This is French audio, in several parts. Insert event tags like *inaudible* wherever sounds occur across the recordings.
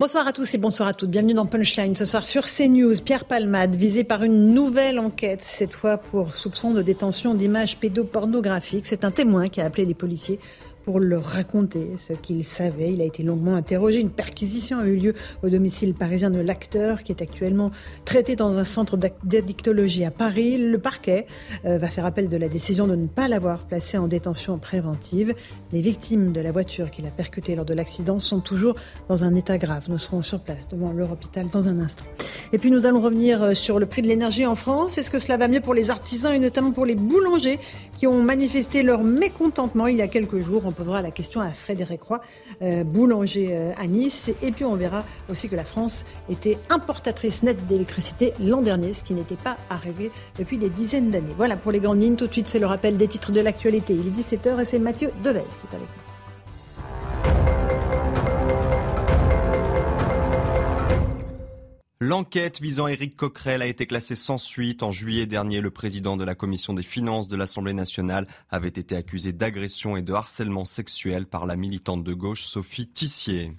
Bonsoir à tous et bonsoir à toutes. Bienvenue dans Punchline. Ce soir sur CNews, Pierre Palmade, visé par une nouvelle enquête, cette fois pour soupçon de détention d'images pédopornographiques. C'est un témoin qui a appelé les policiers pour leur raconter ce qu'il savait. Il a été longuement interrogé. Une perquisition a eu lieu au domicile parisien de l'acteur qui est actuellement traité dans un centre d'addictologie à Paris. Le parquet euh, va faire appel de la décision de ne pas l'avoir placé en détention préventive. Les victimes de la voiture qu'il a percutée lors de l'accident sont toujours dans un état grave. Nous serons sur place devant leur hôpital dans un instant. Et puis nous allons revenir euh, sur le prix de l'énergie en France. Est-ce que cela va mieux pour les artisans et notamment pour les boulangers qui ont manifesté leur mécontentement il y a quelques jours posera la question à Frédéric Roy, euh, boulanger euh, à Nice. Et puis on verra aussi que la France était importatrice nette d'électricité l'an dernier, ce qui n'était pas arrivé depuis des dizaines d'années. Voilà pour les grandes lignes. Tout de suite, c'est le rappel des titres de l'actualité. Il est 17h et c'est Mathieu Devez qui est avec nous. L'enquête visant Éric Coquerel a été classée sans suite. En juillet dernier, le président de la commission des finances de l'Assemblée nationale avait été accusé d'agression et de harcèlement sexuel par la militante de gauche Sophie Tissier.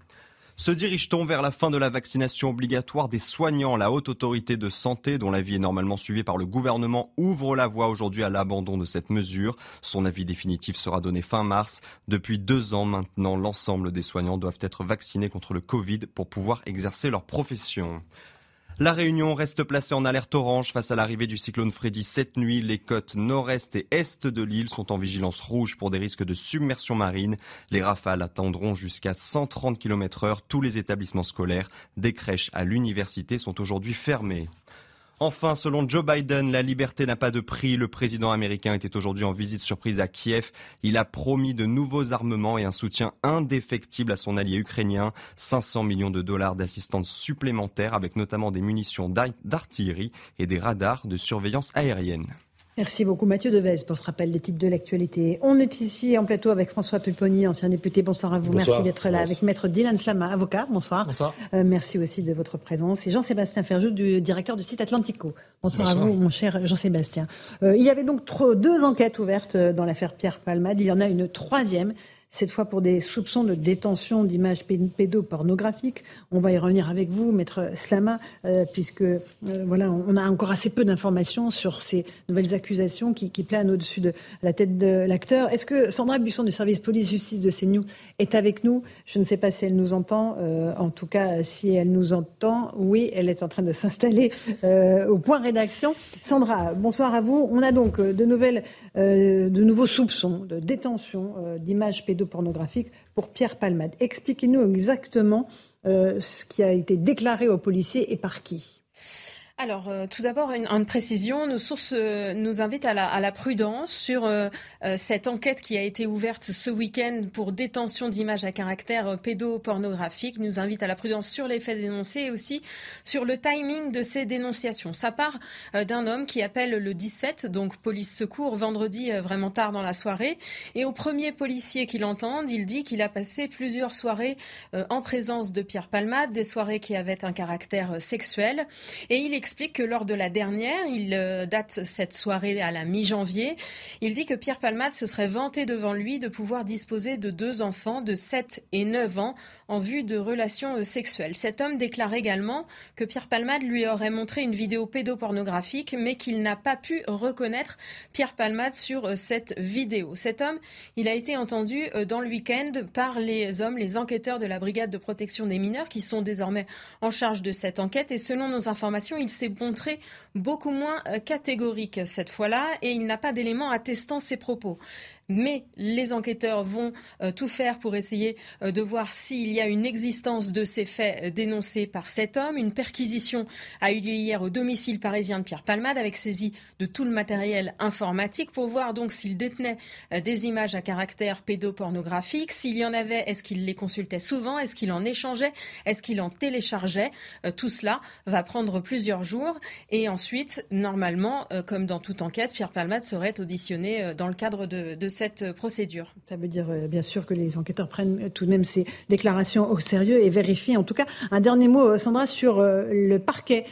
Se dirige-t-on vers la fin de la vaccination obligatoire des soignants? La haute autorité de santé, dont l'avis est normalement suivi par le gouvernement, ouvre la voie aujourd'hui à l'abandon de cette mesure. Son avis définitif sera donné fin mars. Depuis deux ans maintenant, l'ensemble des soignants doivent être vaccinés contre le Covid pour pouvoir exercer leur profession. La Réunion reste placée en alerte orange face à l'arrivée du cyclone Freddy cette nuit. Les côtes nord-est et est de l'île sont en vigilance rouge pour des risques de submersion marine. Les rafales atteindront jusqu'à 130 km heure. Tous les établissements scolaires, des crèches à l'université sont aujourd'hui fermés. Enfin, selon Joe Biden, la liberté n'a pas de prix. Le président américain était aujourd'hui en visite surprise à Kiev. Il a promis de nouveaux armements et un soutien indéfectible à son allié ukrainien. 500 millions de dollars d'assistance supplémentaire avec notamment des munitions d'artillerie et des radars de surveillance aérienne. Merci beaucoup Mathieu Devez pour ce rappel des titres de l'actualité. On est ici en plateau avec François Pupponi, ancien député. Bonsoir à vous. Merci d'être là. Avec Maître Dylan Slama, avocat. Bonsoir. Bonsoir. Euh, merci aussi de votre présence. Et Jean-Sébastien Ferjou, du directeur du site Atlantico. Bonsoir, à vous, mon cher Jean-Sébastien. Euh, il y avait donc deux enquêtes ouvertes euh, dans l'affaire Pierre Palmade. Il y en a une troisième cette fois pour des soupçons de détention d'images pédopornographiques. On va y revenir avec vous, maître Slama, euh, puisque euh, voilà, on a encore assez peu d'informations sur ces nouvelles accusations qui, qui planent au-dessus de la tête de l'acteur. Est-ce que Sandra Buisson du service police-justice de CNews est avec nous? Je ne sais pas si elle nous entend. Euh, en tout cas, si elle nous entend, oui, elle est en train de s'installer au point rédaction. Sandra, bonsoir à vous. On a donc de nouvelles, de nouveaux soupçons de détention d'images pédopornographiques pornographique pour Pierre Palmade. Expliquez-nous exactement euh, ce qui a été déclaré aux policiers et par qui. Alors, euh, tout d'abord, une, précision. Nos sources euh, nous invitent à la, prudence sur euh, cette enquête qui a été ouverte ce week-end pour détention d'images à caractère pédopornographique. Nous invite à la prudence sur les faits dénoncés et aussi sur le timing de ces dénonciations. Ça part d'un homme qui appelle le 17, donc police secours, vendredi vraiment tard dans la soirée. Et au premier policier qui l'entend, il dit qu'il a passé plusieurs soirées en présence de Pierre Palmade, des soirées qui avaient un caractère sexuel. Et il explique que lors de la dernière, il euh, date cette soirée à la mi-janvier, il dit que Pierre Palmade se serait vanté devant lui de pouvoir disposer de deux enfants de 7 et 9 ans en vue de relations euh, sexuelles. Cet homme déclare également que Pierre Palmade lui aurait montré une vidéo pédopornographique, mais qu'il n'a pas pu reconnaître Pierre Palmade sur euh, cette vidéo. Cet homme, il a été entendu dans le week-end par les hommes, les enquêteurs de la brigade de protection des mineurs qui sont désormais en charge de cette enquête. Et selon nos informations, il s'est montré beaucoup moins euh, catégorique cette fois-là et il n'a pas d'éléments attestant ses propos. Mais les enquêteurs vont tout faire pour essayer de voir s'il y a une existence de ces faits dénoncés par cet homme. Une perquisition a eu lieu hier au domicile parisien de Pierre Palmade avec saisie de tout le matériel informatique pour voir donc s'il détenait des images à caractère pédopornographique. S'il y en avait, est-ce qu'il les consultait souvent? Est-ce qu'il en échangeait? Est-ce qu'il en téléchargeait? Tout cela va prendre plusieurs jours et ensuite, normalement, comme dans toute enquête, Pierre Palmade serait auditionné dans le cadre de, de cette procédure. Ça veut dire bien sûr que les enquêteurs prennent tout de même ces déclarations au sérieux et vérifient. En tout cas, un dernier mot, Sandra, sur le parquet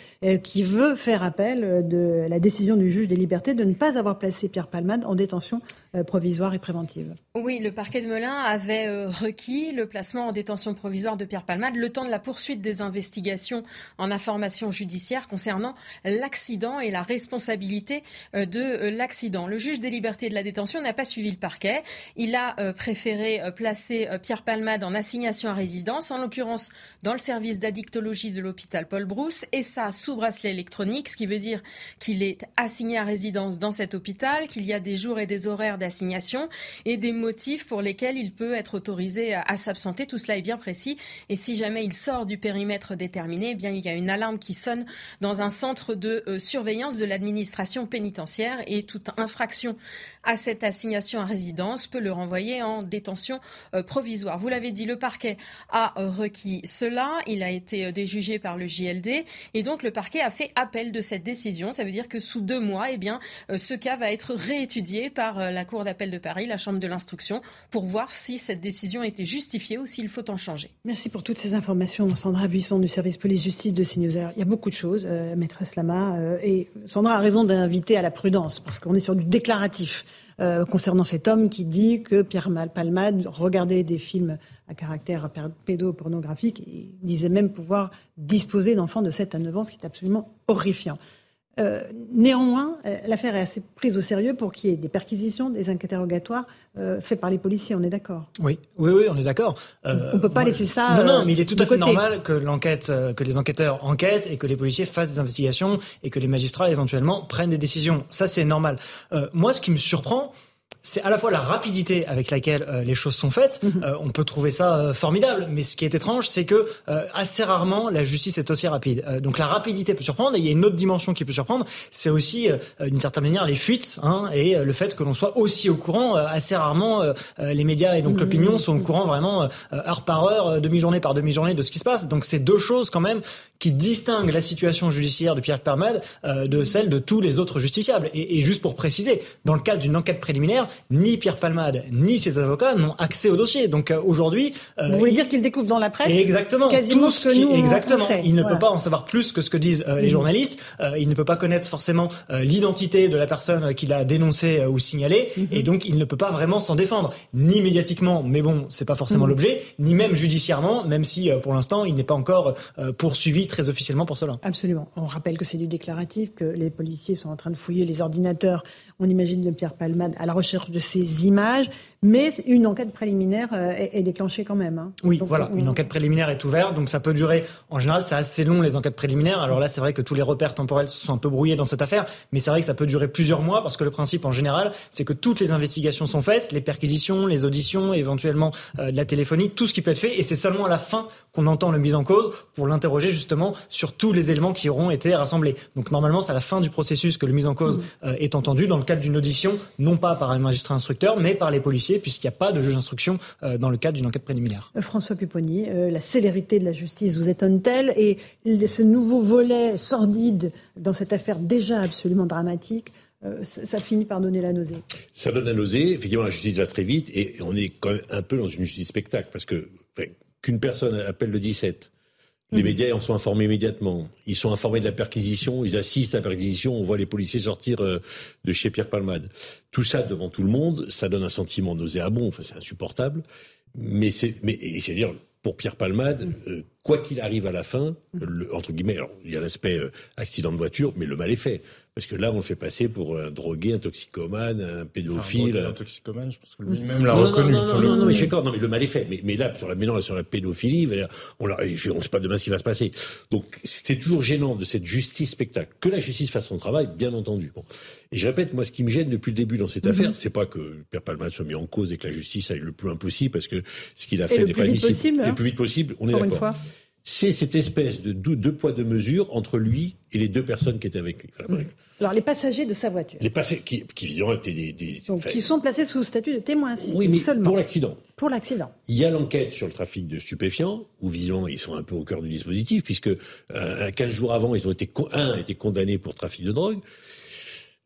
qui veut faire appel de la décision du juge des libertés de ne pas avoir placé Pierre Palmade en détention provisoire et préventive. Oui, le parquet de Melun avait requis le placement en détention provisoire de Pierre Palmade le temps de la poursuite des investigations en information judiciaire concernant l'accident et la responsabilité de l'accident. Le juge des libertés de la détention n'a pas suivi le parquet. Il a préféré placer Pierre Palmade en assignation à résidence, en l'occurrence dans le service d'addictologie de l'hôpital Paul Brousse, et ça sous bracelet électronique, ce qui veut dire qu'il est assigné à résidence dans cet hôpital, qu'il y a des jours et des horaires d'assignation et des motifs pour lesquels il peut être autorisé à s'absenter. Tout cela est bien précis. Et si jamais il sort du périmètre déterminé, eh bien il y a une alarme qui sonne dans un centre de surveillance de l'administration pénitentiaire et toute infraction à cette assignation à résidence peut le renvoyer en détention provisoire. Vous l'avez dit, le parquet a requis cela. Il a été déjugé par le JLD et donc le parquet a fait appel de cette décision. Ça veut dire que sous deux mois, eh bien, ce cas va être réétudié par la Cour d'appel de Paris, la Chambre de l'instruction, pour voir si cette décision était justifiée ou s'il faut en changer. Merci pour toutes ces informations, Sandra Buisson du service police-justice de CNews. il y a beaucoup de choses, euh, maîtresse Lama, euh, et Sandra a raison d'inviter à la prudence, parce qu'on est sur du déclaratif euh, concernant cet homme qui dit que Pierre Palmade regardait des films à caractère pédopornographique et disait même pouvoir disposer d'enfants de 7 à 9 ans, ce qui est absolument horrifiant. Euh, néanmoins, euh, l'affaire est assez prise au sérieux pour qu'il y ait des perquisitions, des interrogatoires euh, faits par les policiers. On est d'accord Oui, oui, oui, on est d'accord. Euh, on peut pas laisser ça. Non, non, mais il est tout à fait normal que l'enquête, que les enquêteurs enquêtent et que les policiers fassent des investigations et que les magistrats éventuellement prennent des décisions. Ça, c'est normal. moi, ce qui me surprend, c'est à la fois la rapidité avec laquelle euh, les choses sont faites. Mhm. Euh, on peut trouver ça euh, formidable, mais ce qui est étrange, c'est que assez rarement la justice est aussi rapide. donc la rapidité peut surprendre. Et il y a une autre dimension qui peut surprendre, c'est aussi d'une certaine manière les fuites hein, et le fait que l'on soit aussi au courant. assez rarement, les médias et donc mhm. l'opinion sont au courant vraiment heure par heure, demi-journée par demi-journée de ce qui se passe. Donc c'est deux choses quand même qui distinguent la situation judiciaire de Pierre Permade de celle de tous les autres justiciables. Et, et juste pour préciser, dans le cadre d'une enquête préliminaire, ni Pierre Palmade ni ses avocats n'ont accès au dossier. Donc euh, aujourd'hui, euh, vous voulez dire qu'il découvre dans la presse exactement quasiment ce que nous exactement. On il ne peut pas en savoir plus que ce que disent euh, les mmh. journalistes. il ne peut pas connaître forcément l'identité de la personne qu'il a dénoncée ou signalée, mmh. et donc il ne peut pas vraiment s'en défendre, ni médiatiquement, mais bon, c'est pas forcément mmh. l'objet, ni même judiciairement, même si pour l'instant il n'est pas encore poursuivi très officiellement pour cela. Absolument. On rappelle que c'est du déclaratif, que les policiers sont en train de fouiller les ordinateurs on imagine Pierre Palmade à la recherche de ces images. Mais une enquête préliminaire euh, est, déclenchée quand même. Hein. Oui, voilà, une enquête préliminaire est ouverte, donc ça peut durer. En général, c'est assez long les enquêtes préliminaires. Alors là, c'est vrai que tous les repères temporels sont un peu brouillés dans cette affaire, mais c'est vrai que ça peut durer plusieurs mois parce que le principe en général, c'est que toutes les investigations sont faites, les perquisitions, les auditions, éventuellement euh, de la téléphonie, tout ce qui peut être fait, et c'est seulement à la fin qu'on entend le mise en cause pour l'interroger justement sur tous les éléments qui auront été rassemblés. Donc normalement, c'est à la fin du processus que le mise en cause mmh. euh, est entendu dans le cadre d'une audition, non pas par un magistrat instructeur, mais par les policiers puisqu'il n'y a pas de juge d'instruction euh, dans le cadre d'une enquête préliminaire. Euh, François Pupponi, euh, la célérité de la justice vous étonne-t-elle Et ce nouveau volet sordide dans cette affaire déjà absolument dramatique ça, finit par donner la nausée? Ça donne la nausée. Effectivement, la justice va très vite et on est quand même un peu dans une justice spectacle parce que qu'une personne appelle le 17, les mhm. médias en sont informés immédiatement. Ils sont informés de la perquisition, ils assistent à la perquisition, on voit les policiers sortir euh, de chez Pierre Palmade. Tout ça devant tout le monde, ça donne un sentiment nauséabond, enfin, c'est insupportable. Mais c'est, mais, c'est-à-dire, pour Pierre Palmade, euh, quoi qu'il arrive à la fin, le, entre guillemets, alors, il y a l'aspect euh, accident de voiture, mais le mal est fait. Parce que là, on le fait passer pour un drogué, un toxicomane, un pédophile. un toxicomane, je pense que lui-même l'a reconnu. Non, non, non, non, mais je suis d'accord. Non, mais le mal est fait. Mais, mais là, sur la, mais sur la pédophilie, on ne sait pas demain ce qui va se passer. Donc, c'est toujours gênant de cette justice spectacle. Que la justice fasse son travail, bien entendu. Bon. Et je répète, moi, ce qui me gêne depuis le début dans cette mm-hmm. affaire, c'est pas que Pierre Palmade soit mis en cause et que la justice aille le plus impossible, parce que ce qu'il a fait n'est pas admissible. Le plus vite possible, on est d'accord c'est cette espèce de deux, poids deux mesures entre lui et les deux personnes qui étaient avec lui. Alors les passagers de sa voiture. Les passagers qui, qui évidemment étaient des, qui sont placés sous statut de témoins assistés oui, mais seulement. Pour l'accident. Pour l'accident. Il y a l'enquête sur le trafic de stupéfiants où visiblement ils sont un peu au cœur du dispositif puisque euh, 15 jours avant ils ont été un été condamnés pour trafic de drogue.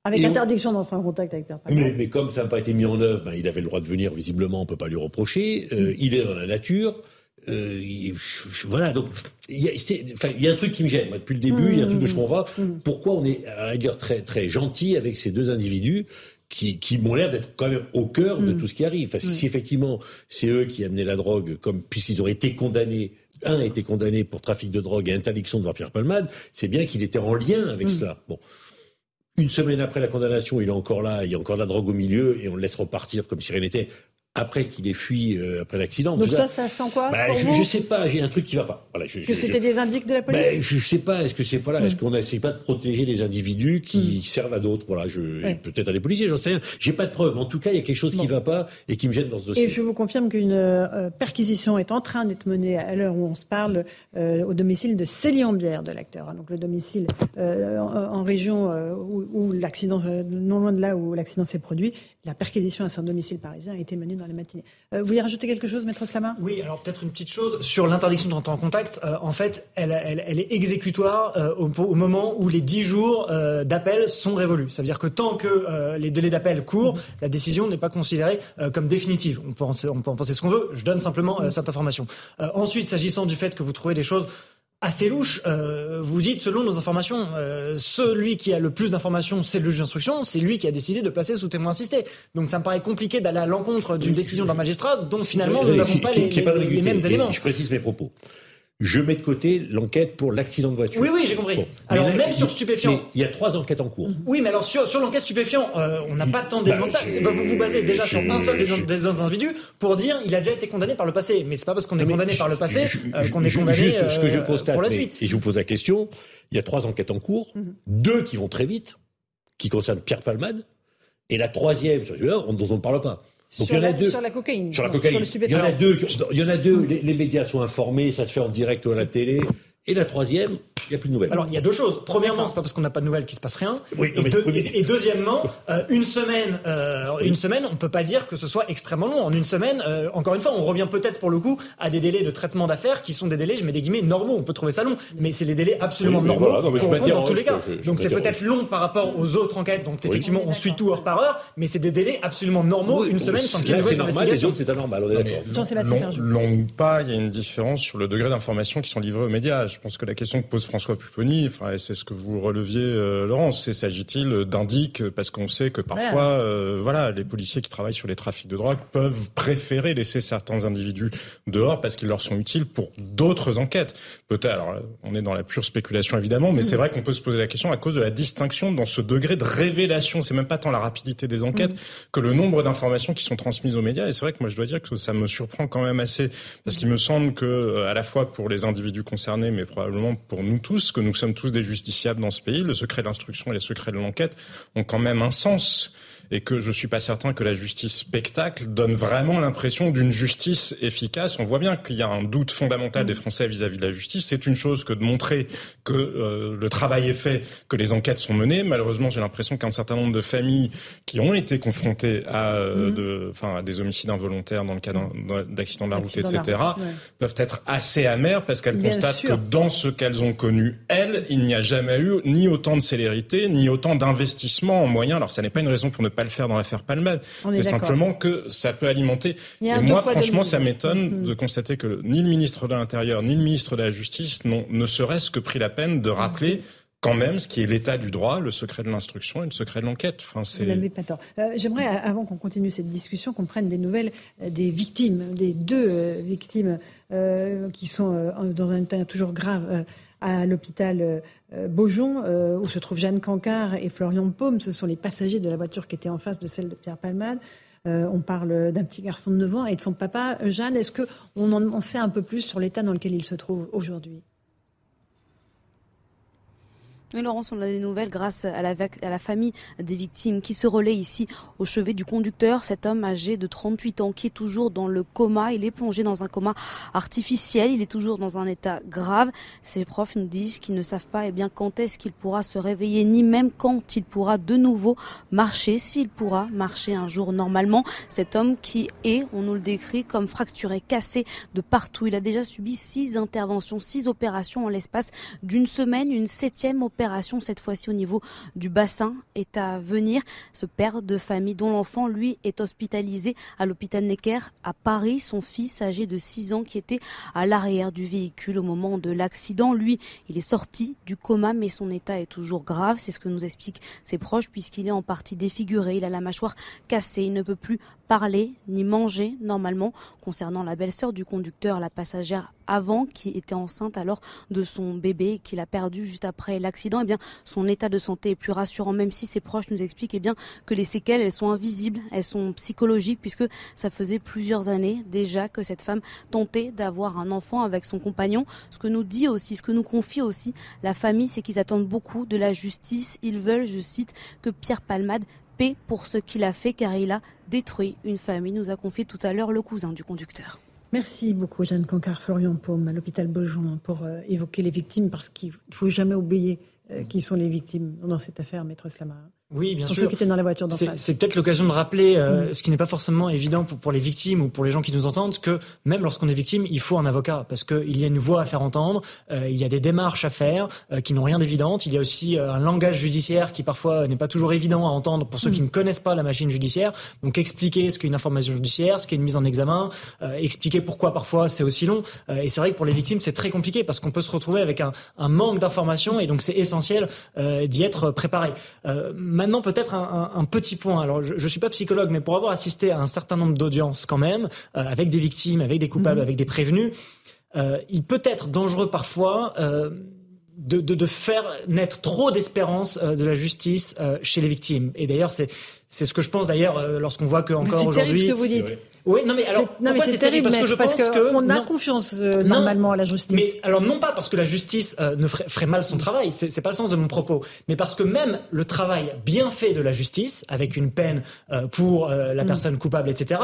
Avec interdiction d'entrer en contact avec Pierre mais, mais, comme ça n'a pas été mis en œuvre, ben, il avait le droit de venir, visiblement, on ne peut pas lui reprocher. Euh, mm. Il est dans la nature. Euh, voilà, donc il y, a, un truc qui me gêne. Moi, depuis le début, il y a un truc que je comprends pas. Pourquoi on est à la rigueur très très gentil avec ces deux individus qui, qui m'ont l'air d'être quand même au cœur de mm. tout ce qui arrive. Parce que si effectivement c'est eux qui amenaient la drogue, comme puisqu'ils ont été condamnés un a été condamné pour trafic de drogue et interdiction de voir Pierre Palmade, c'est bien qu'il était en lien avec cela. Bon. Une semaine après la condamnation, il est encore là, il y a encore de la drogue au milieu et on le laisse repartir comme si rien n'était après qu'il ait fui euh, après l'accident. Donc ça, ça sent quoi bah, je, je, sais pas, j'ai un truc qui va pas. Voilà, je, que c'était des indices de la police. Bah, je sais pas, est-ce que c'est pas là, est-ce qu'on n'essaie pas de protéger les individus qui mm. servent à d'autres Voilà, je peut-être à des policiers, j'en sais rien. J'ai pas de preuves. En tout cas, il y a quelque chose qui va pas et qui me gêne dans ce dossier. Et je vous confirme qu'une euh, perquisition est en train d'être menée à l'heure où on se parle euh, au domicile de Céline Bière de l'acteur. Donc le domicile en, région où, où l'accident, non loin de là où l'accident s'est produit, la perquisition à son domicile parisien a été menée dans la matinée. Euh, vous voulez rajouter quelque chose, Maître Slama? Oui, alors peut-être une petite chose sur l'interdiction d'entrer en contact. Euh, en fait, elle, est exécutoire euh, au, moment où les 10 jours d'appel sont révolus. Ça veut dire que tant que les délais d'appel courent, la décision n'est pas considérée comme définitive. On peut, en, on peut en penser ce qu'on veut. Je donne simplement cette information. ensuite, s'agissant du fait que vous trouvez des choses assez louche. Euh, vous dites, selon nos informations, euh, celui qui a le plus d'informations, c'est le juge d'instruction, c'est lui qui a décidé de placer sous témoin assisté. Donc ça me paraît compliqué d'aller à l'encontre d'une décision d'un magistrat dont finalement nous n'avons pas les, les, mêmes éléments. Je précise mes propos je mets de côté l'enquête pour l'accident de voiture. Oui, oui, j'ai compris. Alors, même sur stupéfiant. Il y a trois enquêtes en cours. Oui, mais alors sur, sur l'enquête stupéfiant, euh, on n'a pas tant d'éléments que ça. Vous vous basez déjà sur un seul des, autres individus pour dire il a déjà été condamné par le passé. Mais c'est pas parce qu'on est condamné par le passé euh, qu'on est condamné juste, ce que je euh, constate, pour la suite. et je vous pose la question il y a trois enquêtes en cours, mhm. deux qui vont très vite, qui concernent Pierre Palmade, et la troisième, dont on ne parle pas, donc sur il y en a deux. Sur la cocaïne. Sur la cocaïne. il y en a deux. Il y en a deux. Les, les, médias sont informés, ça se fait en direct ou à la télé. Et la troisième, il n'y a plus de nouvelles. Alors, il y a deux choses. Premièrement, c'est pas parce qu'on n'a pas de nouvelles qu'il se passe rien. Oui, et, deuxièmement, euh, une semaine, euh, une semaine, on peut pas dire que ce soit extrêmement long. En une semaine, euh, encore une fois, on revient peut-être pour le coup à des délais de traitement d'affaires qui sont des délais, je mets des guillemets, normaux. On peut trouver ça long, mais c'est les délais absolument normaux dans tous les cas. donc c'est peut-être long par rapport aux autres enquêtes. Donc effectivement, on suit tout heure par heure, mais c'est des délais absolument normaux, une semaine sans qu'il y ait une investigation. C'est anormal, on est d'accord. Long ou pas, il y a une différence sur le degré d'information qui sont livrées aux médias. Je pense que la question que pose François Pupponi, enfin, c'est ce que vous releviez, euh, Laurence, c'est s'agit-il d'indiques parce qu'on sait que parfois, euh, voilà, les policiers qui travaillent sur les trafics de drogue peuvent préférer laisser certains individus dehors parce qu'ils leur sont utiles pour d'autres enquêtes. Peut-être, alors, on est dans la pure spéculation évidemment, mais c'est vrai qu'on peut se poser la question à cause de la distinction dans ce degré de révélation. C'est même pas tant la rapidité des enquêtes que le nombre d'informations qui sont transmises aux médias. Et c'est vrai que moi, je dois dire que ça me surprend quand même assez parce qu'il me semble que, euh, à la fois pour les individus concernés, mais probablement pour nous tous, que nous sommes tous des justiciables dans ce pays. Le secret d'instruction et les secrets de l'enquête ont quand même un sens et que je suis pas certain que la justice spectacle donne vraiment l'impression d'une justice efficace. On voit bien qu'il y a un doute fondamental des Français vis-à-vis de la justice. C'est une chose que de montrer que euh, le travail est fait, que les enquêtes sont menées. Malheureusement, j'ai l'impression qu'un certain nombre de familles qui ont été confrontées à, euh, mmh. de, enfin, à des homicides involontaires dans le cas d'accidents de la route, etc., peuvent être assez amères parce qu'elles constatent que dans ce qu'elles ont connu, elles, il n'y a jamais eu ni autant de célérité, ni autant d'investissement en moyens. Alors, ça n'est pas une raison pour ne pas le faire dans l'affaire Palmade. C'est simplement que ça peut alimenter. Et moi, franchement, ça m'étonne mm-hmm. de constater que ni le ministre de l'Intérieur, ni le ministre de la Justice n'ont ne serait-ce que pris la peine de rappeler quand même ce qui est l'état du droit, le secret de l'instruction et le secret de l'enquête. Enfin, c'est... Vous n'avez pas tort. Euh, j'aimerais, avant qu'on continue cette discussion, qu'on prenne des nouvelles euh, des victimes, des deux euh, victimes qui sont dans un état toujours grave à l'hôpital Beaujon, où se trouvent Jeanne Cancard et Florian Paume. Ce sont les passagers de la voiture qui étaient en face de celle de Pierre Palmade. on parle d'un petit garçon de 9 ans et de son papa. Jeanne, est-ce qu'on en sait un peu plus sur l'état dans lequel il se trouve aujourd'hui? Oui, Laurence, on a des nouvelles grâce à la, à la famille des victimes qui se relaie ici au chevet du conducteur, cet homme âgé de 38 ans qui est toujours dans le coma. Il est plongé dans un coma artificiel. Il est toujours dans un état grave. Ses profs nous disent qu'ils ne savent pas eh bien, quand est-ce qu'il pourra se réveiller, ni même quand il pourra de nouveau marcher, s'il pourra marcher un jour normalement. Cet homme qui est, on nous le décrit, comme fracturé, cassé de partout. Il a déjà subi six interventions, six opérations en l'espace d'une semaine, une septième opération cette fois-ci au niveau du bassin, est à venir. Ce père de famille dont l'enfant, lui, est hospitalisé à l'hôpital Necker à Paris. Son fils, âgé de 6 ans, qui était à l'arrière du véhicule au moment de l'accident. Lui, il est sorti du coma, mais son état est toujours grave. C'est ce que nous expliquent ses proches, puisqu'il est en partie défiguré. Il a la mâchoire cassée. Il ne peut plus parler ni manger normalement. Concernant la belle-sœur du conducteur, la passagère avant, qui était enceinte alors de son bébé qu'il a perdu juste après l'accident, eh bien, son état de santé est plus rassurant, même si ses proches nous expliquent eh bien, que les séquelles, elles sont invisibles, elles sont psychologiques, puisque ça faisait plusieurs années déjà que cette femme tentait d'avoir un enfant avec son compagnon. Ce que nous dit aussi, ce que nous confie aussi la famille, c'est qu'ils attendent beaucoup de la justice. Ils veulent, je cite, que Pierre Palmade paie pour ce qu'il a fait, car il a détruit une famille, nous a confié tout à l'heure le cousin du conducteur. Merci beaucoup, Jeanne Cancard, Florian Paume, à l'hôpital Beaujon, pour euh, évoquer les victimes, parce qu'il ne faut jamais oublier euh, qui sont les victimes dans cette affaire, Maître Slama. Oui, bien sûr. Ceux qui étaient dans la voiture C'est peut-être l'occasion de rappeler, euh, mm. ce qui n'est pas forcément évident pour, pour, les victimes ou pour les gens qui nous entendent, que même lorsqu'on est victime, il faut un avocat parce qu'il y a une voix à faire entendre, euh, il y a des démarches à faire euh, qui n'ont rien d'évidente. Il y a aussi un langage judiciaire qui parfois n'est pas toujours évident à entendre pour ceux qui mm. ne connaissent pas la machine judiciaire. Donc expliquer ce qu'est une information judiciaire, ce qu'est une mise en examen, expliquer pourquoi parfois c'est aussi long. et c'est vrai que pour les victimes c'est très compliqué parce qu'on peut se retrouver avec un, un manque d'informations et donc c'est essentiel d'y être préparé. Maintenant peut-être un un, petit point. Alors, je, ne suis pas psychologue, mais pour avoir assisté à un certain nombre d'audiences quand même, euh, avec des victimes, avec des coupables, mhm. avec des prévenus, euh, il peut être dangereux parfois. Euh, de, de, faire naître trop d'espérance de la justice chez les victimes. Et d'ailleurs, c'est c'est ce que je pense d'ailleurs lorsqu'on voit que encore aujourd'hui. Oui, non mais alors pourquoi c'est terrible? Parce que je pense que on a confiance euh, normalement à la justice. Mais alors non pas parce que la justice euh, ne ferait, mal son travail, c'est pas le sens de mon propos, mais parce que même le travail bien fait de la justice, avec une peine euh, pour la mm. personne coupable, etc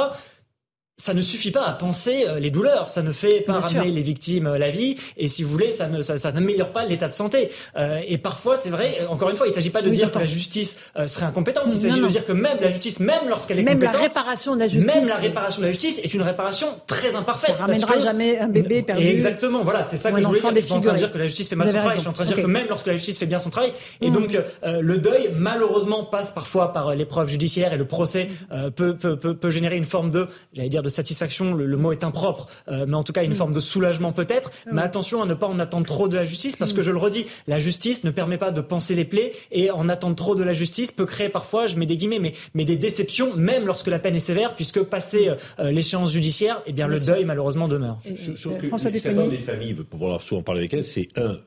ça ne suffit pas à penser euh, les douleurs, ça ne fait pas ramener les victimes euh, la vie, et si vous voulez, ça ne ça, ça n'améliore pas l'état de santé. Euh, et parfois, c'est vrai, encore une fois, il ne s'agit pas de dire que la justice serait incompétente, il s'agit de dire que même la justice, même lorsqu'elle est même compétente, la réparation de la justice, même la réparation de la justice est une réparation très imparfaite. Ça ramènera jamais un bébé perdu. Exactement, voilà, c'est ça que je voulais dire. Je suis en train de dire que la justice fait mal son travail, je suis en train de dire que même lorsque la justice fait bien son travail, et mm. donc le deuil, malheureusement, passe parfois par l'épreuve judiciaire et le procès peut, peut, peut, peut générer une forme de, j'allais dire, de satisfaction le mot est impropre, euh, mais en tout cas une mm. forme de soulagement peut-être. Mais attention à ne pas en attendre trop de la justice, parce que mm. je le redis, la justice ne permet pas de penser les plaies, et en attendre trop de la justice peut créer parfois, je mets des guillemets, mais, mais des déceptions, même lorsque la peine est sévère, puisque passé euh, euh, l'échéance judiciaire, eh bien le deuil malheureusement demeure. Sauf que ce qu'attendent les familles, pour avoir souvent parlé avec elles, c'est un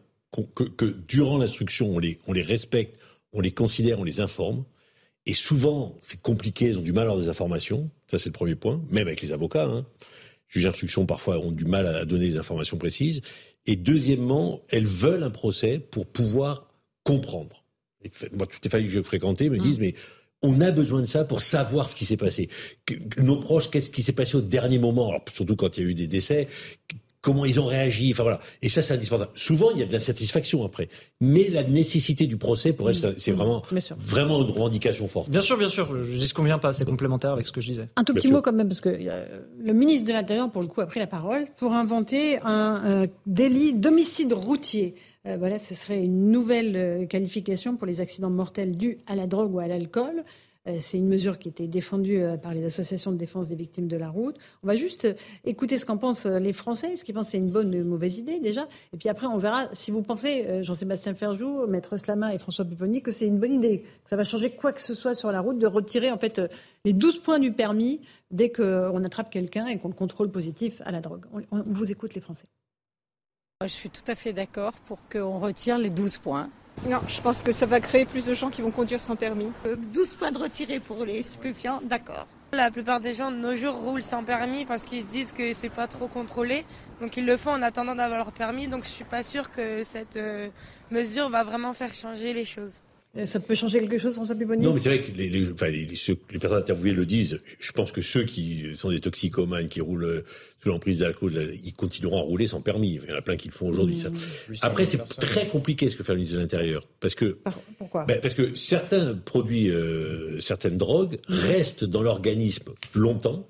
que, que, durant l'instruction on les, on les respecte, on les considère, on les informe. Et souvent, c'est compliqué, ils ont du mal à avoir des informations. Ça, c'est le premier point, même avec les avocats. Hein juges d'instruction parfois ont du mal à donner des informations précises. Et deuxièmement, elles veulent un procès pour pouvoir comprendre. moi, toutes les familles que je fréquentais me disent, mmh. mais on a besoin de ça pour savoir ce qui s'est passé. nos proches, qu'est-ce qui s'est passé au dernier moment? Alors, surtout quand il y a eu des décès, comment ils ont réagi. Enfin voilà. Et ça, c'est indispensable. Souvent, il y a de la satisfaction après, mais la nécessité du procès pour elle, c'est vraiment, vraiment une revendication forte. Bien sûr, bien sûr. Je dis ce qu'on vient pas. C'est complémentaire avec ce que je disais. Un tout petit mot quand même, parce que euh, le ministre de l'Intérieur, pour le coup, a pris la parole pour inventer un, délit d'homicide routier. Euh, voilà, ce serait une nouvelle euh, qualification pour les accidents mortels dus à la drogue ou à l'alcool. Euh, c'est une mesure qui était défendue euh, par les associations de défense des victimes de la route. On va juste euh, écouter ce qu'en pensent les Français, ce qu'ils pensent c'est une bonne ou une mauvaise idée déjà. Et puis après, on verra si vous pensez, Jean-Sébastien Ferjou, Maître Slama et François Pupponi, que c'est une bonne idée, que ça va changer quoi que ce soit sur la route, de retirer en fait les 12 points du permis dès qu'on attrape quelqu'un et qu'on le contrôle positif à la drogue. On, vous écoute les Français. Je suis tout à fait d'accord pour qu'on retire les 12 points. Non, je pense que ça va créer plus de gens qui vont conduire sans permis. 12 euh, points de retirés pour les stupéfiants, d'accord. La plupart des gens de nos jours roulent sans permis parce qu'ils se disent que c'est pas trop contrôlé. Donc ils le font en attendant d'avoir leur permis. Donc je suis pas sûre que cette euh, mesure va vraiment faire changer les choses. Ça peut changer quelque chose, François Pupponi Non, mais c'est vrai que les, les, enfin, les, les, personnes interviewées le disent. Je pense que ceux qui sont des toxicomanes, qui roulent euh, sous l'emprise d'alcool, ils continueront à rouler sans permis. Il y en a plein qui le font aujourd'hui. Mmh. Après, c'est très compliqué ce que fait le ministre de l'Intérieur. Parce que, Pourquoi? ben, Parce que certains produits, euh, certaines drogues restent dans l'organisme longtemps.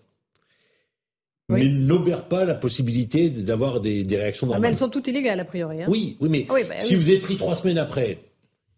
mais n'obèrent pas la possibilité d'avoir des, des réactions normales. Ah, mais elles sont toutes illégales, a priori. Hein. Oui, oui, mais bah si vous êtes pris trois semaines après,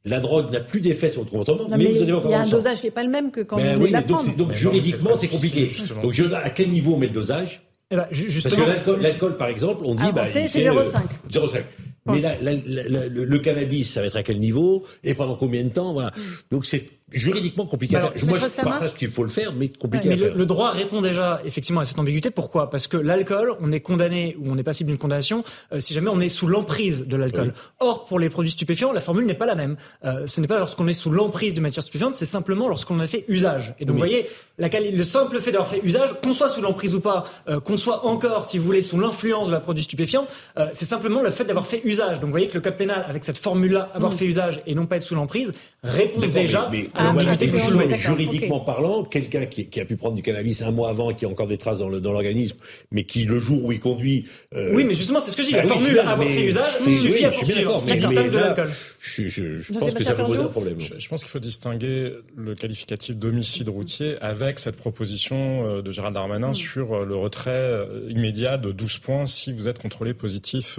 la drogue n'a plus d'effet sur votre comportement, mais, vous avez encore Il y a un dosage qui n'est pas le même que quand ben vous oui, la donc, donc juridiquement, c'est compliqué. Donc, je, à quel niveau on met le dosage eh ben, justement... Parce que l'alcool, par exemple, on dit... Ah, bah, c'est 0,5. 0,5. Mais la, la, la, le, le, cannabis, ça va être à quel niveau? Et pendant combien de temps? Voilà. Mm. Donc c'est juridiquement compliqué à faire. Moi, je partage qu'il faut le faire, mais compliqué à faire. Le, droit répond déjà effectivement à cette ambiguïté. Pourquoi? Parce que l'alcool, on est condamné ou on est passible d'une condamnation euh, si jamais on est sous l'emprise de l'alcool. Or, pour les produits stupéfiants, la formule n'est pas la même. Euh, ce n'est pas lorsqu'on est sous l'emprise de matière stupéfiante, c'est simplement lorsqu'on en a fait usage. Et donc, vous voyez, la, le simple fait d'avoir fait usage, qu'on soit sous l'emprise ou pas, euh, qu'on soit encore, si vous voulez, sous l'influence de la produit stupéfiant, c'est simplement le fait d'avoir fait usage. Donc, vous voyez que le code pénal, avec cette formule-là, avoir fait usage et non pas être sous l'emprise, répond déjà à vous juridiquement parlant, quelqu'un qui, qui, a pu prendre du cannabis un mois avant et qui a encore des traces dans l'organisme, mais qui le jour où il conduit. Euh... Oui, mais justement, c'est ce que je dis. la bah formule avoir fait usage suffit à poursuivre, ce qui distingue de l'alcool. Je, je, je pense que ça peut poser un problème. Je, pense qu'il faut distinguer le qualificatif d'homicide routier avec cette proposition euh, de Gérald Darmanin mm. sur euh, le retrait euh, immédiat de 12 points si vous êtes contrôlé positif.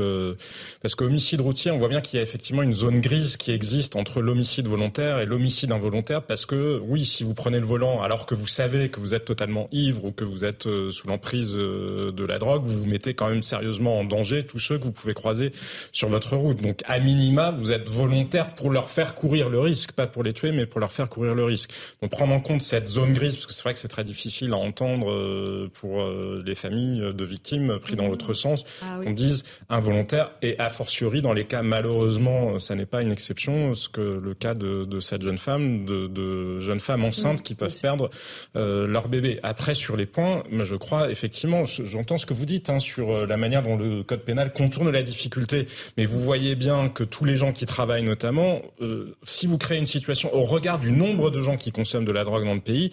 Parce qu'homicide routier, on voit bien qu'il y a effectivement une zone grise qui existe entre l'homicide volontaire et l'homicide involontaire parce que oui, si vous prenez le volant alors que vous savez que vous êtes totalement ivre ou que vous êtes sous l'emprise de la drogue, vous vous mettez quand même sérieusement en danger tous ceux que vous pouvez croiser sur votre route. Donc, à minima, vous êtes volontaire pour leur faire courir le risque, pas pour les tuer, mais pour leur faire courir le risque. Donc, prendre en compte cette zone grise, parce que c'est vrai que c'est très difficile à entendre euh, pour les familles de victimes pris dans mmh. l'autre sens, ah on dise involontaire et a fortiori dans les cas malheureusement, ça n'est pas une exception, ce que le cas de, de cette jeune femme, de, de jeunes femmes enceintes qui peuvent perdre euh, leur bébé. Après, sur les points, je crois effectivement, j'entends ce que vous dites hein, sur euh, la manière dont le code pénal contourne la difficulté, mais vous voyez bien que tous les gens qui travaillent notamment, euh, si vous créez une situation au regard du nombre de gens qui consomment de la drogue dans le pays,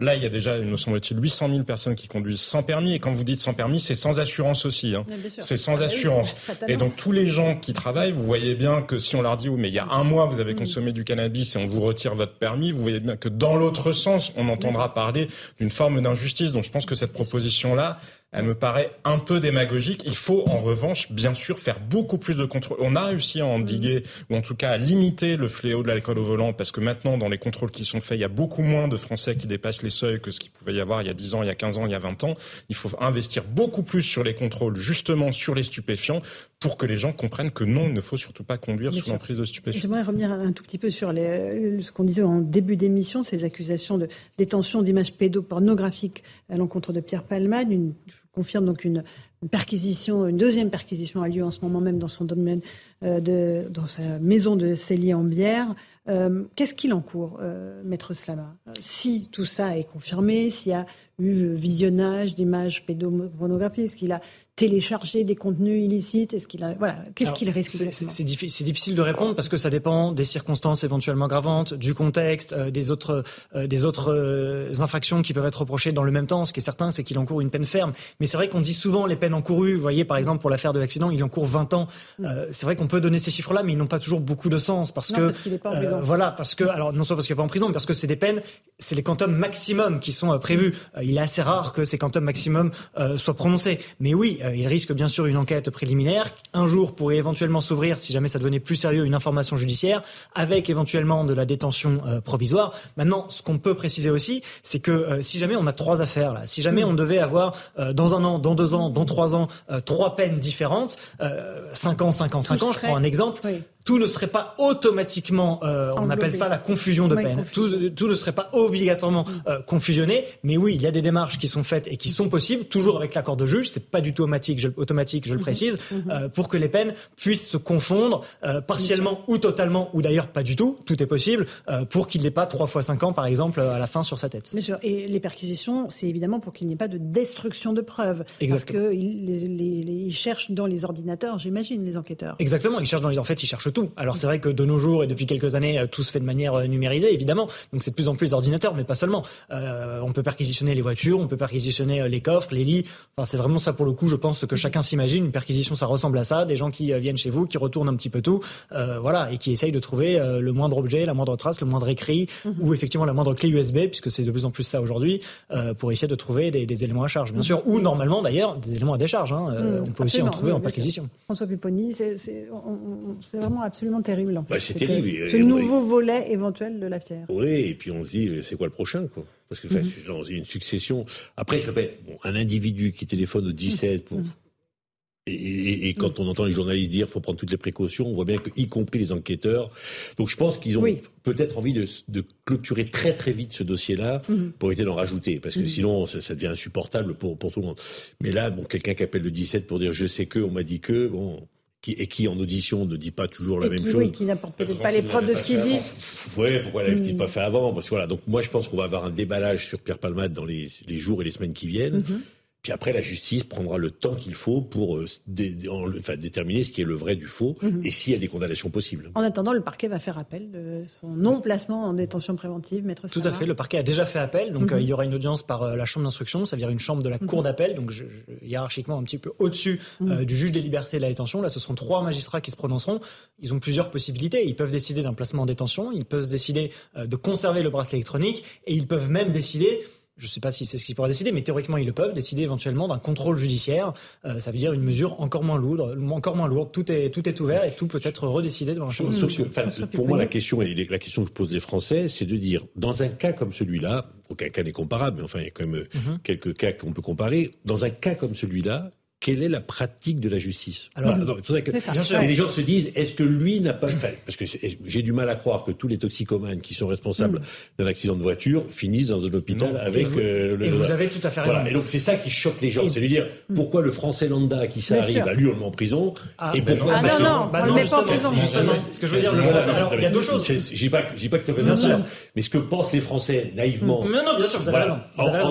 là il y a déjà, il me semble-t-il, 800 000 personnes qui conduisent sans permis, et quand vous dites sans permis, c'est sans assurance aussi. Hein. C'est sans ah assurance. *laughs* et donc tous les gens qui travaillent, vous voyez bien que si on leur dit, oui, mais il y a un mois, vous avez mm. consommé du cannabis et on vous retire votre permis, vous voyez bien que dans l'autre sens, on entendra parler d'une forme d'injustice. Donc je pense que cette proposition-là, elle me paraît un peu démagogique. Il faut en revanche, bien sûr, faire beaucoup plus de contrôles. On a réussi à endiguer, ou en tout cas à limiter le fléau de l'alcool au volant, parce que maintenant, dans les contrôles qui sont faits, il y a beaucoup moins de Français qui dépassent les seuils que ce qu'il pouvait y avoir il y a 10 ans, il y a 15 ans, il y a 20 ans. Il faut investir beaucoup plus sur les contrôles, justement sur les stupéfiants, pour que les gens comprennent que non, il ne faut surtout pas conduire sous l'emprise de stupéfiants. J'aimerais revenir un tout petit peu sur les, ce qu'on disait en début d'émission, ces accusations de détention d'images pédopornographiques à l'encontre de Pierre Palmade, une confirme donc une, perquisition, une deuxième perquisition a lieu en ce moment même dans son domaine, euh, dans sa maison de Célie-en-Bière. Euh, qu'est-ce qu'il encourt, euh, Maître Slama? Si tout ça est confirmé, s'il y a eu visionnage d'images pédopornographiques, est-ce qu'il a télécharger des contenus illicites Est-ce qu'il a voilà Qu'est-ce qu'il risque C'est difficile de répondre parce que ça dépend des circonstances éventuellement gravantes, du contexte, euh, des autres euh, des autres euh, infractions qui peuvent être reprochées dans le même temps. Ce qui est certain, c'est qu'il encourt une peine ferme. Mais c'est vrai qu'on dit souvent les peines encourues. Vous voyez, par exemple, pour l'affaire de l'accident, il encourt 20 ans. Mm. c'est vrai qu'on peut donner ces chiffres-là, mais ils n'ont pas toujours beaucoup de sens parce que parce qu'il pas en prison. voilà, parce que alors non seulement parce qu'il n'est pas en prison, mais parce que c'est des peines, c'est les quantums maximum qui sont prévus. Il est assez rare que ces quantum maximum soient prononcés. Mais oui, il risque bien sûr une enquête préliminaire. Un jour pourrait éventuellement s'ouvrir, si jamais ça devenait plus sérieux, une information judiciaire, avec éventuellement de la détention euh, provisoire. Maintenant, ce qu'on peut préciser aussi, c'est que si jamais on a trois affaires, là, si jamais on devait avoir dans un an, dans deux ans, dans trois ans, trois peines différentes, cinq ans, cinq ans, cinq ans, je prends un exemple tout ne serait pas automatiquement, euh, on appelle ça la confusion de peine. Tout, ne serait pas obligatoirement mm. euh, confusionné, mais oui, il y a des démarches qui sont faites et qui sont possibles, toujours avec l'accord de juge. C'est pas du tout automatique, je, automatique, je le mm-hmm. précise, mm-hmm. Euh, pour que les peines puissent se confondre partiellement ou totalement, ou d'ailleurs pas du tout. Tout est possible pour qu'il n'ait pas trois fois cinq ans, par exemple, à la fin sur sa tête. Bien sûr. Et les perquisitions, c'est évidemment pour qu'il n'y ait pas de destruction de preuves, Exactement. parce qu'ils cherchent dans les ordinateurs, j'imagine, les enquêteurs. Exactement. Ils cherchent dans les. En fait, ils cherchent tout. Alors c'est vrai que de nos jours et depuis quelques années, euh, tout se fait de manière euh, numérisée, évidemment. Donc c'est de plus en plus d'ordinateurs, mais pas seulement. Euh, on peut perquisitionner les voitures, on peut perquisitionner les coffres, les lits. Enfin, c'est vraiment ça pour le coup. Je pense que chacun s'imagine une perquisition, ça ressemble à ça. Des gens qui viennent chez vous, qui retournent un petit peu tout, voilà, et qui essayent de trouver le moindre objet, la moindre trace, le moindre écrit, mhm. ou effectivement la moindre clé USB, puisque c'est de plus en plus ça aujourd'hui, pour essayer de trouver des, éléments à charge, bien sûr, ou normalement d'ailleurs des éléments à décharge. Hein. Mhm. on peut aussi en trouver en perquisition. François Pupponi, c'est vraiment absolument terrible. En fait. Bah, c'est terrible. Ce nouveau volet éventuel de la fière. Oui, et puis on se dit, c'est quoi le prochain quoi? Parce que mm -hmm. c'est une succession. Après, je répète, un individu qui téléphone au 17 pour. Mhm. Et, quand on entend les journalistes dire qu'il faut prendre toutes les précautions, on voit bien que, y compris les enquêteurs. Donc je pense qu'ils ont peut-être envie de, de, clôturer très très vite ce dossier-là mhm. pour éviter d'en rajouter, parce que mhm. sinon ça, ça, devient insupportable pour, pour tout le monde. Mais là, bon, quelqu'un qui appelle le 17 pour dire je sais que, on m'a dit que, bon, qui, et qui en audition ne dit pas toujours la même chose. Oui, qui n'apporte peut-être pas les preuves de ce qu'il dit. Oui, pourquoi l'avait-il pas fait avant? Parce que voilà, donc moi je pense qu'on va avoir un déballage sur Pierre Palmade dans les, les jours et les semaines qui viennent. Mhm. Puis après, la justice prendra le temps qu'il faut pour euh, enfin, déterminer ce qui est le vrai du faux mhm. et s'il y a des condamnations possibles. En attendant, le parquet va faire appel de son non-placement en détention préventive, maître Tout à fait. Le parquet a déjà fait appel. Donc, mhm. euh, il y aura une audience par euh, la chambre d'instruction, ça veut dire une chambre de la cour d'appel, donc hiérarchiquement un petit peu au-dessus du juge des libertés et de la détention. Là, ce seront trois magistrats qui se prononceront. Ils ont plusieurs possibilités. Ils peuvent décider d'un placement en détention, ils peuvent décider de conserver le bracelet électronique et ils peuvent même décider je ne sais pas si c'est ce qu'ils pourraient décider, mais théoriquement ils le peuvent, décider éventuellement d'un contrôle judiciaire. Euh, ça veut dire une mesure encore moins lourde, encore moins lourde. Tout est tout est ouvert et tout peut être redécidé devant la Chambre Pour moi, la question et la question que posent les Français, c'est de dire dans un cas comme celui-là, aucun cas n'est comparable, mais enfin il y a quand même mhm. quelques cas qu'on peut comparer. Dans un cas comme celui-là, quelle est la pratique de la justice Alors, Et les gens se disent, est-ce que lui n'a pas... parce que j'ai du mal à croire que tous les toxicomanes qui sont responsables mm. d'un accident de voiture finissent dans un hôpital avec... Et vous, euh, le, et vous avez tout à fait raison. Et donc c'est ça qui choque les gens, c'est de dire, mm. pourquoi le français lambda qui ça arrive, à lui on le met en prison, ah, et pourquoi... Ah non, non, bah, on le met pas en prison. Justement, ce que je veux dire, le français... Alors, il y a deux choses. Je dis pas, dis pas que ça fait ça, mais ce que pensent les Français naïvement... Non, non, bien sûr, vous avez raison.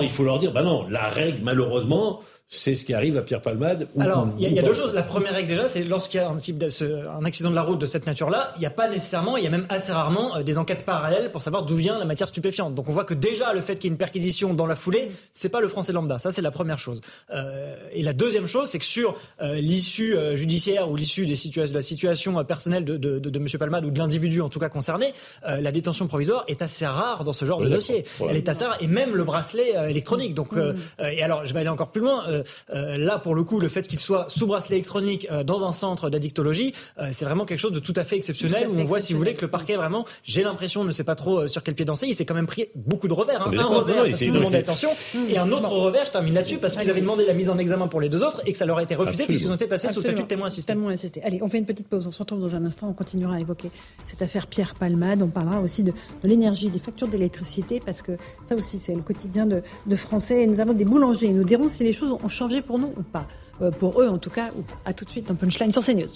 Il faut leur dire, bah non, la règle, malheureusement c'est ce qui arrive à Pierre Palmade. Alors, il y, a deux choses. La première règle déjà, c'est lorsqu'il y a un, type de, un accident de la route de cette nature-là, il n'y a pas nécessairement, il y a même assez rarement euh, des enquêtes parallèles pour savoir d'où vient la matière stupéfiante. Donc on voit que déjà le fait qu'il y ait une perquisition dans la foulée, c'est pas le français lambda. Ça, c'est la première chose. Euh, et la deuxième chose, c'est que sur euh, l'issue euh, judiciaire ou l'issue des situations, de la situation personnelle de, de, de, de M. Palmade ou de l'individu en tout cas concerné, la détention provisoire est assez rare dans ce genre de dossier. Elle est assez rare et même le bracelet électronique. Donc, mmh. et alors, je vais aller encore plus loin euh, là, pour le coup, le fait qu'il soit sous bracelet électronique euh, dans un centre d'addictologie, euh, c'est vraiment quelque chose de tout à fait exceptionnel. où on voit, si vous voulez, que le parquet vraiment, j'ai l'impression, ne sait pas trop sur quel pied danser. Il s'est quand même pris beaucoup de revers. Hein. Un revers parce qu'ils demandaient attention, et un autre revers. Je termine là-dessus parce qu'ils avaient demandé la mise en examen pour les deux autres et que ça leur a été refusé puisqu'ils ont été passés sous statut de témoin assisté. Allez, on fait une petite pause. On se retrouve dans un instant. On continuera à évoquer cette affaire Pierre Palmade. On parlera aussi de, l'énergie, des factures d'électricité parce que ça aussi, c'est le quotidien de, de Français. Et nous avons des boulangers. Nous dirons si les choses ont changé pour nous ou pas. Euh, pour eux en tout cas. À tout de suite dans Punchline sur CNews.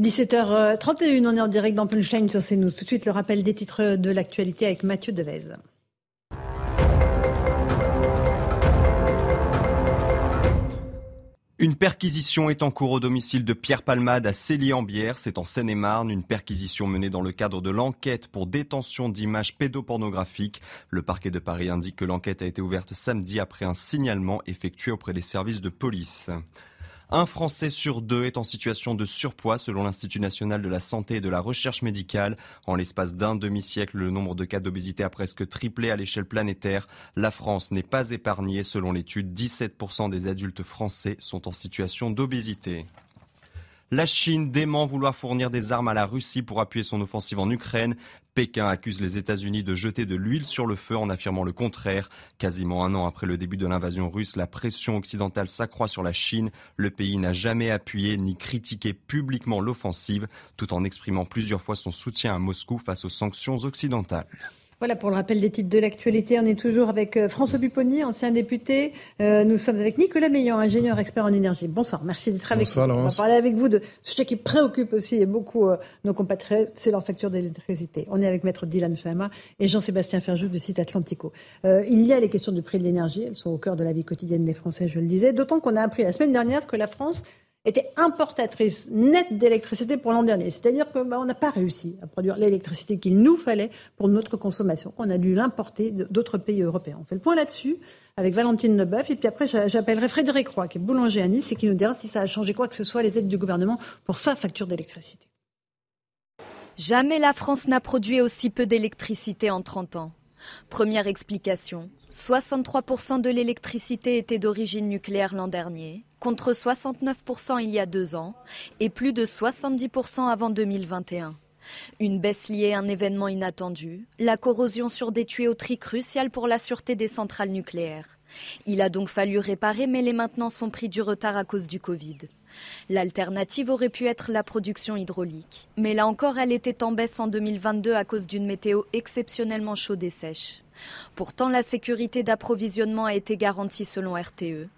17h31, on est en direct dans Punchline sur CNews. Tout de suite, le rappel des titres de l'actualité avec Mathieu Devez. Une perquisition est en cours au domicile de Pierre Palmade à Célie-en-Bière, c'est en Seine-et-Marne, une perquisition menée dans le cadre de l'enquête pour détention d'images pédopornographiques. Le parquet de Paris indique que l'enquête a été ouverte samedi après un signalement effectué auprès des services de police. Un Français sur deux est en situation de surpoids selon l'Institut national de la santé et de la recherche médicale. En l'espace d'un demi-siècle, le nombre de cas d'obésité a presque triplé à l'échelle planétaire. La France n'est pas épargnée. Selon l'étude, 17% des adultes français sont en situation d'obésité. La Chine dément vouloir fournir des armes à la Russie pour appuyer son offensive en Ukraine. Pékin accuse les États-Unis de jeter de l'huile sur le feu en affirmant le contraire. Quasiment un an après le début de l'invasion russe, la pression occidentale s'accroît sur la Chine. Le pays n'a jamais appuyé ni critiqué publiquement l'offensive, tout en exprimant plusieurs fois son soutien à Moscou face aux sanctions occidentales. Voilà pour le rappel des titres de l'actualité. On est toujours avec euh, François Bupponi, ancien député. Euh, nous sommes avec Nicolas Meillan, ingénieur expert en énergie. Bonsoir, merci d'être avec nous. On va parler avec vous de ce sujet qui préoccupe aussi beaucoup euh, nos compatriotes, c'est leur facture d'électricité. On est avec Maître Dylan Fama et Jean-Sébastien Ferjou du site Atlantico. il y a les questions du prix de l'énergie, elles sont au cœur de la vie quotidienne des Français, je le disais. D'autant qu'on a appris la semaine dernière que la France était importatrice nette d'électricité pour l'an dernier. C'est-à-dire qu'on bah, n'a pas réussi à produire l'électricité qu'il nous fallait pour notre consommation. On a dû l'importer d'autres pays européens. On fait le point là-dessus avec Valentine Leboeuf. Et puis après, j'appellerai Frédéric Roy, qui est boulanger à Nice, et qui nous dira si ça a changé quoi que ce soit les aides du gouvernement pour sa facture d'électricité. Jamais la France n'a produit aussi peu d'électricité en 30 ans. Première explication, 63% de l'électricité était d'origine nucléaire l'an dernier, contre 69% il y a deux ans et plus de 70% avant 2021. Une baisse liée à un événement inattendu, la corrosion sur des tuyauteries cruciales pour la sûreté des centrales nucléaires. Il a donc fallu réparer, mais les maintenances ont pris du retard à cause du Covid. L'alternative aurait pu être la production hydraulique, mais là encore, elle était en baisse en 2022 à cause d'une météo exceptionnellement chaude et sèche. Pourtant, la sécurité d'approvisionnement a été garantie selon RTE.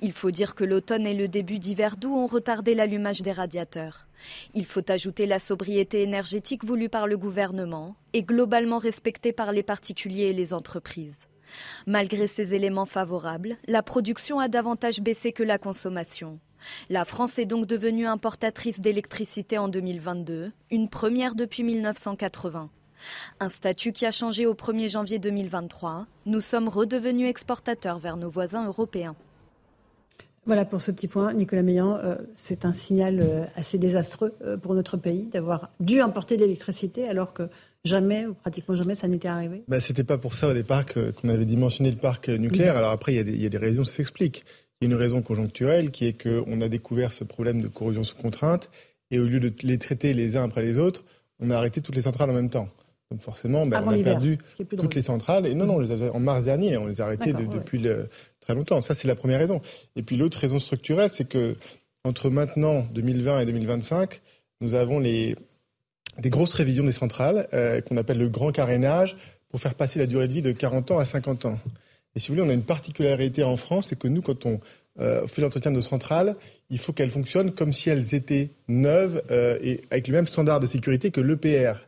Il faut dire que l'automne et le début d'hiver doux ont retardé l'allumage des radiateurs. Il faut ajouter la sobriété énergétique voulue par le gouvernement et globalement respectée par les particuliers et les entreprises. Malgré ces éléments favorables, la production a davantage baissé que la consommation. La France est donc devenue importatrice d'électricité en 2022, une première depuis 1980. Un statut qui a changé au 1er janvier 2023. Nous sommes redevenus exportateurs vers nos voisins européens. Voilà pour ce petit point, Nicolas Meillan. Euh, c'est un signal euh, assez désastreux euh, pour notre pays d'avoir dû importer de l'électricité alors que jamais, ou pratiquement jamais, ça n'était arrivé. Bah, C'était pas pour ça au départ qu'on avait dimensionné le parc nucléaire. Alors après, il y, y, a des raisons, ça s'explique. Il y a une raison conjoncturelle qui est qu'on a découvert ce problème de corrosion sous contrainte et au lieu de les traiter les uns après les autres, on a arrêté toutes les centrales en même temps. Donc forcément, ben, on a perdu toutes les centrales. Et non, non, en mars dernier, on les a arrêtées depuis très longtemps. Ça, c'est la première raison. Et puis l'autre raison structurelle, c'est que entre maintenant, 2020 et 2025, nous avons les, des grosses révisions des centrales euh, qu'on appelle le grand carénage pour faire passer la durée de vie de 40 ans à 50 ans. Et si vous voulez, on a une particularité en France, c'est que nous, quand on euh, fait l'entretien de nos centrales, il faut qu'elles fonctionnent comme si elles étaient neuves euh, et avec le même standard de sécurité que l'EPR.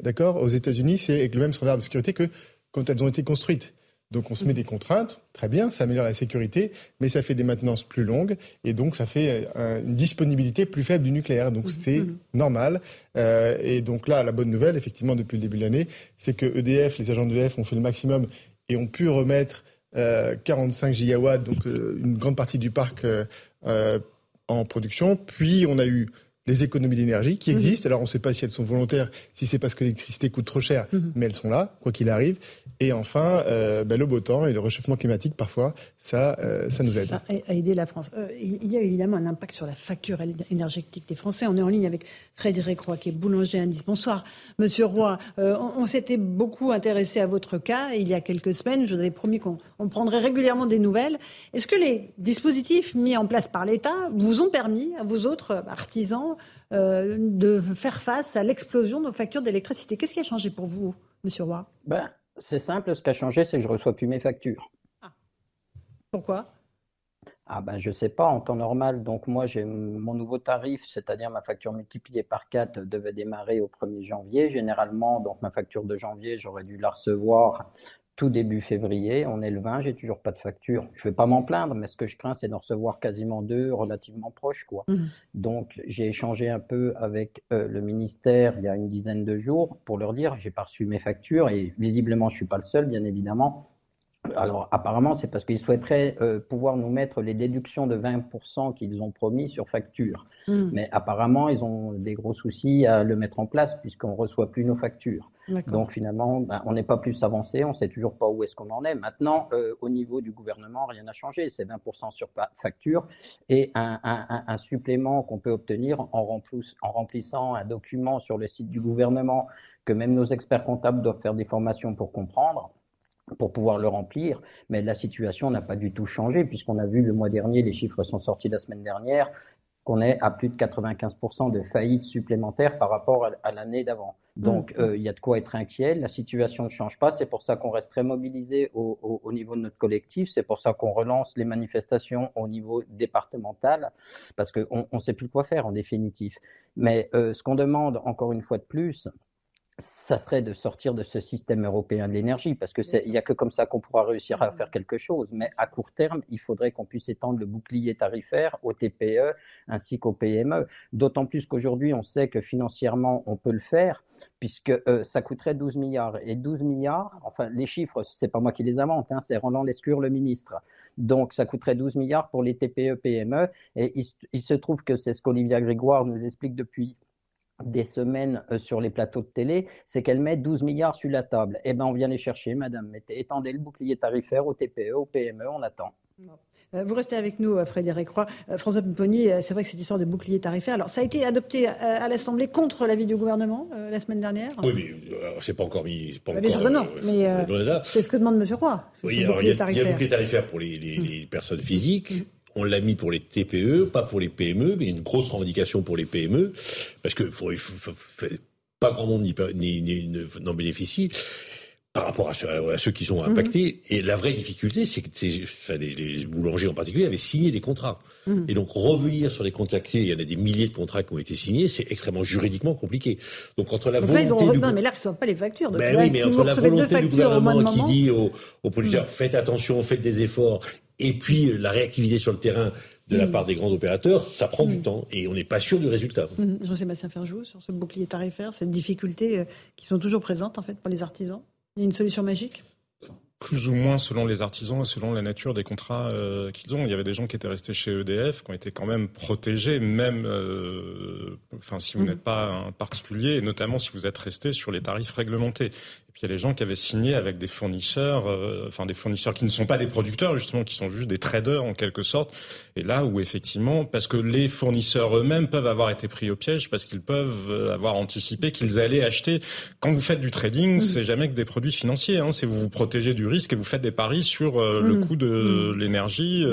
D'accord? Aux États-Unis, c'est avec le même standard de sécurité que quand elles ont été construites. Donc on se met des contraintes, très bien, ça améliore la sécurité, mais ça fait des maintenances plus longues et donc ça fait euh, une disponibilité plus faible du nucléaire. Donc c'est normal. et donc là, la bonne nouvelle, effectivement, depuis le début de l'année, c'est que EDF, les agents d'EDF ont fait le maximum et ont pu remettre 45 euh, gigawatts, donc euh, une grande partie du parc euh, en production. Puis on a eu les économies d'énergie qui mhm. existent. Alors on ne sait pas si elles sont volontaires, si c'est parce que l'électricité coûte trop cher, mhm. mais elles sont là, quoi qu'il arrive. Et enfin, euh, ben, le beau temps et le réchauffement climatique, parfois, ça, euh, ça nous aide. Ça a aidé la France. Euh, il y a évidemment un impact sur la facture énergétique des Français. On est en ligne avec Frédéric Roy, qui est boulanger à Nice. Bonsoir, Monsieur Roy. on, s'était beaucoup intéressé à votre cas il y a quelques semaines. Je vous avais promis qu'on prendrait régulièrement des nouvelles. Est-ce que les dispositifs mis en place par l'État vous ont permis, à vous autres artisans, de faire face à l'explosion de nos factures d'électricité Qu'est-ce qui a changé pour vous, Monsieur Roy? Ben, c'est simple, ce qui a changé, c'est que je ne reçois plus mes factures. Ah. Pourquoi? Ah ben je sais pas en temps normal. Donc moi j'ai mon nouveau tarif, c'est-à-dire ma facture multipliée par 4 devait démarrer au 1er janvier. Généralement, donc ma facture de janvier, j'aurais dû la recevoir tout début février. On est le 20, j'ai toujours pas de facture. Je vais pas m'en plaindre, mais ce que je crains, c'est de recevoir quasiment deux relativement proches, quoi. Mmh. Donc, j'ai échangé un peu avec euh, le ministère il y a une dizaine de jours pour leur dire, j'ai pas reçu mes factures et visiblement, je suis pas le seul, bien évidemment. Alors apparemment, c'est parce qu'ils souhaiteraient euh, pouvoir nous mettre les déductions de 20% qu'ils ont promis sur facture. Hmm. Mais apparemment, ils ont des gros soucis à le mettre en place puisqu'on ne reçoit plus nos factures. Donc finalement, ben, on n'est pas plus avancé, on ne sait toujours pas où est-ce qu'on en est. Maintenant, euh, au niveau du gouvernement, rien n'a changé. C'est 20% sur facture et un, un, un supplément qu'on peut obtenir en, en remplissant un document sur le site du gouvernement que même nos experts comptables doivent faire des formations pour comprendre pour pouvoir le remplir, mais la situation n'a pas du tout changé puisqu'on a vu le mois dernier, les chiffres sont sortis la semaine dernière, qu'on est à plus de 95% de faillites supplémentaires par rapport à, l'année d'avant. Donc, mm. euh, il y a de quoi être inquiet. La situation ne change pas. C'est pour ça qu'on reste très mobilisé au, au, niveau de notre collectif. C'est pour ça qu'on relance les manifestations au niveau départemental, parce qu'on ne sait plus quoi faire en définitif. Mais euh, ce qu'on demande, encore une fois de plus, ça serait de sortir de ce système européen de l'énergie, parce que il n'y a que comme ça qu'on pourra réussir à faire quelque chose. Mais à court terme, il faudrait qu'on puisse étendre le bouclier tarifaire aux TPE ainsi qu'aux PME. D'autant plus qu'aujourd'hui, on sait que financièrement, on peut le faire, puisque euh, ça coûterait 12 milliards. Et 12 milliards, enfin, les chiffres, c'est pas moi qui les invente, hein, c'est Roland Lescure, le ministre. Donc, ça coûterait 12 milliards pour les TPE, PME. Et il, il se trouve que c'est ce qu'Olivia Grégoire nous explique depuis des semaines euh, sur les plateaux de télé, c'est qu'elle met 12 milliards sur la table. Eh bien, on vient les chercher, madame. Mettez, étendez le bouclier tarifaire aux TPE, aux PME, on attend. Euh, vous restez avec nous, euh, Frédéric Roy. François Pupponi, c'est vrai que cette histoire de bouclier tarifaire, alors ça a été adopté à l'Assemblée contre l'avis du gouvernement la semaine dernière? Oui, mais c'est pas encore mis. Pas bien sûr que non, mais c'est ce que demande M. Roy. Oui, il y, a, le bouclier tarifaire pour les, les personnes physiques. On l'a mis pour les TPE, pas pour les PME, mais une grosse revendication pour les PME, parce que faut, pas grand monde n'en bénéficie par rapport à ceux, qui sont impactés. Mhm. Et la vraie difficulté, c'est que les, boulangers en particulier avaient signé des contrats. Mhm. Et donc revenir sur les contrats il y en a des milliers de contrats qui ont été signés, c'est extrêmement juridiquement compliqué. Donc entre la volonté du... mais là, ils ne pas les factures. ben oui, mais entre la volonté du gouvernement qui dit aux, aux producteurs, mhm. faites attention, faites des efforts, et puis euh, la réactivité sur le terrain de la part des grands opérateurs, ça prend du temps et on n'est pas sûr du résultat. Jean-Sébastien Ferjou, sur ce bouclier tarifaire, ces difficultés euh, qui sont toujours présentes en fait pour les artisans, il y a une solution magique? Plus ou moins selon les artisans et selon la nature des contrats euh, qu'ils ont. Il y avait des gens qui étaient restés chez EDF, qui ont été quand même protégés, même enfin si vous n'êtes pas un particulier, et notamment si vous êtes resté sur les tarifs réglementés puis il y a les gens qui avaient signé avec des fournisseurs, euh, enfin des fournisseurs qui ne sont pas des producteurs justement, qui sont juste des traders en quelque sorte. Et là où effectivement, parce que les fournisseurs eux-mêmes peuvent avoir été pris au piège, parce qu'ils peuvent euh, avoir anticipé qu'ils allaient acheter. Quand vous faites du trading, c'est jamais que des produits financiers. Hein, c'est vous vous protégez du risque et vous faites des paris sur euh, le coût de l'énergie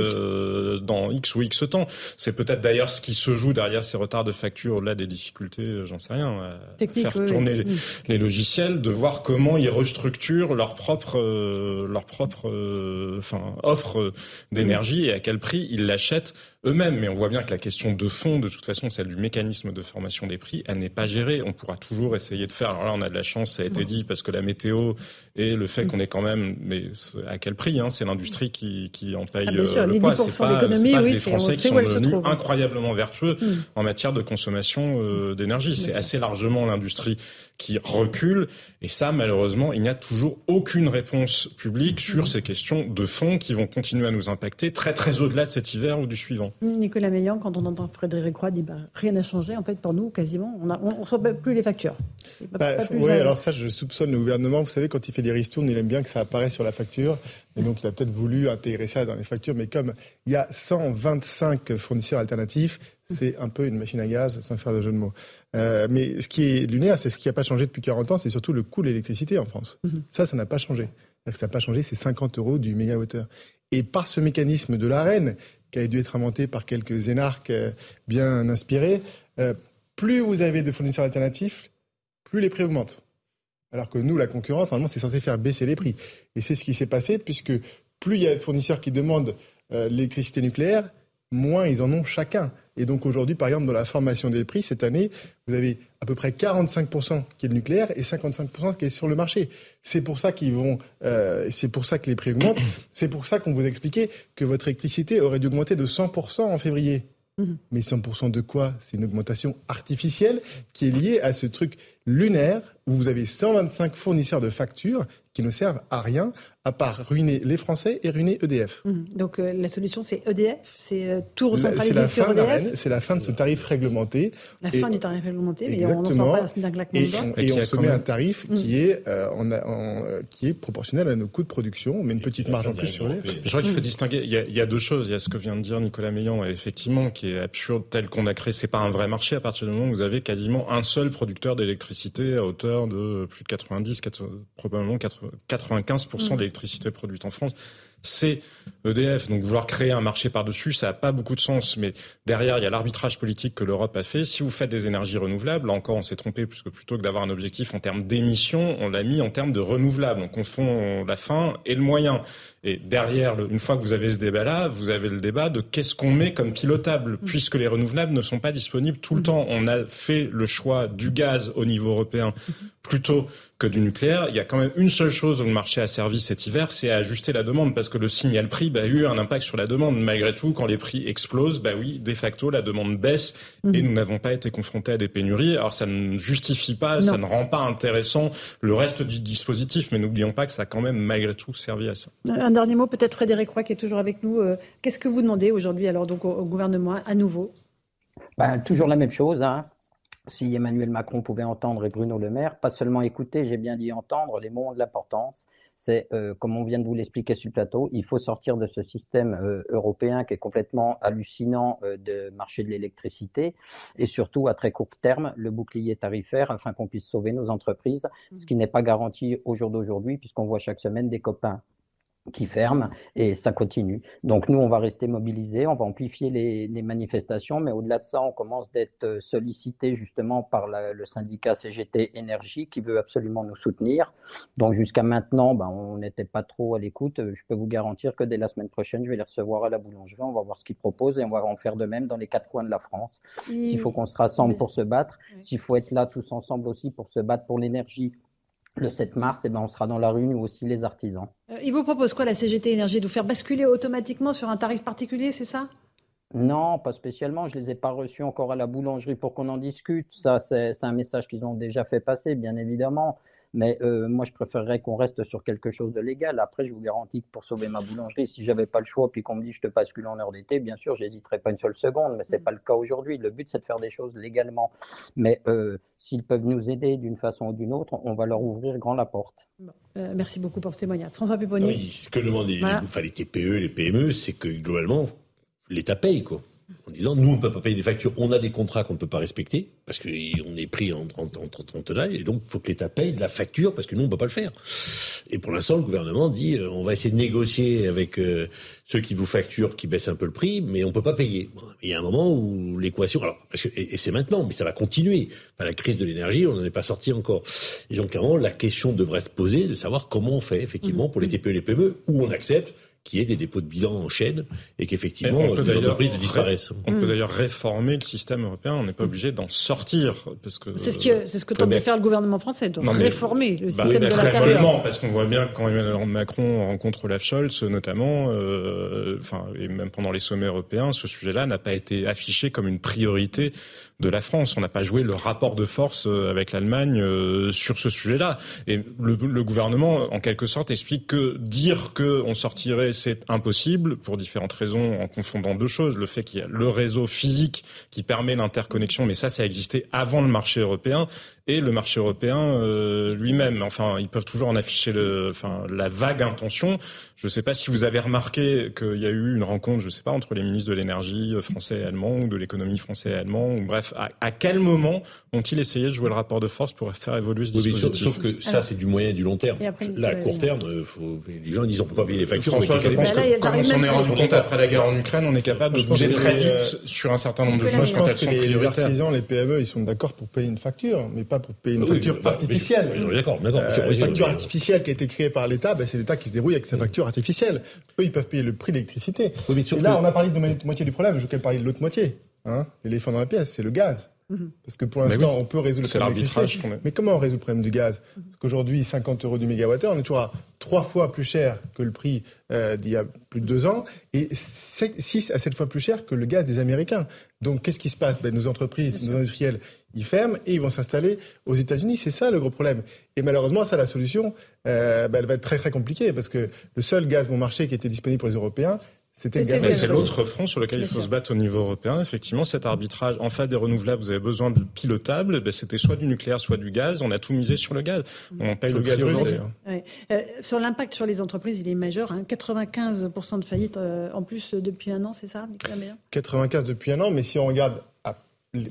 dans X ou X temps. C'est peut-être d'ailleurs ce qui se joue derrière ces retards de facture, au-delà des difficultés, j'en sais rien, à faire tourner les logiciels, de voir comment ils restructurent leur propre, euh, leur propre, euh, offre d'énergie et à quel prix ils l'achètent eux-mêmes. Mais on voit bien que la question de fond, de toute façon, celle du mécanisme de formation des prix, elle n'est pas gérée. On pourra toujours essayer de faire. Alors là, on a de la chance, ça a été dit, parce que la météo et le fait qu'on est quand même, mais à quel prix hein, C'est l'industrie qui, qui en paye ah, euh, le poids. C'est pas, pas les Français qui sont devenus incroyablement vertueux mm. en matière de consommation d'énergie. C'est assez largement l'industrie qui recule. Et ça, malheureusement, il n'y a toujours aucune réponse publique sur ces questions de fond qui vont continuer à nous impacter très très au-delà de cet hiver ou du suivant. Nicolas Meillan, quand on entend Frédéric Roy dire bah, rien n'a changé, en fait, pour nous, quasiment, on ne on, reçoit plus les factures. Bah, oui, alors ça, je soupçonne le gouvernement. Vous savez, quand il fait des ristournes, il aime bien que ça apparaisse sur la facture. Et donc, il a peut-être voulu intégrer ça dans les factures. Mais comme il y a 125 fournisseurs alternatifs, c'est un peu une machine à gaz, sans faire de jeu de mots. Euh, mais ce qui est lunaire, c'est ce qui n'a pas changé depuis 40 ans, c'est surtout le coût de l'électricité en France. Mhm. Ça, ça n'a pas changé. Ça n'a pas changé, c'est 50 euros du mégawattheure. Et par ce mécanisme de l'arène, qui a dû être inventé par quelques énarques euh, bien inspirés, euh, plus vous avez de fournisseurs alternatifs, plus les prix augmentent. Alors que nous, la concurrence, normalement, c'est censé faire baisser les prix. Et c'est ce qui s'est passé, puisque plus il y a de fournisseurs qui demandent l'électricité nucléaire, moins ils en ont chacun. Et donc aujourd'hui, par exemple, dans la formation des prix, cette année, vous avez à peu près 45% qui est le nucléaire et 55% qui est sur le marché. C'est pour ça qu'ils vont, euh, c'est pour ça que les prix augmentent. *coughs* C'est pour ça qu'on vous expliquait que votre électricité aurait dû augmenter de 100% en février. Mhm. Mais 100% de quoi? C'est une augmentation artificielle qui est liée à ce truc lunaire où vous avez 125 fournisseurs de factures qui ne servent à rien, à part ruiner les Français et ruiner EDF. Mmh. Donc euh, la solution, c'est EDF C'est euh, tout recentraliser la sur EDF C'est la fin de ce tarif réglementé. La fin du tarif réglementé, mais on n'en sort pas d'un claquement et, de Et, on se met un tarif mmh. qui, est, euh, en, qui est proportionnel à nos coûts de production. On met une petite marge en plus sur EDF. Je crois qu'il faut mmh. distinguer. Il y, a, il y, a, deux choses. Il y a ce que vient de dire Nicolas Meillan, effectivement, qui est absurde, tel qu'on a créé. C'est pas un vrai marché à partir du moment où vous avez quasiment un seul producteur d'électricité à hauteur de plus de 90, 80, probablement 95% d'électricité produite en France, c'est EDF. Donc vouloir créer un marché par-dessus, ça n'a pas beaucoup de sens. Mais derrière, il y a l'arbitrage politique que l'Europe a fait. Si vous faites des énergies renouvelables, là encore, on s'est trompé, puisque plutôt que d'avoir un objectif en termes d'émissions, on l'a mis en termes de renouvelables. On confond la fin et le moyen. Et derrière, une fois que vous avez ce débat-là, vous avez le débat de qu'est-ce qu'on met comme pilotable, puisque les renouvelables ne sont pas disponibles tout le temps. On a fait le choix du gaz au niveau européen plutôt que du nucléaire. Il y a quand même une seule chose où le marché a servi cet hiver, c'est à ajuster la demande, parce que le signal prix bah, a eu un impact sur la demande. Malgré tout, quand les prix explosent, bah oui, de facto, la demande baisse, et nous n'avons pas été confrontés à des pénuries. Alors ça ne justifie pas, ça ne rend pas intéressant le reste du dispositif, mais n'oublions pas que ça a quand même malgré tout servi à ça. Un dernier mot, peut-être Frédéric Roy qui est toujours avec nous. Euh, qu'est-ce que vous demandez aujourd'hui alors donc au, gouvernement à nouveau? Ben, Toujours la même chose. Hein. Si Emmanuel Macron pouvait entendre et Bruno Le Maire, pas seulement écouter, j'ai bien dit entendre, les mots ont de l'importance. C'est, euh, comme on vient de vous l'expliquer sur le plateau, il faut sortir de ce système euh, européen qui est complètement hallucinant de marché de l'électricité. Et surtout à très court terme le bouclier tarifaire afin qu'on puisse sauver nos entreprises, ce qui n'est pas garanti au jour d'aujourd'hui puisqu'on voit chaque semaine des copains qui ferme et ça continue. Donc nous, on va rester mobilisés, on va amplifier les, les manifestations, mais au-delà de ça, on commence d'être sollicité justement par la, le syndicat CGT Énergie qui veut absolument nous soutenir. Donc jusqu'à maintenant, ben, on n'était pas trop à l'écoute. Je peux vous garantir que dès la semaine prochaine, je vais les recevoir à la boulangerie, on va voir ce qu'ils proposent et on va en faire de même dans les quatre coins de la France. S'il faut qu'on se rassemble pour se battre, s'il faut être là tous ensemble aussi pour se battre pour l'énergie, le 7 mars, eh ben, on sera dans la rue, nous aussi, les artisans. Euh, il vous propose quoi, la CGT Énergie De vous faire basculer automatiquement sur un tarif particulier, c'est ça? Non, pas spécialement. Je ne les ai pas reçus encore à la boulangerie pour qu'on en discute. Ça, c'est un message qu'ils ont déjà fait passer, bien évidemment. Mais euh, moi, je préférerais qu'on reste sur quelque chose de légal. Après, je vous garantis que pour sauver ma boulangerie, si j'avais pas le choix, puis qu'on me dit je te bascule en heure d'été, bien sûr, j'hésiterais pas une seule seconde. Mais c'est mm. pas le cas aujourd'hui. Le but, c'est de faire des choses légalement. Mais euh, s'ils peuvent nous aider d'une façon ou d'une autre, on va leur ouvrir grand la porte. Euh, merci beaucoup pour ce témoignage. François Pupponi. Oui, ce que demandent les, les TPE, les PME, c'est que globalement, l'État paye, quoi en disant nous on ne peut pas payer des factures, on a des contrats qu'on ne peut pas respecter parce qu'on est pris en, en, en, et donc il faut que l'État paye de la facture parce que nous on ne peut pas le faire. Et pour l'instant le gouvernement dit euh, on va essayer de négocier avec euh, ceux qui vous facturent, qui baissent un peu le prix, mais on ne peut pas payer. Il y a un moment où l'équation, alors parce que, et, c'est maintenant, mais ça va continuer. Enfin, la crise de l'énergie, on n'en est pas sorti encore. Et donc à un moment la question devrait se poser de savoir comment on fait effectivement pour les TPE et les PME où on accepte qu'il y ait des dépôts de bilan en chaîne et qu'effectivement les entreprises disparaissent. On peut d'ailleurs réformer le système européen, on n'est pas obligé d'en sortir. parce que C'est ce, que c'est ce que tente de faire le gouvernement français, de réformer le bah, système de la carrière. parce qu'on voit bien quand Emmanuel Macron rencontre Olaf Scholz notamment, euh, enfin, et même pendant les sommets européens, ce sujet-là n'a pas été affiché comme une priorité de la France. On n'a pas joué le rapport de force euh, avec l'Allemagne euh, sur ce sujet-là. Et le, le, gouvernement, en quelque sorte, explique que dire qu'on sortirait, c'est impossible pour différentes raisons, en confondant deux choses. Le fait qu'il y a le réseau physique qui permet l'interconnexion, mais ça, ça a existé avant le marché européen, et le marché européen euh, lui-même. Enfin, ils peuvent toujours en afficher le, enfin, la vague intention. Je ne sais pas si vous avez remarqué qu'il y a eu une rencontre, je ne sais pas, entre les ministres de l'énergie français et allemand ou de l'économie français et allemand. Ou bref, à, quel moment ont-ils essayé de jouer le rapport de force pour faire évoluer ce dispositif Sauf que ça, c'est du moyen et du long terme. Là, à court terme, euh, faut, les gens disent on peut pas payer les factures. François, je pense que comme on s'en est rendu compte après la guerre en Ukraine, on est capable de bouger très vite sur un certain nombre de choses quand elles sont prioritaires. Les artisans, les PME, ils sont d'accord pour payer une facture, mais pas pour payer une facture artificielle. D'accord, d'accord. Une facture artificielle qui a été créée par l'État, ben, c'est l'État qui se débrouille avec sa facture artificielle. Eux, ils peuvent payer le prix de l'électricité. là, on a parlé de moitié du problème, je voulais parler de l'autre moitié. Hein L'éléphant dans la pièce, c'est le gaz. Mhm. Parce que pour l'instant, on peut résoudre le problème l'arbitrage Mais comment on résout le problème du gaz Parce qu'aujourd'hui, 50 euros du mégawattheure, on est toujours à trois fois plus cher que le prix euh, d'il y a plus de deux ans et 6 à 7 fois plus cher que le gaz des Américains. Donc qu'est-ce qui se passe? Ben, Nos entreprises, nos industriels, ils ferment et ils vont s'installer aux États-Unis. C'est ça le gros problème. Et malheureusement, ça, la solution, euh, ben, elle va être très très compliquée parce que le seul gaz bon marché qui était disponible pour les Européens, c'était C'est l'autre front sur lequel il faut se battre au niveau européen. Effectivement, cet arbitrage, en fait des renouvelables, vous avez besoin de pilotable. Ben, c'était soit du nucléaire, soit du gaz. On a tout misé sur le gaz. On paye le, gaz aujourd'hui. Euh, sur l'impact sur les entreprises, il est majeur. 95% hein. de faillites euh, en plus depuis un an, c'est ça, 95 depuis un an, mais si on regarde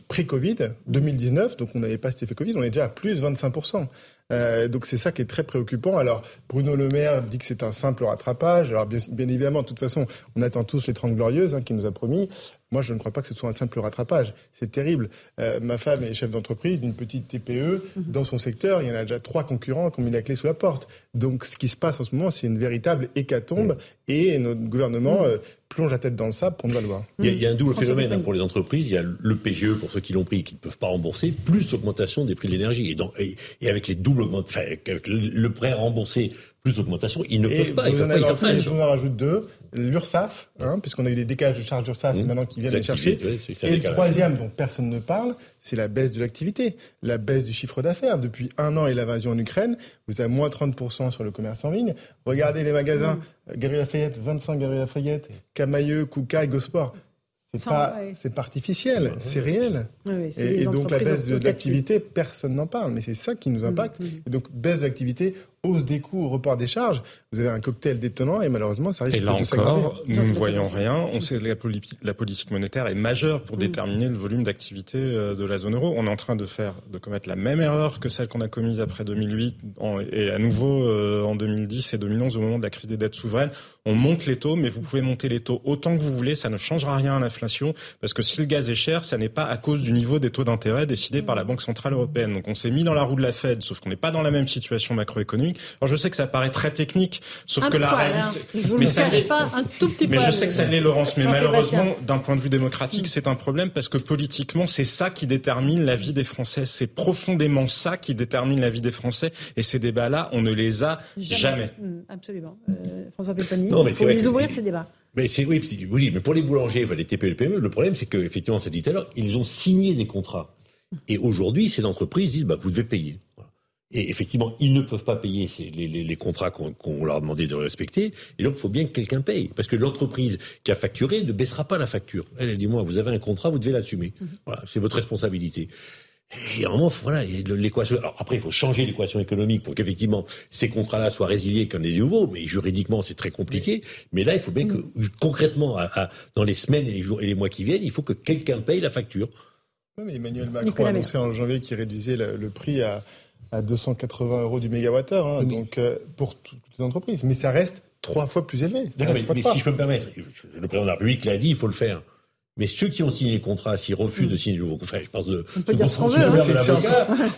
pré-Covid, 2019, donc on n'avait pas cet effet Covid, on est déjà à plus 25%. Euh, donc c'est ça qui est très préoccupant. Alors Bruno Le Maire dit que c'est un simple rattrapage. Alors bien, évidemment, de toute façon, on attend tous les 30 glorieuses hein, qu'il nous a promis. Moi, je ne crois pas que ce soit un simple rattrapage. C'est terrible. Euh, ma femme est chef d'entreprise d'une petite TPE. Mhm. Dans son secteur, il y en a déjà trois concurrents qui ont mis la clé sous la porte. Donc, ce qui se passe en ce moment, c'est une véritable hécatombe. Et notre gouvernement euh, plonge la tête dans le sable pour ne pas le voir. Il y a, un double phénomène hein, pour les entreprises. Il y a le PGE pour ceux qui l'ont pris qui ne peuvent pas rembourser, plus l'augmentation des prix de l'énergie. Et, et, avec les doubles enfin, le prêt remboursé plus d'augmentation, ils ne peuvent pas. Vous en avez en vous en rajoute deux. L'URSSAF, hein, puisqu'on a eu des décages de charges d'URSSAF mmh. maintenant qui viennent les chercher. et le troisième dont personne ne parle, c'est la baisse de l'activité, la baisse du chiffre d'affaires. Depuis un an et l'invasion en Ukraine, vous avez moins 30% sur le commerce en ligne. Regardez les magasins, mmh. Galerie Lafayette, 25 Galerie Lafayette, Camailleux, Kouka, Gosport. C'est pas, c'est artificiel, c'est réel. et, donc la baisse de, l'activité, personne n'en parle, mais c'est ça qui nous mmh, impacte. Et donc baisse de l'activité, hausse des coûts, report des charges, vous avez un cocktail détonnant et malheureusement ça risque et là encore, nous ne voyons rien. On sait que la, politique monétaire est majeure pour mm. déterminer le volume d'activité euh, de la zone euro. On est en train de faire, de commettre la même erreur que celle qu'on a commise après 2008 et à nouveau euh, en 2010 et 2011 au moment de la crise des dettes souveraines. On monte les taux, mais vous pouvez monter les taux autant que vous voulez, ça ne changera rien à l'inflation parce que si le gaz est cher, ça n'est pas à cause du niveau des taux d'intérêt décidés par la Banque centrale européenne. Donc on s'est mis dans la roue de la Fed, sauf qu'on n'est pas dans la même situation macroéconomique. Alors je sais que ça paraît très technique, sauf que la réalité. Je mais ça pas un tout petit Mais je sais que ça l'est, Laurence. Mais malheureusement, d'un point de vue démocratique, c'est un problème parce que politiquement, c'est ça qui détermine la vie des Français. C'est profondément ça qui détermine la vie des Français. Et ces débats-là, on ne les a jamais. Mmh, absolument. Euh, François Péponi, il faut les ouvrir ces débats. Mais c'est oui, oui, mais pour les boulangers, les TPE et les PME, le problème c'est que effectivement, ça dit tout à l'heure, ils ont signé des contrats. Et aujourd'hui, ces entreprises disent bah vous devez payer. Et effectivement, ils ne peuvent pas payer les, contrats qu'on leur a demandé de respecter. Et donc, il faut bien que quelqu'un paye. Parce que l'entreprise qui a facturé ne baissera pas la facture. Elle, elle dit, moi, vous avez un contrat, vous devez l'assumer. Mhm. Voilà, c'est votre responsabilité. Et à un moment, voilà, l'équation. Alors après, il faut changer l'équation économique pour qu'effectivement ces contrats-là soient résiliés comme des nouveaux. Mais juridiquement, c'est très compliqué. Mais là, il faut bien que mhm. concrètement, dans les semaines et les jours et les mois qui viennent, il faut que quelqu'un paye la facture. mais Emmanuel Macron a annoncé en janvier qu'il réduisait le prix à à 280 euros du mégawattheure, hein, donc euh, pour toutes les entreprises. Mais ça reste trois fois plus élevé. mais, si je peux me permettre, le président de la République l'a dit, il faut le faire. Mais ceux qui ont signé les contrats, s'ils refusent de signer de nouveaux contrats, je pense de, veut, hein,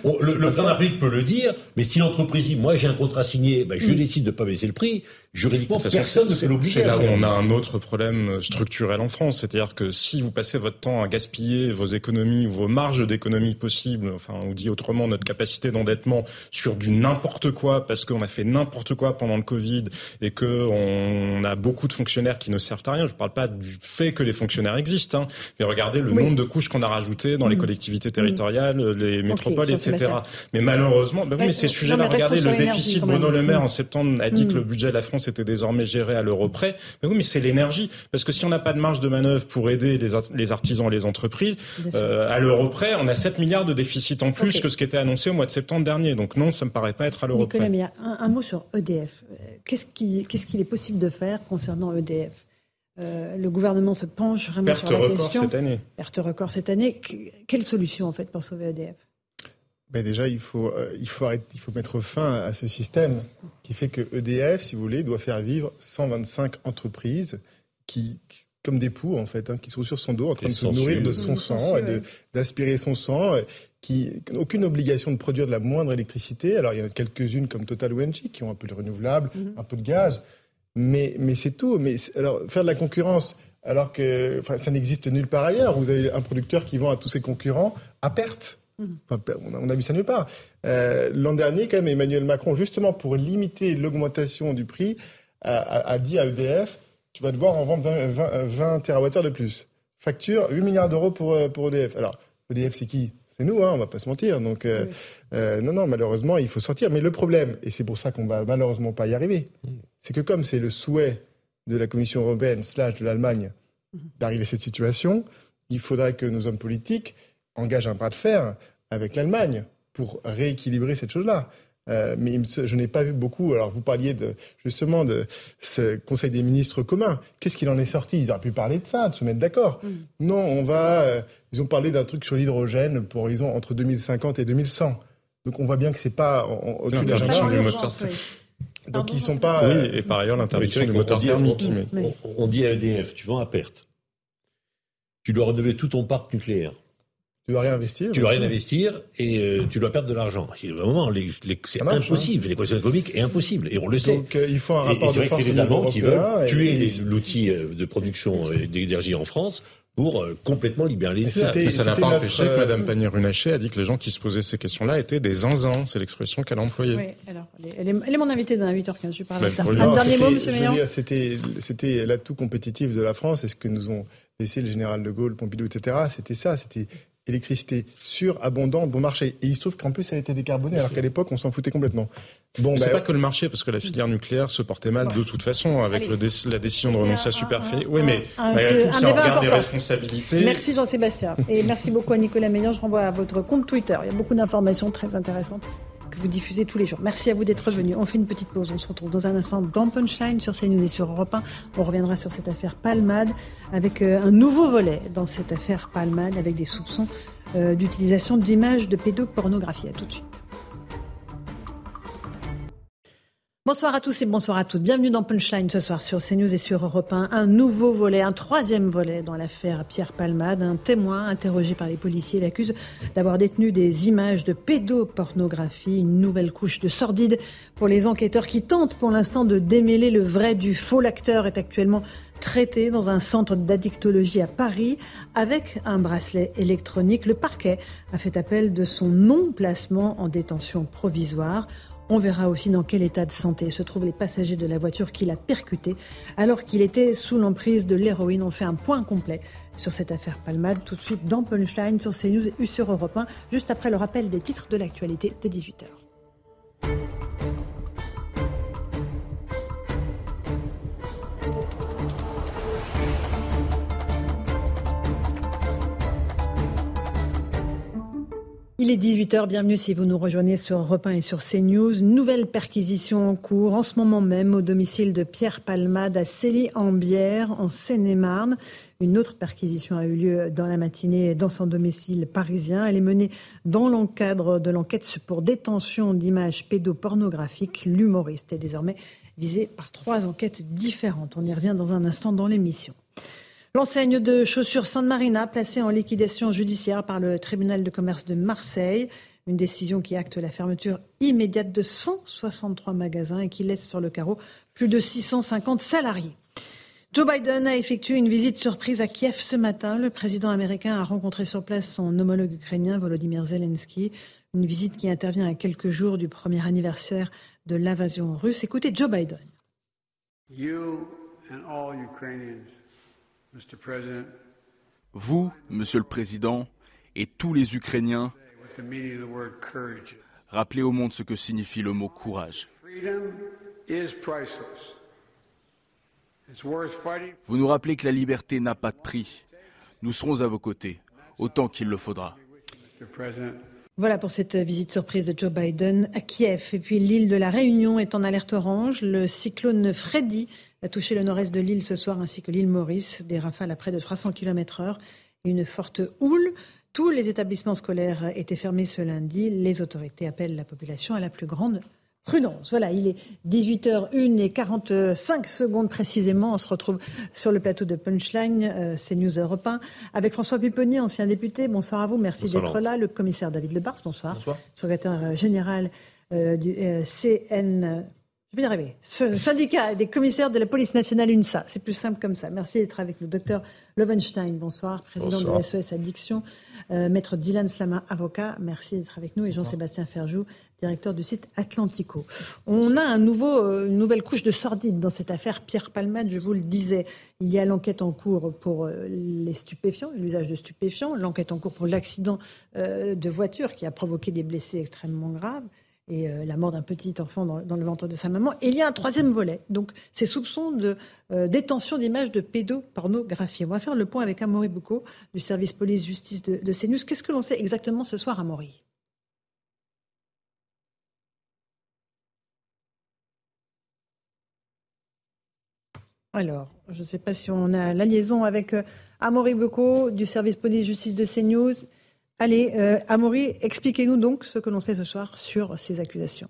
le, *laughs* le président de la République peut le dire, mais si l'entreprise dit, moi j'ai un contrat signé, ben, je mm. décide de ne pas baisser le prix, juridiquement, personne ne peut l'obliger. C'est là où on a un autre problème structurel en France. C'est-à-dire que si vous passez votre temps à gaspiller vos économies ou vos marges d'économie possibles, enfin, on dit autrement notre capacité d'endettement sur du n'importe quoi parce qu'on a fait n'importe quoi pendant le Covid et que on a beaucoup de fonctionnaires qui ne servent à rien. Je ne parle pas du fait que les fonctionnaires existent, hein, mais regardez le nombre de couches qu'on a rajouté dans les mm. collectivités mm. territoriales, les métropoles, etc. Mais malheureusement, ben oui, mais ces sujets-là, regardez le déficit. Bruno Le Maire en septembre a dit que le budget de la France c'était désormais géré à l'euro près. Mais oui, mais c'est l'énergie. Parce que si on n'a pas de marge de manœuvre pour aider les, artisans et les entreprises, euh, à l'euro près, on a 7 milliards de déficit en plus que ce qui était annoncé au mois de septembre dernier. Donc non, ça me paraît pas être à l'euro près. Un, un, mot sur EDF. Euh, qu'est-ce qu'il est possible de faire concernant EDF euh, le gouvernement se penche vraiment sur la record cette année. Perte record cette année. Quelle solution en fait pour sauver EDF ben déjà, il faut, euh, il, faut arrêter, il faut mettre fin à ce système qui fait que EDF, si vous voulez, doit faire vivre 125 entreprises qui, comme des poux, en fait, hein, qui sont sur son dos en train de se nourrir de son sang et d'aspirer son sang, euh, qui n'ont aucune obligation de produire de la moindre électricité. Alors, il y en a quelques-unes comme Total ou Engie qui ont un peu de renouvelable, mhm. un peu de gaz, mais, mais c'est tout. Mais alors, faire de la concurrence alors que ça n'existe nulle part ailleurs. Vous avez un producteur qui vend à tous ses concurrents à perte. Mhm. on a vu ça nulle part. Euh, l'an dernier, quand même, Emmanuel Macron, justement pour limiter l'augmentation du prix, a, dit à EDF, tu vas devoir en vendre 20, 20, TWh de plus. Facture 8 milliards d'euros pour, euh, pour EDF. Alors, EDF, c'est qui? C'est nous, hein, on va pas se mentir. Donc, euh, non, non, malheureusement, il faut sortir. Mais le problème, et c'est pour ça qu'on va malheureusement pas y arriver, c'est que comme c'est le souhait de la Commission européenne slash de l'Allemagne mhm. d'arriver à cette situation, il faudrait que nos hommes politiques engagent un bras de fer avec l'Allemagne pour rééquilibrer cette chose-là. Euh, mais je n'ai pas vu beaucoup. Alors, vous parliez de, justement de ce Conseil des ministres commun. Qu'est-ce qu'il en est sorti? Ils auraient pu parler de ça, de se mettre d'accord. Mm. Non, on va. Euh, ils ont parlé d'un truc sur l'hydrogène pour horizon entre 2050 et 2100. Donc, on voit bien que c'est pas au-dessus de l'interdiction du moteur. Donc, ils sont pas. Oui, et par ailleurs, l'interdiction du moteur thermique. On, on dit à EDF, tu vends à perte. Tu dois renouveler tout ton parc nucléaire. Tu dois réinvestir. Tu dois rien investir et euh, tu dois perdre de l'argent. moment, c'est hein. impossible. L'équation économique est impossible et on le sait. Donc euh, il faut un rapport et, c'est vrai que c'est les Allemands qui veulent tuer l'outil euh, de production d'énergie en France pour complètement libéraliser ça. Mais ça n'a pas empêché que Mme Pannier-Runacher a dit que les gens qui se posaient ces questions-là étaient des zinzins. C'est l'expression qu'elle a employée. Oui, alors, elle est, elle est, mon invitée dans 8h15. Je parle de ça. Un dernier mot, M. Meillon C'était l'atout compétitif de la France. Est-ce que nous ont laissé le général de Gaulle, Pompidou, etc. C'était ça. C'était électricité sûre, abondante, bon marché. Et il se trouve qu'en plus, elle était décarbonée, alors qu'à l'époque, on s'en foutait complètement. Bon, c'est ben, pas que le marché, parce que la filière nucléaire se portait mal de toute façon, avec le la décision de renoncer à Superfé. Oui, mais un, tout ça, regarde des responsabilités. Merci Jean-Sébastien. Et merci beaucoup à Nicolas Meillon. Je renvoie à votre compte Twitter. Il y a beaucoup d'informations très intéressantes vous diffusez tous les jours. Merci à vous d'être venu. On fait une petite pause. On se retrouve dans un instant dans Punchline sur CNews et sur Europe 1. On reviendra sur cette affaire Palmade avec euh, un nouveau volet dans cette affaire Palmade avec des soupçons euh, d'utilisation d'images de pédopornographie. À tout de suite. Bonsoir à tous et bonsoir à toutes. Bienvenue dans Punchline ce soir sur CNews et sur Europe 1. Un nouveau volet, un troisième volet dans l'affaire Pierre Palmade. Un témoin interrogé par les policiers l'accuse d'avoir détenu des images de pédopornographie. Une nouvelle couche de sordide pour les enquêteurs qui tentent pour l'instant de démêler le vrai du faux. L'acteur est actuellement traité dans un centre d'addictologie à Paris avec un bracelet électronique. Le parquet a fait appel de son non-placement en détention provisoire. On verra aussi dans quel état de santé se trouvent les passagers de la voiture qui l'a percuté alors qu'il était sous l'emprise de l'héroïne. On fait un point complet sur cette affaire Palmade tout de suite dans Punchline sur CNews et sur Europe 1, juste après le rappel des titres de l'actualité de 18h. Il est 18h, bienvenue si vous nous rejoignez sur Europe 1 et sur CNews. Nouvelle perquisition en cours en ce moment même au domicile de Pierre Palmade à Célie-en-Bière en Seine-et-Marne. Une autre perquisition a eu lieu dans la matinée dans son domicile parisien. Elle est menée dans l'encadre de l'enquête pour détention d'images pédopornographiques. L'humoriste est désormais visé par trois enquêtes différentes. On y revient dans un instant dans l'émission. L'enseigne de chaussures San Marina placée en liquidation judiciaire par le tribunal de commerce de Marseille. Une décision qui acte la fermeture immédiate de 163 magasins et qui laisse sur le carreau plus de 650 salariés. Joe Biden a effectué une visite surprise à Kiev ce matin. Le président américain a rencontré sur place son homologue ukrainien Volodymyr Zelensky. Une visite qui intervient à quelques jours du premier anniversaire de l'invasion russe. Écoutez Joe Biden. You and all Ukrainians vous, Monsieur le Président, et tous les Ukrainiens, rappelez au monde ce que signifie le mot courage. Vous nous rappelez que la liberté n'a pas de prix. Nous serons à vos côtés, autant qu'il le faudra. Voilà pour cette visite surprise de Joe Biden à Kiev. Et puis l'île de la Réunion est en alerte orange. Le cyclone Freddy a touché le nord-est de l'île ce soir ainsi que l'île Maurice. Des rafales à près de 300 km heure et une forte houle. Tous les établissements scolaires étaient fermés ce lundi. Les autorités appellent la population à la plus grande prudence. Voilà, il est 18h01 et 45 secondes précisément. On se retrouve sur le plateau de Punchline, euh, c'est News Europe 1, avec François Pupponi, ancien député. Bonsoir à vous, merci d'être là. Le commissaire David Lebars, bonsoir. Bonsoir. Secrétaire général euh, du euh, CN Je vais y arriver. Ce syndicat des commissaires de la police nationale UNSA. C'est plus simple comme ça. Merci d'être avec nous. Docteur Lovenstein, bonsoir. Président de de SOS Addiction. Euh, Maître Dylan Slama, avocat. Merci d'être avec nous. Et Jean-Sébastien Ferjou, directeur du site Atlantico. On a un nouveau, euh, une nouvelle couche de sordide dans cette affaire Pierre Palmade, je vous le disais. Il y a l'enquête en cours pour euh, les stupéfiants, l'usage de stupéfiants, l'enquête en cours pour l'accident de voiture qui a provoqué des blessés extrêmement graves et euh, la mort d'un petit enfant dans, le ventre de sa maman. Et il y a un troisième volet, donc ces soupçons de euh, détention d'images de pédopornographie. On va faire le point avec Amaury Boucaud du service police-justice de, de CNews. Qu'est-ce que l'on sait exactement ce soir, Amaury? Alors, je ne sais pas si on a la liaison avec euh, Amaury Boucaud du service police-justice de CNews. Allez, euh, Amaury, expliquez-nous donc ce que l'on sait ce soir sur ces accusations.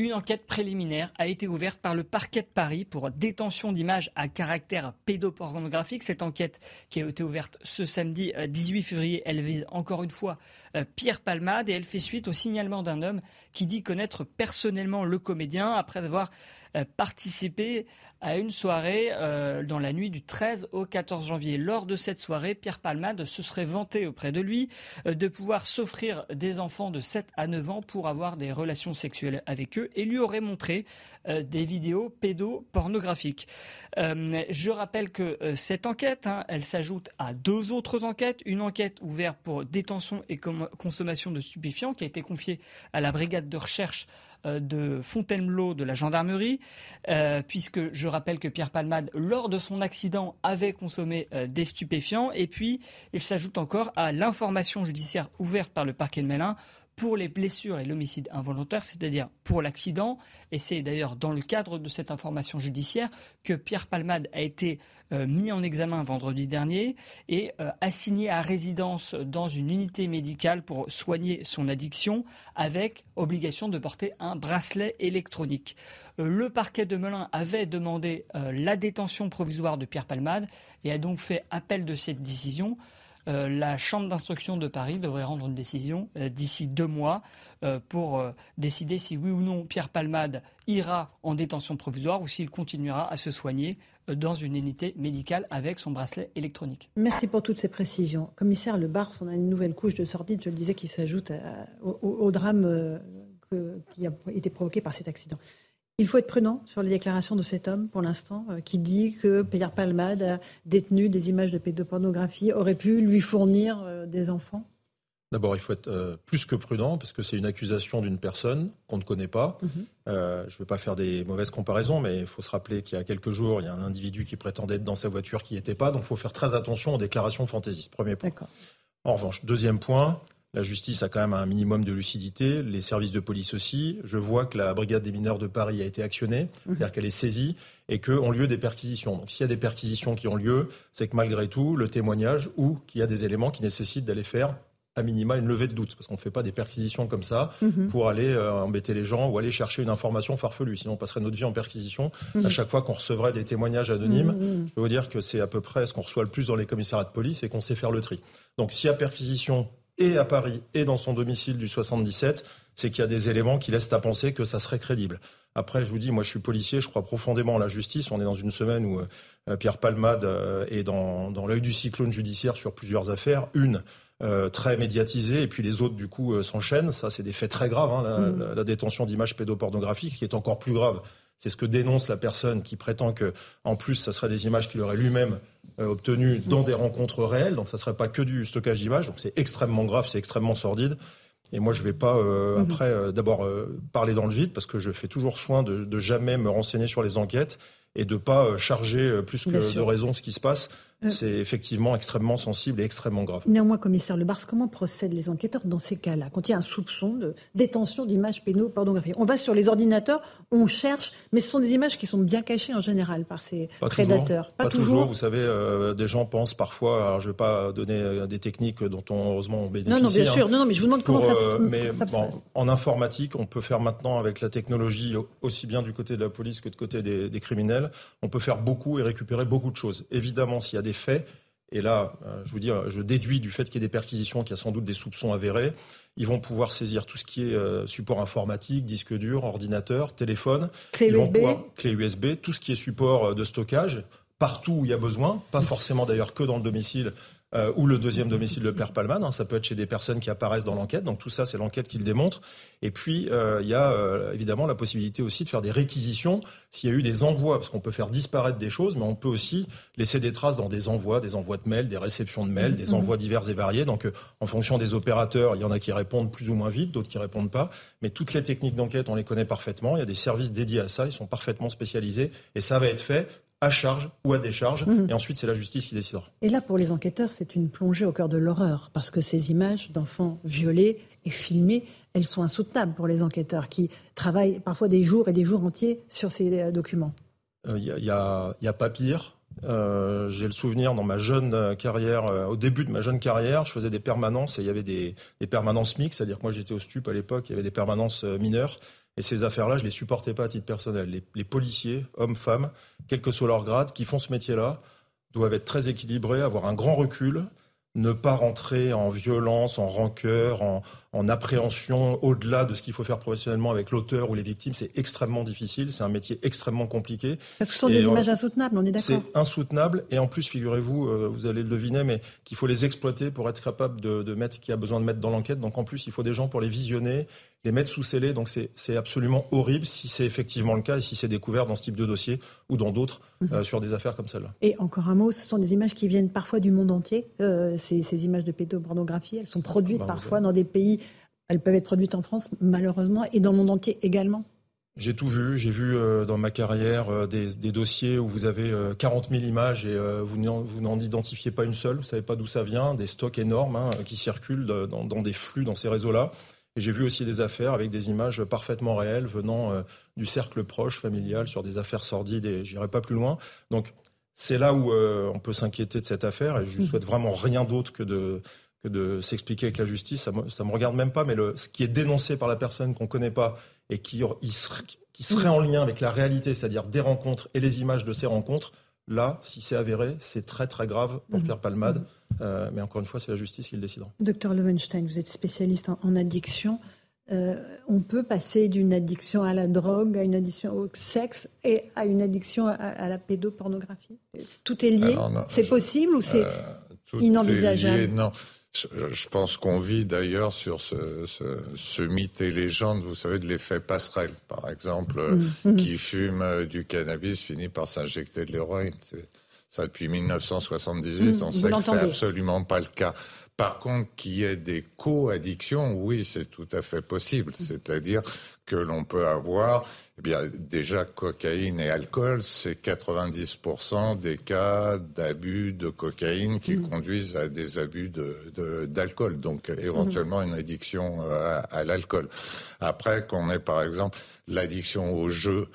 Une enquête préliminaire a été ouverte par le parquet de Paris pour détention d'images à caractère pédopornographique. Cette enquête qui a été ouverte ce samedi 18 euh, février, elle vise encore une fois euh, Pierre Palmade et elle fait suite au signalement d'un homme qui dit connaître personnellement le comédien après avoir euh, participé à une soirée euh, dans la nuit du 13 au 14 janvier. Lors de cette soirée, Pierre Palmade se serait vanté auprès de lui euh, de pouvoir s'offrir des enfants de 7 à 9 ans pour avoir des relations sexuelles avec eux et lui aurait montré des vidéos pédopornographiques. je rappelle que cette enquête, hein, elle s'ajoute à deux autres enquêtes. Une enquête ouverte pour détention et consommation de stupéfiants qui a été confiée à la brigade de recherche de Fontainebleau de la gendarmerie, euh, puisque je rappelle que Pierre Palmade, lors de son accident, avait consommé euh, des stupéfiants. Et puis, il s'ajoute encore à l'information judiciaire ouverte par le parquet de Mélin pour les blessures et l'homicide involontaire, c'est-à-dire pour l'accident. Et c'est d'ailleurs dans le cadre de cette information judiciaire que Pierre Palmade a été euh, mis en examen vendredi dernier et euh, assigné à résidence dans une unité médicale pour soigner son addiction avec obligation de porter un bracelet électronique. Euh, le parquet de Melun avait demandé la détention provisoire de Pierre Palmade et a donc fait appel de cette décision. Euh, la Chambre d'instruction de Paris devrait rendre une décision euh, d'ici deux mois euh, pour décider si oui ou non Pierre Palmade ira en détention provisoire ou s'il continuera à se soigner dans une unité médicale avec son bracelet électronique. Merci pour toutes ces précisions. Commissaire Le Bars, on a une nouvelle couche de sordide, je le disais, qui s'ajoute au, drame qui a été provoqué par cet accident. Il faut être prudent sur les déclarations de cet homme, pour l'instant, euh, qui dit que Pierre Palmade a détenu des images de pédopornographie, aurait pu lui fournir euh, des enfants D'abord, il faut être euh, plus que prudent parce que c'est une accusation d'une personne qu'on ne connaît pas. Mhm. je ne vais pas faire des mauvaises comparaisons, mais il faut se rappeler qu'il y a quelques jours, il y a un individu qui prétendait être dans sa voiture qui n'y était pas. Donc, il faut faire très attention aux déclarations fantaisistes. Premier point. En revanche, deuxième point, la justice a quand même un minimum de lucidité, les services de police aussi. Je vois que la brigade des mineurs de Paris a été actionnée, mhm. c'est-à-dire qu'elle est saisie et qu'ont lieu des perquisitions. Donc s'il y a des perquisitions qui ont lieu, c'est que malgré tout, le témoignage ou qu'il y a des éléments qui nécessitent d'aller faire à minima une levée de doute, parce qu'on ne fait pas des perquisitions comme ça mhm. pour aller euh, embêter les gens ou aller chercher une information farfelue. Sinon, on passerait notre vie en perquisition. Mhm. À chaque fois qu'on recevrait des témoignages anonymes, je peux vous dire que c'est à peu près ce qu'on reçoit le plus dans les commissariats de police et qu'on sait faire le tri. Donc, s'il y a perquisition et à Paris et dans son domicile du 77, c'est qu'il y a des éléments qui laissent à penser que ça serait crédible. Après, je vous dis, moi je suis policier, je crois profondément en la justice. On est dans une semaine où euh, Pierre Palmade euh, est dans, dans l'œil du cyclone judiciaire sur plusieurs affaires. Une euh, très médiatisée et puis les autres du coup s'enchaînent. Ça, c'est des faits très graves. Hein, la, mmh. la, détention d'images pédopornographiques, qui est encore plus grave. C'est ce que dénonce la personne qui prétend que, en plus, ça serait des images qu'il aurait lui-même euh, obtenu dans des rencontres réelles, donc ça ne serait pas que du stockage d'images, donc c'est extrêmement grave, c'est extrêmement sordide. Et moi, je ne vais pas, euh, mhm. après, euh, d'abord parler dans le vide, parce que je fais toujours soin de, de jamais me renseigner sur les enquêtes et de ne pas charger plus que de raison ce qui se passe. Euh. c'est effectivement extrêmement sensible et extrêmement grave. Néanmoins, commissaire Lebars, comment procèdent les enquêteurs dans ces cas-là Quand il y a un soupçon de détention d'images pédopornographiques, on va sur les ordinateurs, on cherche, mais ce sont des images qui sont bien cachées en général par ces prédateurs. pas, toujours. Vous savez, euh, des gens pensent parfois, alors je ne vais pas donner euh, des techniques dont on heureusement on bénéficie. Non, non, bien sûr. Non, non, mais je vous demande comment ça, mais, ça bon, En informatique, on peut faire maintenant avec la technologie, aussi bien du côté de la police que du côté des, des criminels, on peut faire beaucoup et récupérer beaucoup de choses. Évidemment, s'il y a des faits, et là, euh, je vous dis, je déduis du fait qu'il y ait des perquisitions, qu'il y a sans doute des soupçons avérés, ils vont pouvoir saisir tout ce qui est euh, support informatique, disque dur, ordinateur, téléphone. Clé USB. clé USB, tout ce qui est support de stockage, partout où il y a besoin, pas forcément d'ailleurs que dans le domicile, euh, ou le deuxième domicile de Pierre Palman. Hein, ça peut être chez des personnes qui apparaissent dans l'enquête. Donc tout ça, c'est l'enquête qui le démontre. Et puis, euh, il y a euh, évidemment la possibilité aussi de faire des réquisitions s'il y a eu des envois, parce qu'on peut faire disparaître des choses, mais on peut aussi laisser des traces dans des envois, des envois de mails, des réceptions de mails, des mmh. envois divers et variés. Donc en fonction des opérateurs, il y en a qui répondent plus ou moins vite, d'autres qui répondent pas. Mais toutes les techniques d'enquête, on les connaît parfaitement. Il y a des services dédiés à ça, ils sont parfaitement spécialisés. Et ça va être fait à charge ou à décharge, mhm. et ensuite c'est la justice qui décidera. Et là, pour les enquêteurs, c'est une plongée au cœur de l'horreur, parce que ces images d'enfants violés et filmés, elles sont insoutenables pour les enquêteurs qui travaillent parfois des jours et des jours entiers sur ces euh, documents. Il euh, n'y a, y a, pas pire. Euh, j'ai le souvenir dans ma jeune carrière, au début de ma jeune carrière, je faisais des permanences et il y avait des, des permanences mixtes, c'est-à-dire que moi j'étais au STUP à l'époque, il y avait des permanences mineures et ces affaires-là, je les supportais pas à titre personnel. Les, policiers, hommes, femmes, quel que soit leur grade, qui font ce métier-là, doivent être très équilibrés, avoir un grand recul, ne pas rentrer en violence, en rancœur, en, en appréhension au-delà de ce qu'il faut faire professionnellement avec l'auteur ou les victimes, c'est extrêmement difficile. C'est un métier extrêmement compliqué. Parce que ce sont des images insoutenables, on est d'accord C'est insoutenable. Et en plus, figurez-vous, euh, vous allez le deviner, mais qu'il faut les exploiter pour être capable de, de mettre ce qu'il y a besoin de mettre dans l'enquête. Donc en plus, il faut des gens pour les visionner, les mettre sous scellé. Donc c'est absolument horrible si c'est effectivement le cas et si c'est découvert dans ce type de dossier ou dans d'autres mhm. euh, sur des affaires comme celle-là. Et encore un mot, ce sont des images qui viennent parfois du monde entier. Euh, ces, ces, images de pédopornographie, elles sont produites bah, parfois dans des pays elles peuvent être produites en France, malheureusement, et dans le monde entier également. J'ai tout vu. J'ai vu euh, dans ma carrière euh, des, dossiers où vous avez 40 euh, 000 images et vous n'en identifiez pas une seule. Vous savez pas d'où ça vient. Des stocks énormes hein, qui circulent dans, des flux dans ces réseaux-là. Et j'ai vu aussi des affaires avec des images parfaitement réelles venant du cercle proche, familial, sur des affaires sordides. Et j'irai pas plus loin. Donc c'est là où on peut s'inquiéter de cette affaire. Et je ne mmh. souhaite vraiment rien d'autre que de que de s'expliquer avec la justice. Ça me, me regarde même pas, mais le, ce qui est dénoncé par la personne qu'on connaît pas et qui, serait, qui serait en lien avec la réalité, c'est-à-dire des rencontres et les images de ces rencontres, là, si c'est avéré, c'est très très grave pour mhm. Pierre Palmade. Euh, mais encore une fois, c'est la justice qui le décidera. Docteur Levenstein, vous êtes spécialiste en, addiction. Euh, on peut passer d'une addiction à la drogue, à une addiction au sexe et à une addiction à, la pédopornographie? Tout est lié? C'est possible ou c'est euh, inenvisageable? Non. Je pense qu'on vit d'ailleurs sur ce, ce, ce, mythe et légende, vous savez, de l'effet passerelle. Par exemple, mm, mm. qui fume euh, du cannabis finit par s'injecter de l'héroïne. Ça depuis 1978, mm, on sait que c'est absolument pas le cas. Par contre, qu'il y ait des co-addictions, oui, c'est tout à fait possible. C'est-à-dire que l'on peut avoir, eh bien, déjà cocaïne et alcool, c'est 90% des cas d'abus de cocaïne qui mmh. conduisent à des abus de, d'alcool, donc éventuellement une addiction euh, à, à l'alcool. Après, qu'on ait par exemple l'addiction au jeu,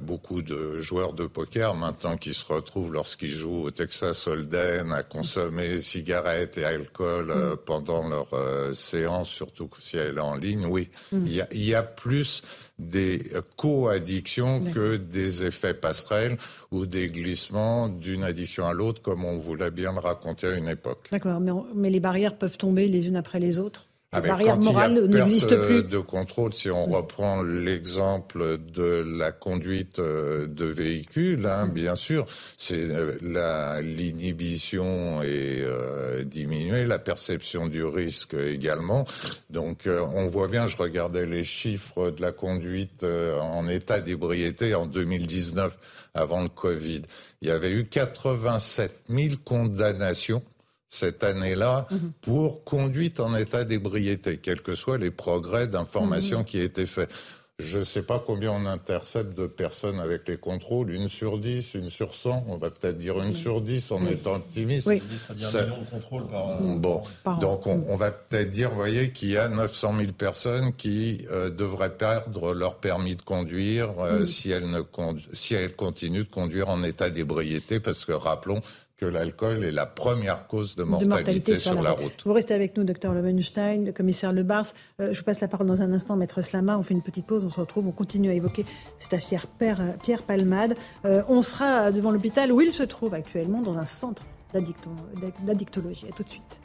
beaucoup de joueurs de poker maintenant qui se retrouvent lorsqu'ils jouent au Texas Hold'em à consommer cigarettes et alcool euh, mm. pendant leur euh, séance, surtout si elle est en ligne. Oui, mm. il, y a, il, y a, plus des co-addictions que des effets passerelles ou des glissements d'une addiction à l'autre, comme on voulait bien le raconter à une époque. D'accord, mais, mais les barrières peuvent tomber les unes après les autres? Ah, barrière morale n'existe plus. De contrôle, si on reprend l'exemple de la conduite euh, de véhicules, hein, bien sûr, c'est euh, l'inhibition est euh, diminuée, la perception du risque également. Donc, euh, on voit bien. Je regardais les chiffres de la conduite en état d'ébriété en 2019, avant le Covid. Il y avait eu 87 000 condamnations cette année-là mhm. pour conduite en état d'ébriété, quels que soient les progrès d'information mhm. qui étaient faits. Je ne sais pas combien on intercepte de personnes avec les contrôles, une sur dix, une sur cent, on va peut-être dire une sur dix en étant optimiste. Oui. Ça... de contrôles par, bon, donc on, va peut-être dire, vous voyez, qu'il y a 900 000 personnes qui euh, devraient perdre leur permis de conduire euh, si, elles ne si elles continuent de conduire en état d'ébriété, parce que rappelons que l'alcool est la première cause de mortalité, sur, la, route. Vous restez avec nous, docteur Levenstein, commissaire Le Bars. Euh, je vous passe la parole dans un instant, maître Slama. On fait une petite pause, on se retrouve, on continue à évoquer cette affaire Pierre, Pierre Palmade. Euh, on sera devant l'hôpital où il se trouve actuellement, dans un centre d'addictologie. À tout de suite.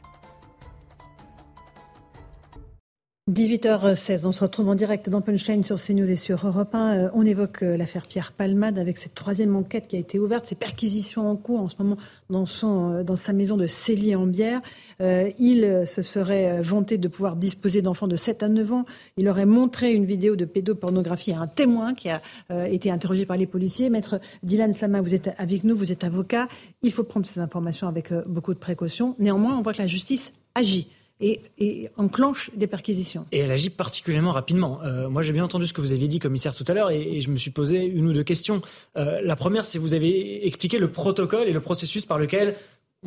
18h16, on se retrouve en direct dans Punchline sur CNews et sur Europe 1. Euh, on évoque euh, l'affaire Pierre Palmade avec cette troisième enquête qui a été ouverte, ces perquisitions en cours en ce moment dans, euh, sa maison de Célie-en-Bière. il se serait vanté de pouvoir disposer d'enfants de 7 à 9 ans. Il aurait montré une vidéo de pédopornographie à un témoin qui a été interrogé par les policiers. Maître Dylan Sama, vous êtes avec nous, vous êtes avocat. Il faut prendre ces informations avec beaucoup de précaution. Néanmoins, on voit que la justice agit et, enclenche des perquisitions. Et elle agit particulièrement rapidement. Euh, moi, j'ai bien entendu ce que vous aviez dit, commissaire, tout à l'heure, et, je me suis posé une ou deux questions. Euh, la première, c'est que vous avez expliqué le protocole et le processus par lequel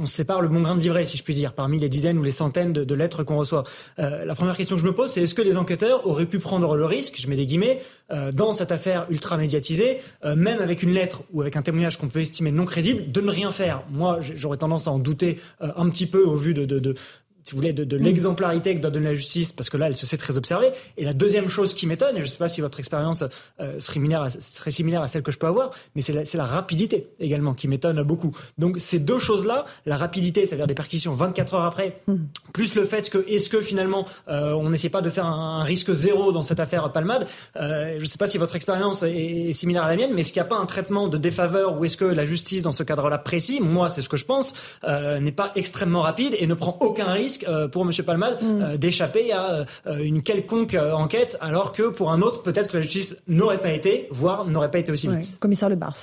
on sépare le bon grain de livret, si je puis dire, parmi les dizaines ou les centaines de, lettres qu'on reçoit. Euh, la première question que je me pose, c'est est-ce que les enquêteurs auraient pu prendre le risque, je mets des guillemets, dans cette affaire ultra médiatisée, même avec une lettre ou avec un témoignage qu'on peut estimer non crédible, de ne rien faire? Moi, j'aurais tendance à en douter un petit peu au vu de, de, si vous voulez, de, mm. l'exemplarité que doit donner la justice, parce que là, elle se sait très observée. Et la deuxième chose qui m'étonne, et je ne sais pas si votre expérience euh, serait, similaire à, serait, similaire à, celle que je peux avoir, mais c'est la, la, rapidité également qui m'étonne beaucoup. Donc ces deux choses-là, la rapidité, c'est-à-dire des perquisitions 24 heures après, mm. plus le fait que, est-ce que finalement, euh, on n'essaie pas de faire un, risque zéro dans cette affaire Palmade, euh, je ne sais pas si votre expérience est, similaire à la mienne, mais est-ce qu'il n'y a pas un traitement de défaveur ou est-ce que la justice, dans ce cadre-là précis, moi c'est ce que je pense, n'est pas extrêmement rapide et ne prend aucun risque euh, pour M. Palmade mm. euh, d'échapper à euh, une quelconque enquête, alors que pour un autre, peut-être que la justice n'aurait pas été, voire n'aurait pas été aussi vite. Commissaire Le Bars.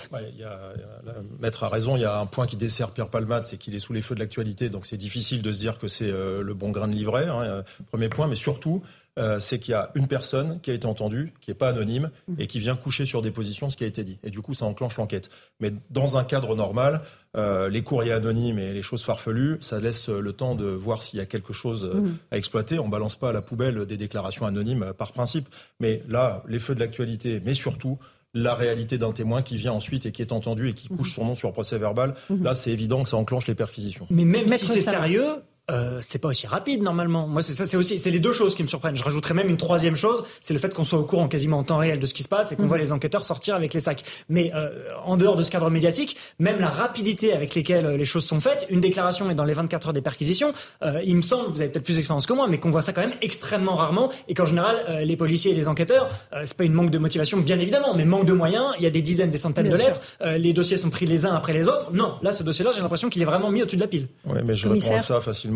maître a raison, il y a un point qui dessert Pierre Palmade, c'est qu'il est sous les feux de l'actualité, donc c'est difficile de se dire que c'est le bon grain de livret, hein, premier point, mais surtout, euh, c'est qu'il y a une personne qui a été entendue, qui n'est pas anonyme, mmh. et qui vient coucher sur des positions ce qui a été dit. Et du coup, ça enclenche l'enquête. Mais dans un cadre normal, euh, les courriers anonymes et les choses farfelues, ça laisse le temps de voir s'il y a quelque chose euh, mmh. à exploiter. On balance pas à la poubelle des déclarations anonymes par principe. Mais là, les feux de l'actualité, mais surtout la réalité d'un témoin qui vient ensuite et qui est entendu et qui couche mmh. son nom sur le procès verbal, là, c'est évident que ça enclenche les perquisitions. Mais même si c'est sérieux, euh, c'est pas aussi rapide normalement. Moi, c'est ça, c'est aussi, c'est les deux choses qui me surprennent. Je rajouterais même une troisième chose, c'est le fait qu'on soit au courant quasiment en temps réel de ce qui se passe et qu'on mhm. voit les enquêteurs sortir avec les sacs. Mais euh, en dehors de ce cadre médiatique, même la rapidité avec lesquelles euh, les choses sont faites, une déclaration est dans les 24 heures des perquisitions. Euh, il me semble, vous avez peut-être plus d'expérience que moi, mais qu'on voit ça quand même extrêmement rarement et qu'en général, euh, les policiers et les enquêteurs, c'est pas une manque de motivation, bien évidemment, mais manque de moyens. Il y a des dizaines, des centaines de lettres. les dossiers sont pris les uns après les autres. Non, là, ce dossier-là, j'ai l'impression qu'il est vraiment mis au-dessus de la pile. Oui, mais je réponds à ça facilement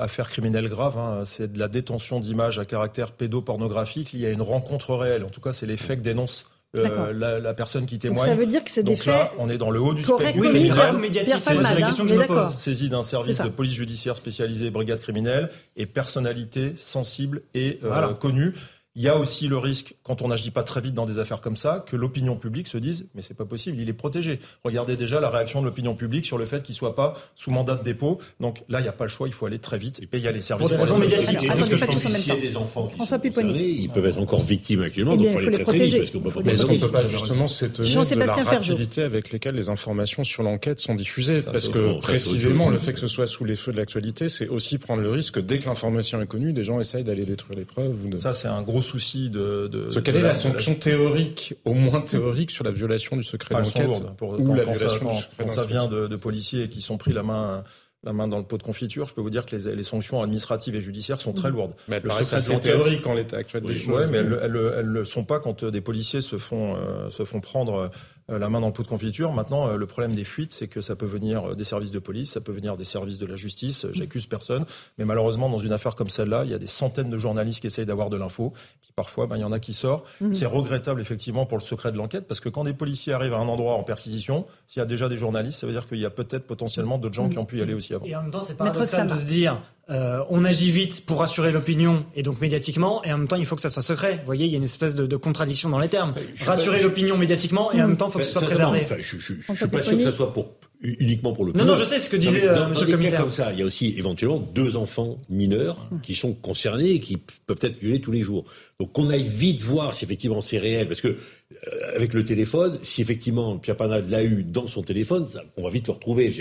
affaire criminelle grave. Hein. C'est de la détention d'images à caractère pédopornographique. Il y a une rencontre réelle. En tout cas, c'est les faits que dénonce euh, la, personne qui témoigne. Donc ça veut dire que c'est des là, on est dans le haut du spectre oui, médiatique. C'est la question que je me pose. Saisie d'un service de police judiciaire spécialisé, brigade criminelle, et personnalité sensible et euh, connue. Il y a aussi le risque, quand on n'agit pas très vite dans des affaires comme ça, que l'opinion publique se dise mais c'est pas possible, il est protégé. Regardez déjà la réaction de l'opinion publique sur le fait qu'il soit pas sous mandat de dépôt. Donc là, il n'y a pas le choix, il faut aller très vite. Et puis il y a les services. Pour des raisons médiatiques. S'il y a des enfants qui sont concernés, ils peuvent être encore victimes actuellement, donc il faut les très vite parce qu'on peut pas. Mais est-ce qu'on peut pas justement s'étonner de la rapidité avec lesquelles les informations sur l'enquête sont diffusées Parce que précisément le fait que ce soit sous les feux de l'actualité, c'est aussi prendre le risque dès que l'information est connue, des gens essayent d'aller détruire les preuves. Ça, c'est un gros souci de de, quelle est la, sanction théorique, au moins théorique, sur la violation du secret d'enquête ou la violation quand, ça vient de, policiers qui sont pris la main la main dans le pot de confiture, je peux vous dire que les, sanctions administratives et judiciaires sont très lourdes. Mais elles paraissent assez théoriques en l'état actuel des choses. Oui, mais elles ne le sont pas quand des policiers se font, euh, se font prendre euh, la main dans le pot de confiture. Maintenant, euh, le problème des fuites, c'est que ça peut venir euh, des services de police, ça peut venir des services de la justice. J'accuse personne, mais malheureusement, dans une affaire comme celle-là, il y a des centaines de journalistes qui essayent d'avoir de l'info. Puis parfois, ben, il y en a qui sortent. Mhm. C'est regrettable effectivement pour le secret de l'enquête, parce que quand des policiers arrivent à un endroit en perquisition, s'il y a déjà des journalistes, ça veut dire qu'il y a peut-être potentiellement d'autres gens qui ont pu y aller aussi avant. Et en même temps, c'est paradoxal de se dire euh, on agit vite pour rassurer l'opinion et donc médiatiquement, et en même temps il faut que ça soit secret. Vous voyez, il y a une espèce de, contradiction dans les termes. rassurer l'opinion médiatiquement et en même temps il faut que ce soit préservé. je, je, suis pas sûr que ça soit pour uniquement pour l'opinion. Non, non, je sais ce que disait euh, Monsieur le commissaire. comme ça, il y a aussi éventuellement deux enfants mineurs qui sont concernés et qui peuvent être violés tous les jours. Donc qu'on aille vite voir si effectivement c'est réel, parce que euh, avec le téléphone, si effectivement Pierre Panade l'a eu dans son téléphone, on va vite le retrouver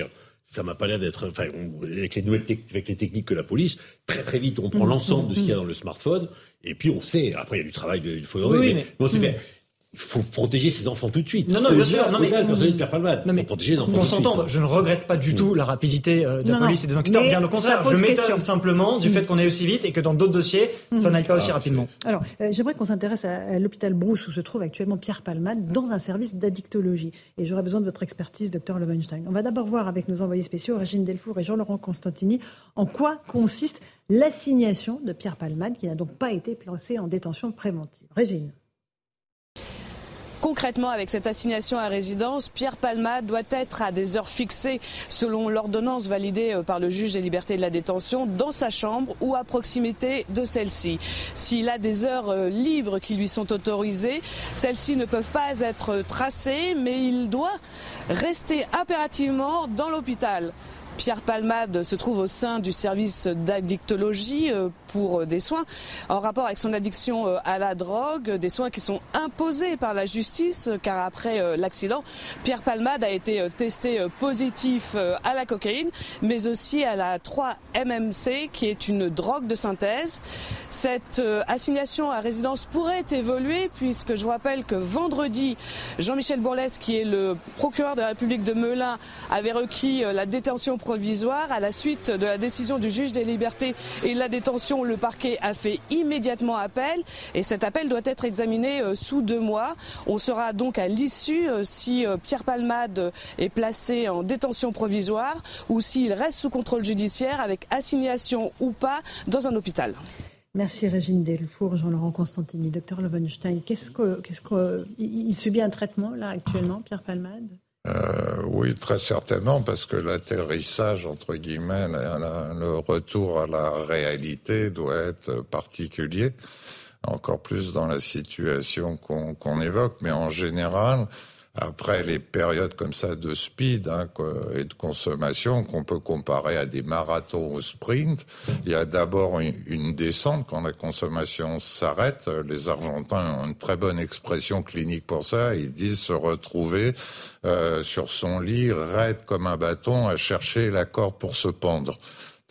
ça m'a pas l'air d'être, enfin, avec les nouvelles avec les techniques que la police, très très vite, on prend mmh, l'ensemble de ce qu'il y a dans le smartphone, et puis on sait. Après, il y a du travail, il faut oui, mais, bon, c'est fait. Il faut protéger ses enfants tout de suite. Non, non, bien sûr. Non, mais, de Pierre Palmade. Non, mais, protéger les enfants on s'entend. Je ne regrette pas du tout la rapidité euh, de la police et des enquêteurs. Bien au contraire, je m'étonne simplement du mm. fait qu'on aille aussi vite et que dans d'autres dossiers, ça mm. n'aille pas aussi ah, rapidement. Alors, euh, j'aimerais qu'on s'intéresse à, l'hôpital Brousse où se trouve actuellement Pierre Palmade dans un service d'addictologie. Et j'aurais besoin de votre expertise, docteur Levenstein. On va d'abord voir avec nos envoyés spéciaux, Régine Delfour et Jean-Laurent Constantini, en quoi consiste l'assignation de Pierre Palmade qui n'a donc pas été placé en détention préventive. Régine. Concrètement, avec cette assignation à résidence, Pierre Palma doit être à des heures fixées selon l'ordonnance validée euh, par le juge des libertés de la détention dans sa chambre ou à proximité de celle-ci. S'il a des heures euh, libres qui lui sont autorisées, celles-ci ne peuvent pas être tracées, mais il doit rester impérativement dans l'hôpital. Pierre Palmade se trouve au sein du service d'addictologie euh, pour euh, des soins en rapport avec son addiction euh, à la drogue, des soins qui sont imposés par la justice car après l'accident, Pierre Palmade a été testé positif à la cocaïne mais aussi à la 3-MMC qui est une drogue de synthèse. Cette assignation à résidence pourrait évoluer puisque je rappelle que vendredi, Jean-Michel Bourlès qui est le procureur de la République de Melun avait requis la détention provisoire. À la suite de la décision du juge des libertés et de la détention, le parquet a fait immédiatement appel et cet appel doit être examiné euh, sous deux mois. On sera donc à l'issue euh, si euh, Pierre Palmade est placé en détention provisoire ou s'il reste sous contrôle judiciaire avec assignation ou pas dans un hôpital. Merci Régine Delfour, Jean-Laurent Constantini, docteur Levenstein. Qu'est-ce que, il subit un traitement là actuellement, Pierre Palmade? Euh, oui, très certainement, parce que l'atterrissage, entre guillemets, le retour à la réalité doit être particulier, encore plus dans la situation qu'on évoque, mais en général, après les périodes comme ça de speed hein, et de consommation qu'on peut comparer à des marathons au sprint, il y a d'abord une, descente quand la consommation s'arrête. Les Argentins ont une très bonne expression clinique pour ça. Ils disent se retrouver euh, sur son lit raide comme un bâton à chercher la corde pour se pendre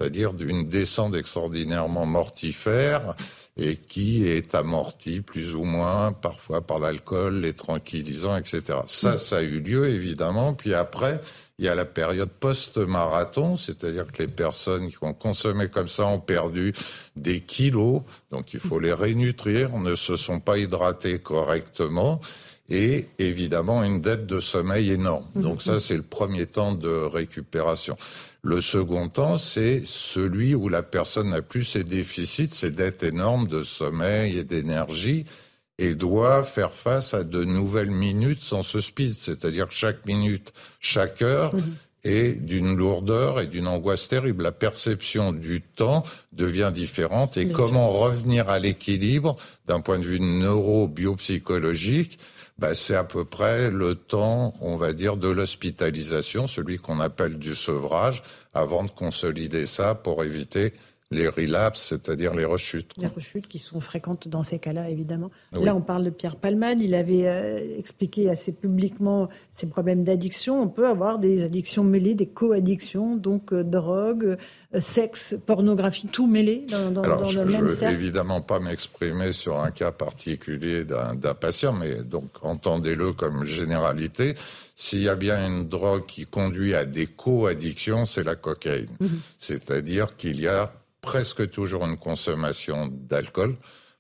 c'est-à-dire d'une descente extraordinairement mortifère et qui est amorti plus ou moins parfois par l'alcool, les tranquillisants, etc. Ça, ça a eu lieu évidemment. Puis après, il y a la période post-marathon, c'est-à-dire que les personnes qui ont consommé comme ça ont perdu des kilos, donc il faut les rénutrir, ne se sont pas hydratés correctement et évidemment une dette de sommeil énorme. Donc ça, c'est le premier temps de récupération. Le second temps, c'est celui où la personne n'a plus ses déficits, ses dettes énormes de sommeil et d'énergie, et doit faire face à de nouvelles minutes sans ce speed, c'est-à-dire chaque minute, chaque heure. Mhm. Est d'une lourdeur et d'une angoisse terrible. La perception du temps devient différente et comment revenir à l'équilibre d'un point de vue neuro-biopsychologique bah, c'est à peu près le temps, on va dire, de l'hospitalisation, celui qu'on appelle du sevrage, avant de consolider ça pour éviter les relapses, c'est-à-dire les rechutes. Les rechutes qui sont fréquentes dans ces cas-là, évidemment. Là, on parle de Pierre Palmade. Il avait euh, expliqué assez publiquement ses problèmes d'addiction. On peut avoir des addictions mêlées, des co-addictions, donc euh, drogue, euh, sexe, pornographie, tout mêlé dans, dans, Alors, je, le même veux évidemment pas m'exprimer sur un cas particulier d'un patient, mais donc entendez-le comme généralité. S'il y a bien une drogue qui conduit à des co-addictions, c'est la cocaïne. Mm-hmm. C'est-à-dire qu'il y a presque toujours une consommation d'alcool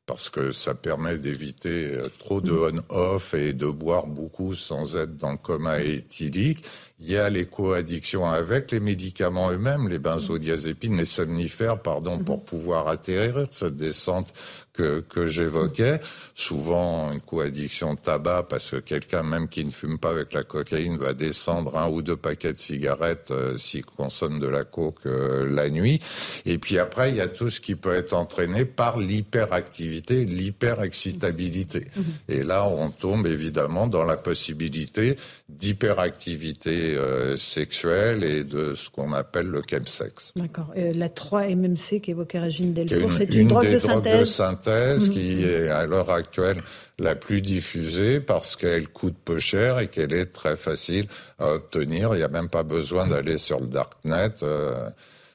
parce que ça permet d'éviter euh, trop de mm. on-off et de boire beaucoup sans être dans le coma éthylique. Il y a les co-addictions avec les médicaments eux-mêmes, les benzodiazépines, les somnifères, pardon, pour mm-hmm. pouvoir atterrir cette descente que, que j'évoquais. Souvent une coaddiction tabac parce que quelqu'un même qui ne fume pas avec la cocaïne va descendre un ou deux paquets de cigarettes euh, s'il consomme de la coke euh, la nuit. Et puis après, il y a tout ce qui peut être entraîné par l'hyperactivité, l'hyperexcitabilité. Mmh. Et là, on tombe évidemment dans la possibilité d'hyperactivité euh, sexuelle et de ce qu'on appelle le chemsex. D'accord. la 3-MMC qu'évoquait Régine Delfour, c'est une, drogue de synthèse thèse mm. qui est à l'heure actuelle la plus diffusée parce qu'elle coûte peu cher et qu'elle est très facile à obtenir. Il n'y a même pas besoin d'aller sur le darknet. Euh,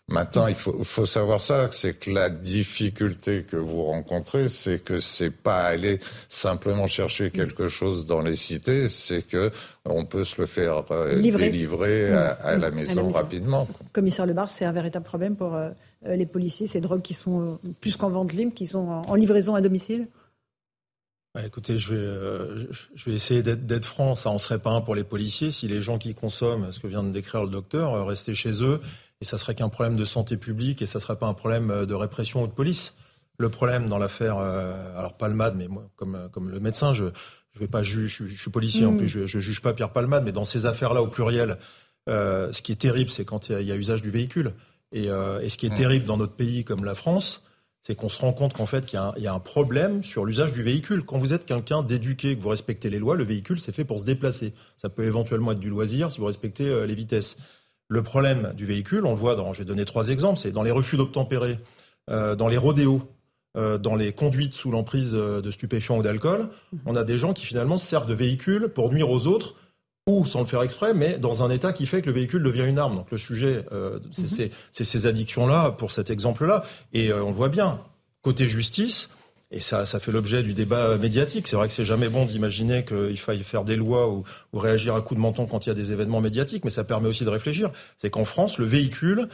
Maintenant, il faut, faut savoir ça, c'est que la difficulté que vous rencontrez, c'est que c'est pas aller simplement chercher quelque chose dans les cités, c'est que on peut se le faire euh, délivrer à, la maison rapidement. Commissaire Lebar, c'est un véritable problème pour euh, les policiers, ces drogues qui sont plus qu'en vente libre, qui sont en livraison à domicile? Bah, écoutez, je vais, euh, je vais essayer d'être franc. Ça en serait pas un pour les policiers si les gens qui consomment ce que vient de décrire le docteur euh, restaient chez eux et ça serait qu'un problème de santé publique et ça serait pas un problème euh, de répression ou de police. Le problème dans l'affaire, alors Palmade, mais moi, comme, comme le médecin, je je vais pas juger, je, suis policier en mm. plus, je, je juge pas Pierre Palmade, mais dans ces affaires-là au pluriel, ce qui est terrible, c'est quand il y, a usage du véhicule. Et, et ce qui est mm. terrible dans notre pays comme la France, c'est qu'on se rend compte qu'en fait, il y, a un problème sur l'usage du véhicule. Quand vous êtes quelqu'un d'éduqué, que vous respectez les lois, le véhicule, c'est fait pour se déplacer. Ça peut éventuellement être du loisir si vous respectez euh, les vitesses. Le problème du véhicule, on le voit dans, je vais donner trois exemples, c'est dans les refus d'obtempérer, euh, dans les rodéos, euh, dans les conduites sous l'emprise de stupéfiants ou d'alcool. On a des gens qui finalement servent de véhicule pour nuire aux autres ou sans le faire exprès, mais dans un état qui fait que le véhicule devient une arme. Donc le sujet, euh, c'est ces addictions-là, pour cet exemple-là. Et euh, on le voit bien, côté justice, et ça, ça fait l'objet du débat médiatique. C'est vrai que c'est jamais bon d'imaginer qu'il faille faire des lois ou, réagir à coup de menton quand il y a des événements médiatiques, mais ça permet aussi de réfléchir. C'est qu'en France, le véhicule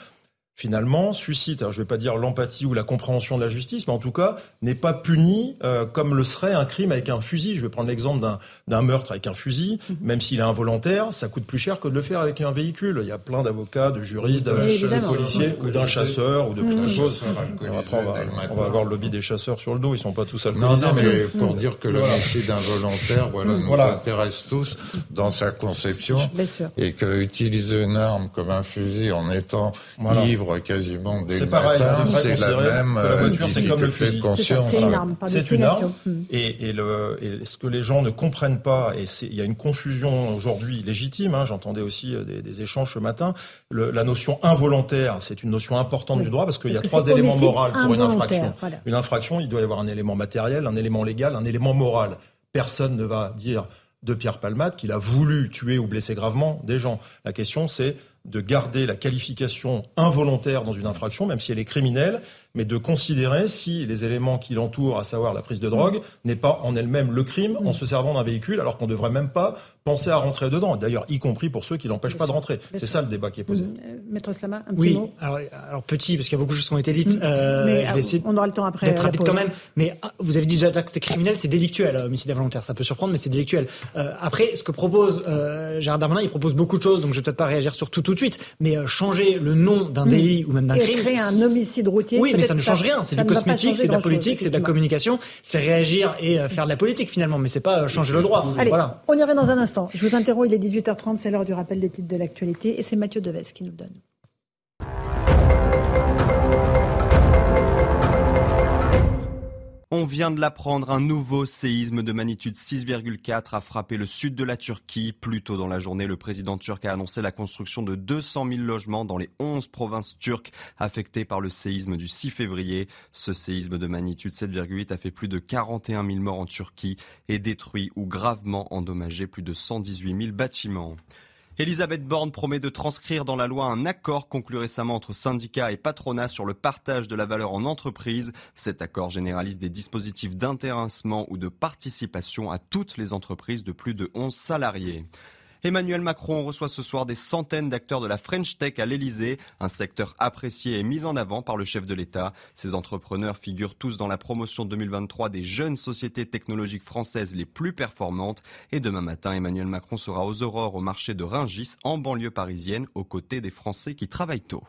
finalement, suscite, alors je ne vais pas dire l'empathie ou la compréhension de la justice, mais en tout cas, n'est pas puni euh, comme le serait un crime avec un fusil. Je vais prendre l'exemple d'un meurtre avec un fusil, mhm. même s'il est involontaire, ça coûte plus cher que de le faire avec un véhicule. Il y a plein d'avocats, de juristes, de policiers, ou d'un chasseur, ou de plein de choses. Après, on va, avoir le lobby des chasseurs sur le dos, ils sont pas tous alcoolisés. Non, mais pour dire que l'homicide involontaire, voilà, nous intéresse tous dans sa conception, et que utiliser une arme comme un fusil en étant quasiment dès le matin, c'est la même la voiture, difficulté comme le fusil. de conscience. C'est une arme, C'est une arme. Et, et, le, et, ce que les gens ne comprennent pas, et il y a une confusion aujourd'hui légitime, hein, j'entendais aussi euh, des, des, échanges ce matin, le, la notion involontaire, c'est une notion importante du droit parce qu'il y a trois éléments moraux pour une infraction. Une infraction, il doit y avoir un élément matériel, un élément légal, un élément moral. Personne ne va dire de Pierre Palmade qu'il a voulu tuer ou blesser gravement des gens. La question, c'est de garder la qualification involontaire dans une infraction, même si elle est criminelle, mais de considérer si les éléments qui l'entourent, à savoir la prise de drogue, n'est pas en elle-même le crime en se servant d'un véhicule, alors qu'on ne devrait même pas penser à rentrer dedans. D'ailleurs, y compris pour ceux qui l'empêchent pas de rentrer. C'est ça le débat qui est posé. Euh, Maître Slama, un petit oui. mot? Alors, alors, petit, parce qu'il y a beaucoup de choses qui ont été dites. Euh, mais, je vais essayer on aura le temps après. D'être rapide quand même. Mais ah, vous avez dit déjà que c'est criminel, c'est délictuel, euh, homicide involontaire. Ça peut surprendre, mais c'est délictuel. Euh, après, ce que propose euh, Gérard Darmanin, il propose beaucoup de choses, donc je vais peut-être pas réagir sur tout tout de suite. Mais euh, changer le nom d'un délit ou même d'un crime. créer un homicide routier. Oui, mais ça ne change rien. C'est du cosmétique, c'est de la politique, c'est de la communication, c'est réagir et euh, faire de la politique finalement, mais c'est pas euh, changer le droit. Allez, voilà. on y revient dans un instant. Je vous interromps, il est 18h30, c'est l'heure du rappel des titres de l'actualité et c'est Mathieu Deves qui nous donne. On vient de l'apprendre, un nouveau séisme de magnitude 6,4 a frappé le sud de la Turquie. Plus tôt dans la journée, le président turc a annoncé la construction de 200 000 logements dans les 11 provinces turques affectées par le séisme du 6 février. Ce séisme de magnitude 7,8 a fait plus de 41 000 morts en Turquie et détruit ou gravement endommagé plus de 118 000 bâtiments. Elisabeth Borne promet de transcrire dans la loi un accord conclu récemment entre syndicats et patronat sur le partage de la valeur en entreprise. Cet accord généralise des dispositifs d'intéressement ou de participation à toutes les entreprises de plus de 11 salariés. Emmanuel Macron reçoit ce soir des centaines d'acteurs de la French Tech à l'Elysée, un secteur apprécié et mis en avant par le chef de l'État. Ces entrepreneurs figurent tous dans la promotion 2023 des jeunes sociétés technologiques françaises les plus performantes. Et demain matin, Emmanuel Macron sera aux aurores au marché de Ringis, en banlieue parisienne, aux côtés des Français qui travaillent tôt.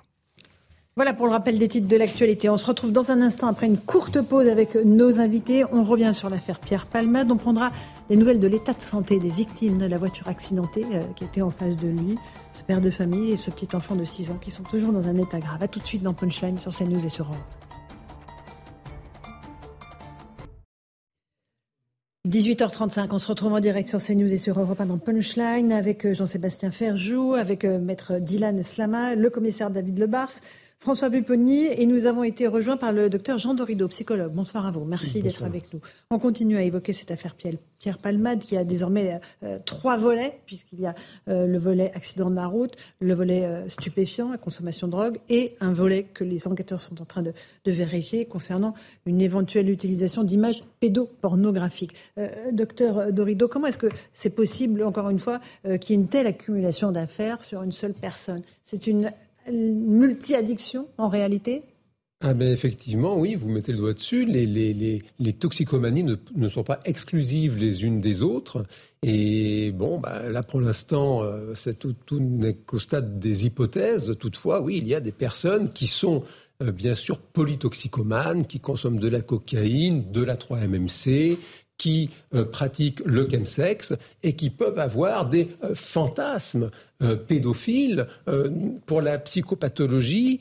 Voilà pour le rappel des titres de l'actualité. On se retrouve dans un instant après une courte pause avec nos invités. On revient sur l'affaire Pierre Palmade. On prendra des nouvelles de l'état de santé des victimes de la voiture accidentée euh, qui était en face de lui, ce père de famille et ce petit enfant de 6 ans qui sont toujours dans un état grave. A tout de suite dans Punchline sur CNews et sur Europe. 18h35, on se retrouve en direct sur CNews et sur Europe 1 dans Punchline avec euh, Jean-Sébastien Ferjou, avec euh, maître Dylan Slama, le commissaire David Lebars, François Pupponi et nous avons été rejoints par le docteur Jean Dorido, psychologue. Bonsoir à vous. Merci d'être avec nous. On continue à évoquer cette affaire Pierre Palmade qui a désormais euh, trois volets, puisqu'il y a euh, le volet accident de la route, le volet euh, stupéfiant, la consommation de drogue, et un volet que les enquêteurs sont en train de, vérifier concernant une éventuelle utilisation d'images pédopornographiques. docteur Dorido, comment est-ce que c'est possible, encore une fois, qu'il y ait une telle accumulation d'affaires sur une seule personne? C'est une multi-addiction en réalité ah ben effectivement, oui, vous mettez le doigt dessus. Les, les, les, toxicomanies ne, ne, sont pas exclusives les unes des autres. Et bon, bah, là pour l'instant, euh, tout, tout n'est qu'au stade des hypothèses. Toutefois, oui, il y a des personnes qui sont euh, bien sûr polytoxicomanes, qui consomment de la cocaïne, de la 3-MMC, qui euh, pratiquent le chemsex et qui peuvent avoir des euh, fantasmes euh, pédophiles. pour la psychopathologie,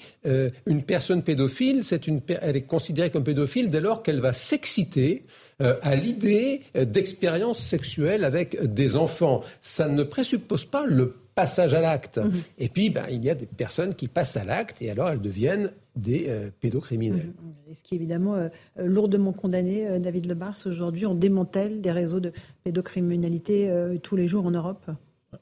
une personne pédophile, c'est une, elle est considérée comme pédophile dès lors qu'elle va s'exciter à l'idée d'expériences sexuelles avec des enfants. Ça ne présuppose pas le passage à l'acte. Mhm. Et puis, ben, il y a des personnes qui passent à l'acte et alors elles deviennent des euh, pédocriminels. Mhm. Ce qui est évidemment euh, lourdement condamné, euh, David Lebars. Aujourd'hui, on démantèle des réseaux de pédocriminalité tous les jours en Europe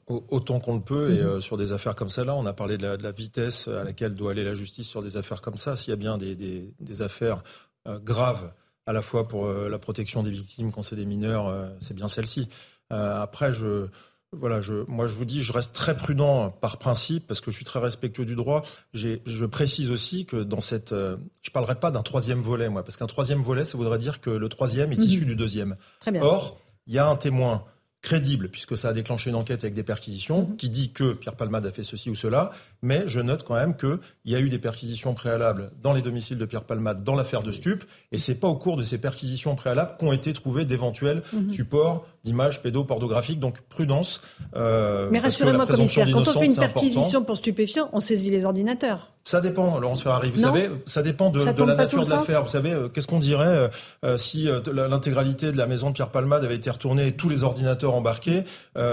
Autant qu'on le peut, et mhm. sur des affaires comme celle-là, on a parlé de la, vitesse à laquelle doit aller la justice sur des affaires comme ça. S'il y a bien des, des affaires graves, à la fois pour la protection des victimes quand c'est des mineurs, c'est bien celle-ci. après, je, voilà, je, moi je vous dis, je reste très prudent par principe parce que je suis très respectueux du droit. Je précise aussi que dans cette, euh, je parlerai pas d'un troisième volet, moi, parce qu'un troisième volet, ça voudrait dire que le troisième est mhm. issu du deuxième. Très bien. Or, il y a un témoin crédible, puisque ça a déclenché une enquête avec des perquisitions, mhm. qui dit que Pierre Palmade a fait ceci ou cela, mais je note quand même qu'il y a eu des perquisitions préalables dans les domiciles de Pierre Palmade dans l'affaire de Stup, et c'est pas au cours de ces perquisitions préalables qu'ont été trouvés d'éventuels mhm. supports d'images pédopornographiques, donc prudence. Euh, mais rassurez-moi, commissaire, quand on fait une perquisition pour stupéfiants, on saisit les ordinateurs. Ça dépend, Laurence Ferrari. Vous savez, ça dépend de, la nature de l'affaire. Vous savez, euh, qu'est-ce qu'on dirait euh, euh, si l'intégralité de la maison de Pierre Palmade avait été retournée et tous les ordinateurs embarqués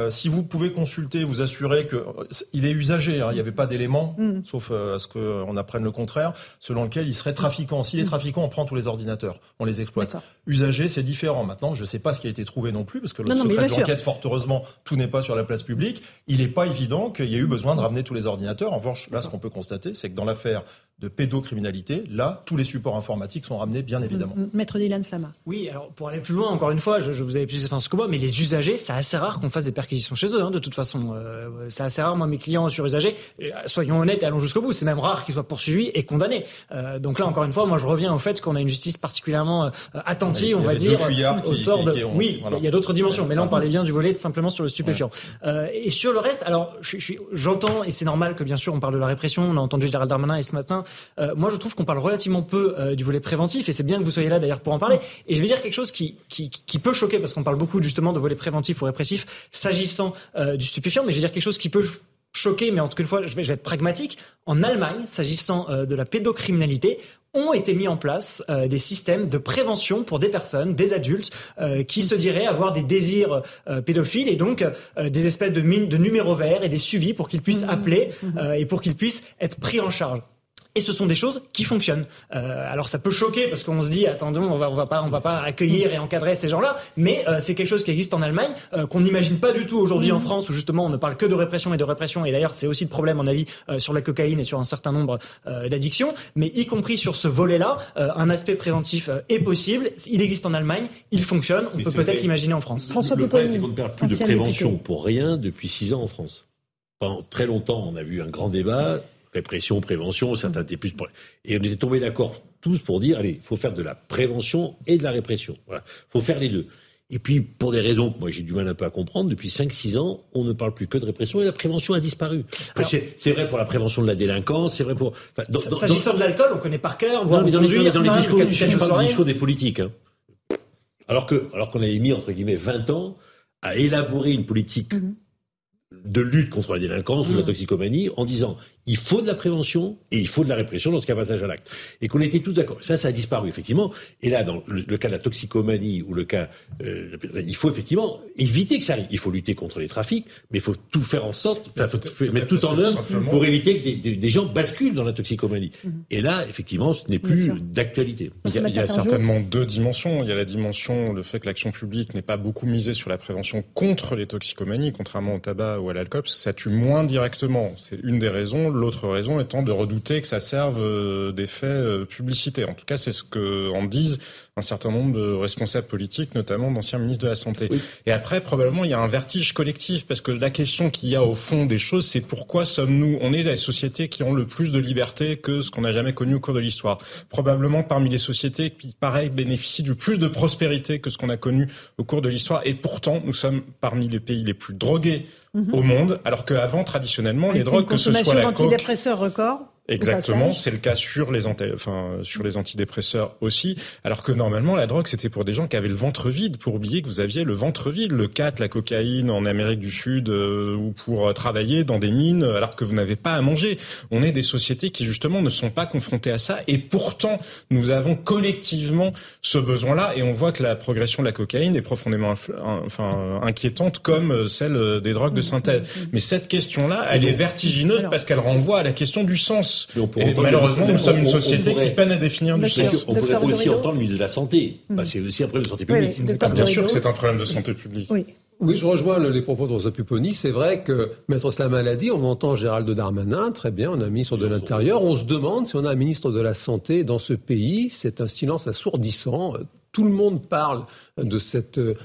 Si vous pouvez consulter, vous assurer que il est usagé. Hein, il n'y avait pas d'éléments, mm. sauf à ce qu'on apprenne le contraire, selon lequel il serait trafiquant. S'il est mm. trafiquant, on prend tous les ordinateurs, on les exploite. Usagé, c'est différent. Maintenant, je ne sais pas ce qui a été trouvé non plus, parce que le secret de l'enquête, fort heureusement, tout n'est pas sur la place publique. Il n'est pas évident qu'il y ait eu besoin de ramener tous les ordinateurs. En revanche, là, ce qu'on peut constater, c'est que dans l'affaire de pédocriminalité, là, tous les supports informatiques sont ramenés, bien évidemment. Maître Dylan Slama. Oui, alors pour aller plus loin, encore une fois, je, je vous avais plus d'expérience que moi, mais les usagers, c'est assez rare qu'on fasse des perquisitions chez eux, hein, de toute façon. Euh, c'est assez rare, moi, mes clients sur usagers, euh, soyons honnêtes et allons jusqu'au bout, c'est même rare qu'ils soient poursuivis et condamnés. Euh, donc là, encore une fois, moi, je reviens au fait qu'on a une justice particulièrement euh, attentive, on va dire, au sort de... oui, il y a d'autres dimensions, mais là, on parlait bien du volet simplement sur le stupéfiant. Euh, et sur le reste, alors, j'entends, et c'est normal que, bien sûr, on parle de la répression, on a entendu Gérald Darmanin et ce matin, moi, je trouve qu'on parle relativement peu euh, du volet préventif, et c'est bien que vous soyez là d'ailleurs pour en parler. Et je vais dire quelque chose qui, qui, qui peut choquer, parce qu'on parle beaucoup justement de volet préventif ou répressif s'agissant euh, du stupéfiant, mais je vais dire quelque chose qui peut choquer, mais en tout cas, une fois, je vais, je vais être pragmatique. En Allemagne, s'agissant euh, de la pédocriminalité, ont été mis en place des systèmes de prévention pour des personnes, des adultes, qui se diraient avoir des désirs pédophiles et donc des espèces de, de numéros verts et des suivis pour qu'ils puissent mmh. appeler mmh. et pour qu'ils puissent être pris en charge. Et ce sont des choses qui fonctionnent. Euh, alors ça peut choquer parce qu'on se dit attendons on va on va pas on va pas accueillir et encadrer ces gens-là, mais euh, c'est quelque chose qui existe en Allemagne euh, qu'on n'imagine pas du tout aujourd'hui en mmh. France où justement on ne parle que de répression et de répression et d'ailleurs c'est aussi de problème en avis euh, sur la cocaïne et sur un certain nombre euh, d'addictions, mais y compris sur ce volet-là, un aspect préventif est possible. Il existe en Allemagne, il fonctionne. On peut peut-être l'imaginer en France. François le problème c'est qu'on ne perd plus de prévention pour rien depuis six ans en France. Pendant très longtemps on a vu un grand débat répression, prévention, certains étaient plus... Et on était tombés d'accord tous pour dire, allez, il faut faire de la prévention et de la répression. Voilà, faut faire les deux. Et puis, pour des raisons que moi j'ai du mal un peu à comprendre, depuis 5-6 ans, on ne parle plus que de répression et la prévention a disparu. C'est vrai pour la prévention de la délinquance, c'est vrai pour... S'agissant de l'alcool, on connaît par cœur, non, mais dans, les, dans les discours, je parle des discours des politiques. Hein. Alors que, alors qu'on avait mis, entre guillemets, 20 ans à élaborer une politique mm-hmm. de lutte contre la délinquance ou la mm-hmm. toxicomanie en disant il faut de la prévention et il faut de la répression dans ce cas passage à l'acte. Et qu'on était tous d'accord. Ça, ça a disparu, effectivement. Et là, dans le, cas de la toxicomanie ou le cas... Euh, il faut effectivement éviter que ça arrive. Il faut lutter contre les trafics, mais il faut tout faire en sorte, enfin, faut mettre tout en œuvre pour éviter que des, gens basculent dans la toxicomanie. Mhm. Et là, effectivement, ce n'est plus d'actualité. Il y a, il y a certainement deux dimensions. Il y a la dimension, le fait que l'action publique n'est pas beaucoup misée sur la prévention contre les toxicomanies, contrairement au tabac ou à l'alcool, ça tue moins directement. C'est une des raisons. L'autre raison étant de redouter que ça serve euh, d'effet euh, publicité. En tout cas, c'est ce que en disent un certain nombre de responsables politiques, notamment d'anciens ministres de la Santé. Et après, probablement, il y a un vertige collectif, parce que la question qu'il y a au fond des choses, c'est pourquoi sommes-nous, on est les sociétés qui ont le plus de liberté que ce qu'on n'a jamais connu au cours de l'histoire. Probablement parmi les sociétés qui, pareil, bénéficient du plus de prospérité que ce qu'on a connu au cours de l'histoire. Et pourtant, nous sommes parmi les pays les plus drogués mhm. au monde, alors qu'avant, traditionnellement, les drogues, que ce soit la coke... record Exactement, c'est le cas sur les enfin sur les antidépresseurs aussi. Alors que normalement la drogue c'était pour des gens qui avaient le ventre vide, pour oublier que vous aviez le ventre vide, le 4, la cocaïne en Amérique du Sud euh, ou pour euh, travailler dans des mines alors que vous n'avez pas à manger. On est des sociétés qui justement ne sont pas confrontées à ça et pourtant nous avons collectivement ce besoin-là et on voit que la progression de la cocaïne est profondément enfin inquiétante comme celle des drogues de synthèse. Mais cette question-là, elle est vertigineuse parce qu'elle renvoie à la question du sens malheureusement, nous sommes une société qui peine à définir du sens. On pourrait aussi entendre le ministre de la Santé. Hmm. c'est aussi un problème de santé publique. Bien sûr que c'est un problème de santé publique. Oui. je rejoins les propos de Rosa Pupponi. C'est vrai que, Maître Slama l'a dit, on entend Gérald Darmanin, très bien, on a un ministre de l'Intérieur. On se demande si on a un ministre de la Santé dans ce pays. C'est un silence assourdissant. Tout le monde parle de cette euh,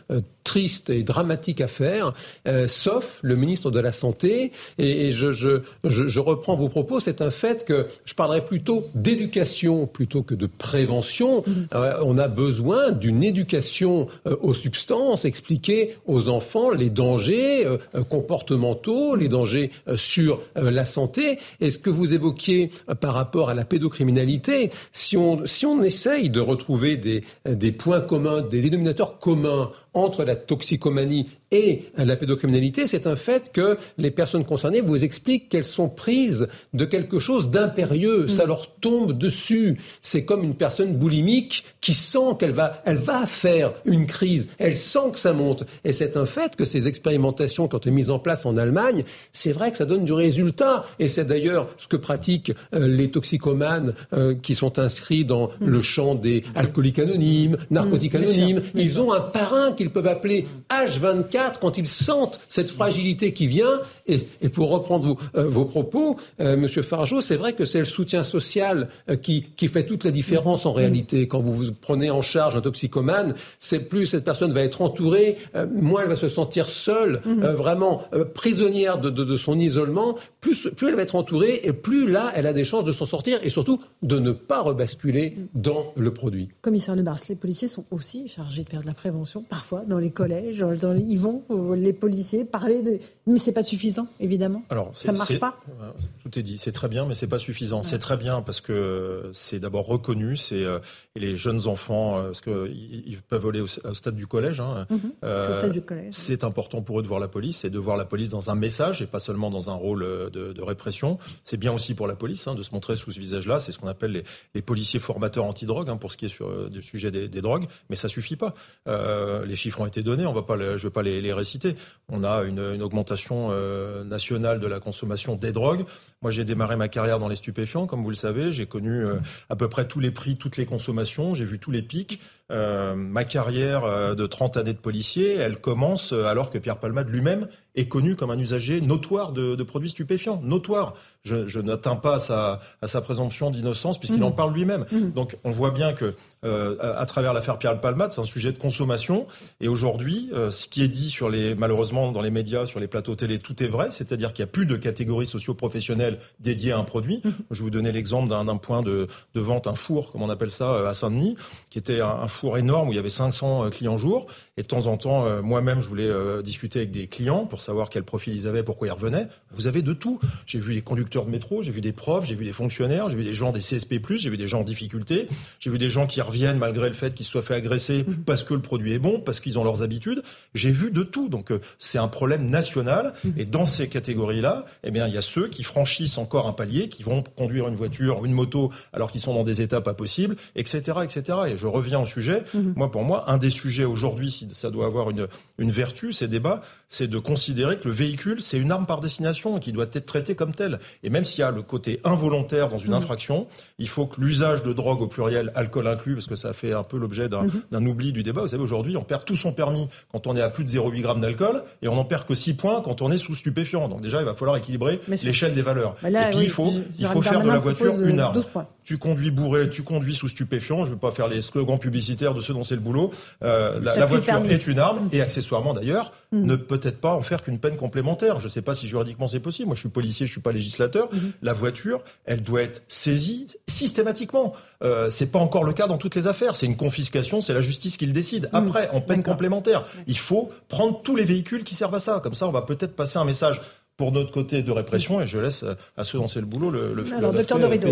triste et dramatique affaire, euh, sauf le ministre de la Santé. Et, je, je, je, reprends vos propos, c'est un fait que je parlerai plutôt d'éducation plutôt que de prévention. Mm-hmm. Euh, on a besoin d'une éducation euh, aux substances, expliquer aux enfants les dangers comportementaux, les dangers sur la santé. Et ce que vous évoquiez par rapport à la pédocriminalité, si on, si on essaye de retrouver des, des points communs, des dénominateurs communs entre la toxicomanie et la pédocriminalité, c'est un fait que les personnes concernées vous expliquent qu'elles sont prises de quelque chose d'impérieux. Ça mm. leur tombe dessus. C'est comme une personne boulimique qui sent qu'elle va, elle va faire une crise. Elle sent que ça monte. Et c'est un fait que ces expérimentations, quand elles mises en place en Allemagne, c'est vrai que ça donne du résultat. Et c'est d'ailleurs ce que pratiquent euh, les toxicomanes euh, qui sont inscrits dans mm. le champ des alcooliques anonymes, narcotiques mm, anonymes. Ils ont un parrain qu'ils peuvent appeler H24 quand ils sentent cette fragilité qui vient. Et, pour reprendre vos, euh, vos propos, euh, Monsieur Fargeau, c'est vrai que c'est le soutien social euh, qui, qui fait toute la différence en réalité. Quand vous, vous prenez en charge un toxicomane, c'est plus cette personne va être entourée, moins elle va se sentir seule, mhm. vraiment prisonnière de, de, de, son isolement. Plus, plus elle va être entourée et plus là, elle a des chances de s'en sortir et surtout de ne pas rebasculer dans le produit. Commissaire Lebars, les policiers sont aussi chargés de faire de la prévention, parfois dans les collèges, ils vont les policiers, parler de... Mais c'est pas suffisant, évidemment. Alors, ça marche pas. Euh, tout est dit. C'est très bien, mais c'est pas suffisant. C'est très bien parce que c'est d'abord reconnu. C'est euh, les jeunes enfants, euh, parce qu'ils peuvent aller au, stade du collège. Hein. Mhm. c'est important pour eux de voir la police et de voir la police dans un message et pas seulement dans un rôle de, répression. C'est bien aussi pour la police hein, de se montrer sous ce visage-là. C'est ce qu'on appelle les, policiers formateurs antidrogue hein, pour ce qui est sur du sujet des, drogues. Mais ça suffit pas. les chiffres ont été donnés. On va pas, je vais pas les, les réciter. On a une, augmentation euh, nationale de la consommation des drogues. Moi, j'ai démarré ma carrière dans les stupéfiants, comme vous le savez. J'ai connu euh, à peu près tous les prix, toutes les consommations. J'ai vu tous les pics. Euh, ma carrière de 30 années de policier, elle commence alors que Pierre Palmade lui-même est connu comme un usager notoire de, produits stupéfiants, notoire. Je, n'atteins pas à sa, à sa présomption d'innocence puisqu'il mmh. en parle lui-même. Mmh. Donc on voit bien que euh, à, travers l'affaire Pierre Palmade, c'est un sujet de consommation. Et aujourd'hui, euh, ce qui est dit sur les, malheureusement dans les médias, sur les plateaux télé, tout est vrai. C'est-à-dire qu'il n'y a plus de catégorie socio-professionnelle dédiée à un produit. Mmh. Je vais vous donner l'exemple d'un point de, de, vente, un four, comme on appelle ça, euh, à Saint-Denis, qui était un, un, four énorme où il y avait 500 clients jour. Et de temps en temps, moi-même, je voulais discuter avec des clients pour savoir quel profil ils avaient, pourquoi ils revenaient. Vous avez de tout. J'ai vu des conducteurs de métro, j'ai vu des profs, j'ai vu des fonctionnaires, j'ai vu des gens des CSP+, j'ai vu des gens en difficulté, j'ai vu des gens qui reviennent malgré le fait qu'ils se soient fait agresser mhm. parce que le produit est bon, parce qu'ils ont leurs habitudes. J'ai vu de tout. Donc euh, c'est un problème national. Mhm. Et dans ces catégories-là, eh bien il y a ceux qui franchissent encore un palier, qui vont conduire une voiture, une moto, alors qu'ils sont dans des états pas possibles, etc., etc. Et je reviens au sujet. Mhm. Moi, pour moi, un des sujets aujourd'hui, si ça doit avoir une, une vertu, ces débats, c'est de considérer que le véhicule, c'est une arme par destination et qui doit être traité comme tel. Et même s'il y a le côté involontaire dans une mmh. infraction, il faut que l'usage de drogue au pluriel, alcool inclus, parce que ça fait un peu l'objet d'un mmh. oubli du débat. Vous savez, aujourd'hui, on perd tout son permis quand on est à plus de 0,8 grammes d'alcool et on n'en perd que 6 points quand on est sous stupéfiant. Donc déjà, il va falloir équilibrer l'échelle des valeurs. Bah et puis, il faut, il faut faire de la voiture une arme tu conduis bourré, tu conduis sous stupéfiant. Je ne vais pas faire les slogans publicitaires de ceux dont c'est le boulot. Euh, la, voiture est une arme et accessoirement d'ailleurs mm. ne peut-être pas en faire qu'une peine complémentaire. Je ne sais pas si juridiquement c'est possible. Moi, je suis policier, je suis pas législateur. Mm-hmm. La voiture, elle doit être saisie systématiquement. Euh, c'est pas encore le cas dans toutes les affaires. C'est une confiscation, c'est la justice qui le décide. Mm. Après, en peine complémentaire, il faut prendre tous les véhicules qui servent à ça. Comme ça, on va peut-être passer un message pour notre côté de répression, et je laisse à ceux dont c'est le boulot le, le Alors, docteur Dorido,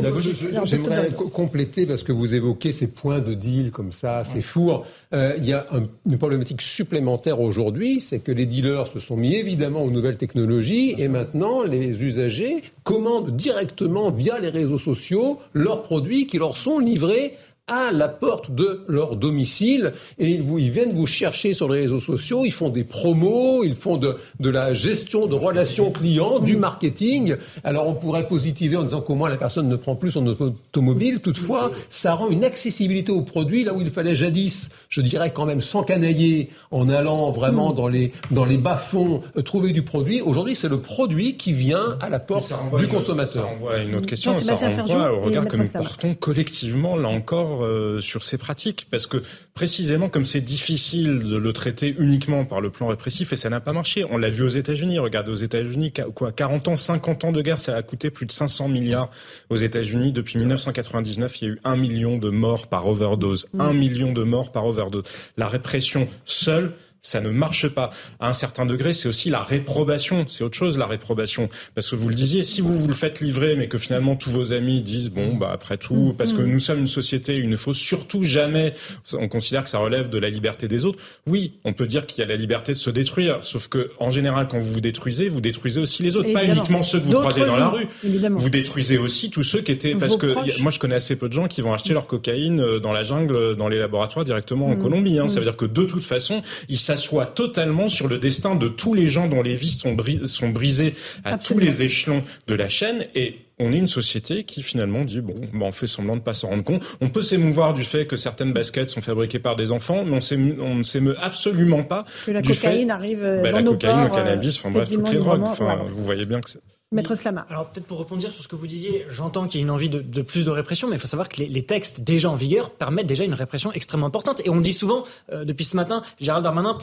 J'aimerais compléter, parce que vous évoquez ces points de deal comme ça, ces fours. Euh, il y a une problématique supplémentaire aujourd'hui, c'est que les dealers se sont mis évidemment aux nouvelles technologies, et maintenant les usagers commandent directement via les réseaux sociaux leurs produits qui leur sont livrés à la porte de leur domicile et ils, vous, ils viennent vous chercher sur les réseaux sociaux, ils font des promos, ils font de, de la gestion de relations clients, du marketing. Alors on pourrait positiver en disant qu'au moins la personne ne prend plus son automobile. Toutefois, ça rend une accessibilité aux produits là où il fallait jadis, je dirais quand même sans canailler, en allant vraiment dans les, dans les bas-fonds euh, trouver du produit. Aujourd'hui, c'est le produit qui vient à la porte du consommateur. ça renvoie à une autre question, ça renvoie au regard que nous portons collectivement, là encore, euh, sur ces pratiques parce que précisément comme c'est difficile de le traiter uniquement par le plan répressif et ça n'a pas marché. On l'a vu aux États-Unis. Regardez aux États-Unis quoi 40 ans, 50 ans de guerre, ça a coûté plus de 500 milliards aux États-Unis depuis 1999. Il y a eu un million de morts par overdose, un million de morts par overdose. La répression seule ça ne marche pas. À un certain degré, c'est aussi la réprobation. C'est autre chose, la réprobation. Parce que vous le disiez, si vous vous le faites livrer, mais que finalement tous vos amis disent, bon, bah, après tout, mm. parce que nous sommes une société, il ne faut surtout jamais, on considère que ça relève de la liberté des autres. Oui, on peut dire qu'il y a la liberté de se détruire. Sauf que, en général, quand vous vous détruisez, vous détruisez aussi les autres. Pas uniquement ceux que vous croisez dans la rue. Vous détruisez aussi tous ceux qui étaient, parce que moi, je connais assez peu de gens qui vont acheter leur cocaïne euh, dans la jungle, dans les laboratoires directement en mm. Colombie. Hein. Ça veut dire que de toute façon, ils s'assoit totalement sur le destin de tous les gens dont les vies sont, sont brisées à tous les échelons de la chaîne. Et on est une société qui finalement dit bon, ben on fait semblant de pas s'en rendre compte. On peut s'émouvoir du fait que certaines baskets sont fabriquées par des enfants, mais on, ne s'émeut absolument pas que la du cocaïne fait, arrive euh, ben, dans la nos cocaïne, le cannabis, enfin bref, toutes les drogues. Enfin, vous voyez bien que Maître Slama. Alors peut-être pour répondre sur ce que vous disiez, j'entends qu'il y a une envie de, plus de répression, mais il faut savoir que les, textes déjà en vigueur permettent déjà une répression extrêmement importante. Et on dit souvent, euh, depuis ce matin, Gérald Darmanin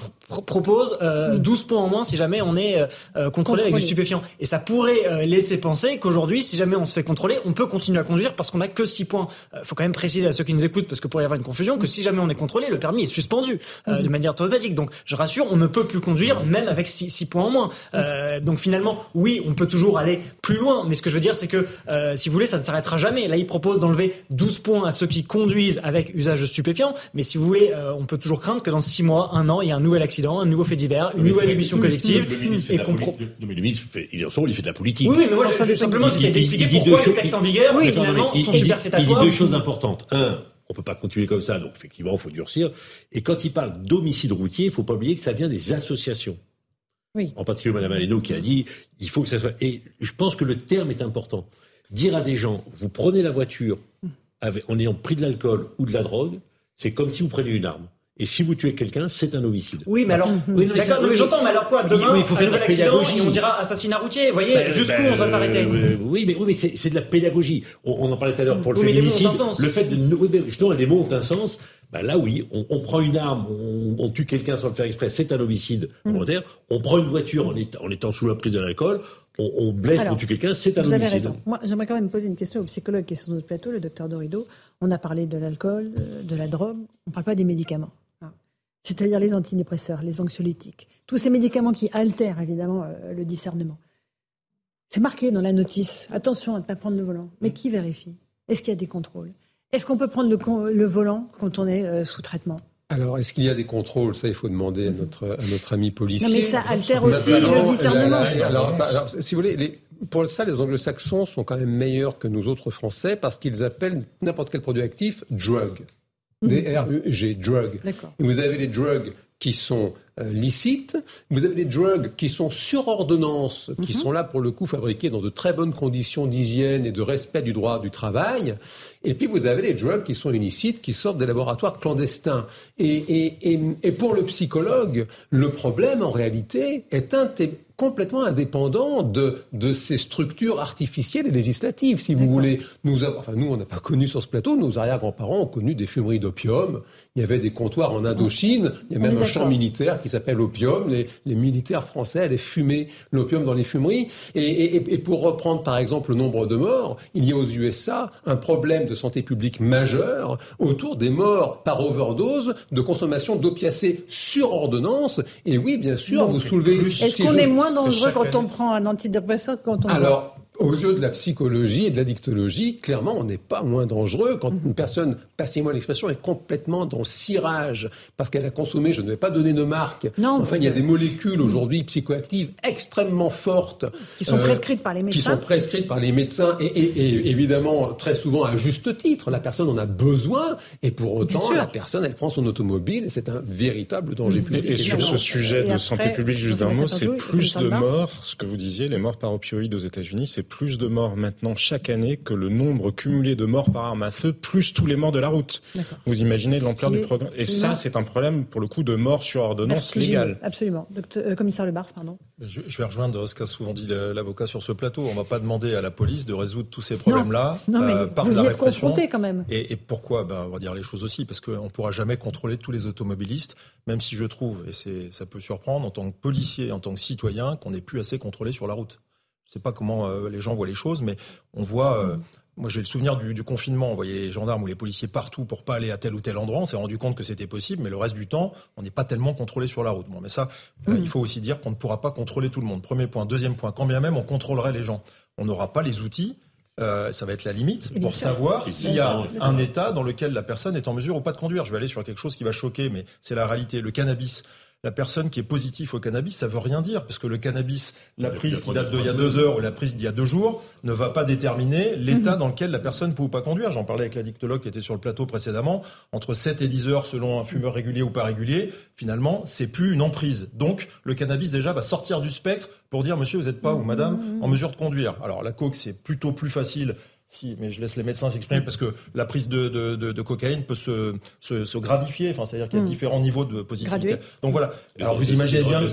propose 12 euh, points en moins si jamais on est euh, contrôlé, avec du stupéfiant. Et ça pourrait laisser penser qu'aujourd'hui, si jamais on se fait contrôler, on peut continuer à conduire parce qu'on n'a que 6 points. Il faut quand même préciser à ceux qui nous écoutent, parce que pourrait y avoir une confusion, que si jamais on est contrôlé, le permis est suspendu mm-hmm. de manière automatique. Donc je rassure, on ne peut plus conduire même avec 6 points en moins. donc finalement, oui, on peut toujours aller plus loin mais ce que je veux dire, c'est que euh, si vous voulez, ça ne s'arrêtera jamais. Là, il propose d'enlever 12 points à ceux qui conduisent avec usage de stupéfiants. Mais si vous voulez, euh, on peut toujours craindre que dans 6 mois, un an, il y ait un nouvel accident, un nouveau fait divers, une nouvelle émission collective. et qu'on mais le ministre, fait, il, il fait de la politique. Oui, mais moi, je, simplement, j'essaie d'expliquer pourquoi les textes en vigueur, oui, finalement, sont superfétatoires. Il dit deux choses importantes. Un, on peut pas continuer comme ça, donc effectivement, il faut durcir. Et quand il parle d'homicide routier, il faut pas oublier que ça vient des associations. En particulier Mme Aleno qui a dit il faut que ça soit. Et je pense que le terme est important. Dire à des gens vous prenez la voiture en ayant pris de l'alcool ou de la drogue, c'est comme si vous preniez une arme. Et si vous tuez quelqu'un, c'est un homicide. Oui, mais alors, oui, d'accord, mais j'entends, mais alors quoi Demain, il faut faire un nouvel accident et on dira assassinat routier. Vous voyez, ben, jusqu'où ben, on va s'arrêter euh, Oui, mais oui, mais c'est de la pédagogie. On, en parlait tout à l'heure pour le féminicide. Le fait de, oui, mais justement, les mots ont un sens. Ben là, oui, on, on prend une arme, on, on tue quelqu'un sans le faire exprès, c'est un homicide mm. volontaire. On prend une voiture en, étant, en étant sous la prise de l'alcool, on, on, blesse, on tue quelqu'un, c'est un vous homicide. Avez raison. Moi, j'aimerais quand même poser une question au psychologue qui est sur notre plateau, le docteur Dorido. On a parlé de l'alcool, euh, de la drogue, on ne parle pas des médicaments. c'est-à-dire les antidépresseurs, les anxiolytiques, tous ces médicaments qui altèrent évidemment euh, le discernement. C'est marqué dans la notice. Attention à ne pas prendre le volant. Mais qui vérifie? Est-ce qu'il y a des contrôles? Est-ce qu'on peut prendre le, volant quand on est euh, sous traitement? Alors, est-ce qu'il y a des contrôles? Ça, il faut demander à notre, à notre ami policier. Non, mais ça altère aussi le discernement. Alors, si vous voulez, les, pour ça, les anglo-saxons sont quand même meilleurs que nous autres Français parce qu'ils appellent n'importe quel produit actif drug. Mhm. D-R-U-G, drug. Et vous avez les drugs qui sont euh, licites, vous avez des drugs qui sont sur ordonnance, qui mhm. sont là pour le coup fabriqués dans de très bonnes conditions d'hygiène et de respect du droit du travail, et puis vous avez les drugs qui sont illicites, qui sortent des laboratoires clandestins. Et, et, et, pour le psychologue, le problème en réalité est un complètement indépendant de, de ces structures artificielles et législatives, si vous voulez. Nous, enfin, nous, on n'a pas connu sur ce plateau, nos arrière-grands-parents ont connu des fumeries d'opium. Il y avait des comptoirs en Indochine. Il y a même un champ militaire qui s'appelle Opium. Les, les, militaires français allaient fumer l'opium dans les fumeries. Et, et, et, pour reprendre, par exemple, le nombre de morts, il y a aux USA un problème de santé publique majeur autour des morts par overdose de consommation d'opiacés sur ordonnance. Et oui, bien sûr, vous soulevez... Est-ce qu'on est moins dangereux quand on prend un antidépresseur quand on... Alors, aux yeux de la psychologie et de la dictologie, clairement, on n'est pas moins dangereux quand une personne, passez-moi l'expression, est complètement dans le cirage parce qu'elle a consommé, je ne vais pas donner de marque, non, enfin, il y a des molécules aujourd'hui psychoactives extrêmement fortes. Qui sont euh, prescrites par les médecins. Qui sont prescrites par les médecins et, et, évidemment, très souvent à juste titre, la personne en a besoin et pour autant, la personne, elle prend son automobile et c'est un véritable danger public. Et, sur ce sujet de santé publique, juste un mot, c'est plus de morts, ce que vous disiez, les morts par opioïdes aux États-Unis, c'est plus de morts maintenant chaque année que le nombre cumulé de morts par arme à feu, plus tous les morts de la route. Vous imaginez l'ampleur du programme. Et ça, c'est un problème, pour le coup, de mort sur ordonnance légale. Absolument. Docteur, euh, commissaire Lebar, pardon. Je, vais rejoindre ce qu'a souvent dit l'avocat sur ce plateau. On ne va pas demander à la police de résoudre tous ces problèmes-là euh, par vous la êtes confronté quand même. Et, pourquoi? Ben, On va dire les choses aussi, parce qu'on ne pourra jamais contrôler tous les automobilistes, même si je trouve, et ça peut surprendre, en tant que policier, en tant que citoyen, qu'on n'est plus assez contrôlé sur la route. Je ne sais pas comment euh, les gens voient les choses, mais on voit. Euh, moi, j'ai le souvenir du, confinement. On voyait les gendarmes ou les policiers partout pour pas aller à tel ou tel endroit. On s'est rendu compte que c'était possible, mais le reste du temps, on n'est pas tellement contrôlé sur la route. Bon, mais ça, euh, mm. il faut aussi dire qu'on ne pourra pas contrôler tout le monde. Premier point. Deuxième point. Quand bien même on contrôlerait les gens, on n'aura pas les outils. ça va être la limite pour savoir s'il y a un état dans lequel la personne est en mesure ou pas de conduire. Je vais aller sur quelque chose qui va choquer, mais c'est la réalité. Le cannabis la personne qui est positive au cannabis, ça veut rien dire, parce que le cannabis, la prise qui date d'il y a deux heures ou la prise d'il y a deux jours, ne va pas déterminer l'état mhm. dans lequel la personne peut ou pas conduire. J'en parlais avec la dictologue qui était sur le plateau précédemment. Entre 7 et 10 heures, selon un fumeur régulier ou pas régulier, finalement, c'est plus une emprise. Donc, le cannabis, déjà, va sortir du spectre pour dire, monsieur, vous n'êtes pas, ou madame, mhm. en mesure de conduire. Alors, la coke, c'est plutôt plus facile si, mais je laisse les médecins s'exprimer parce que la prise de, de, de, cocaïne peut se, se, se gradifier, enfin, c'est-à-dire qu'il y a hmm. différents niveaux de positivité. Donc voilà. alors vous imaginez bien les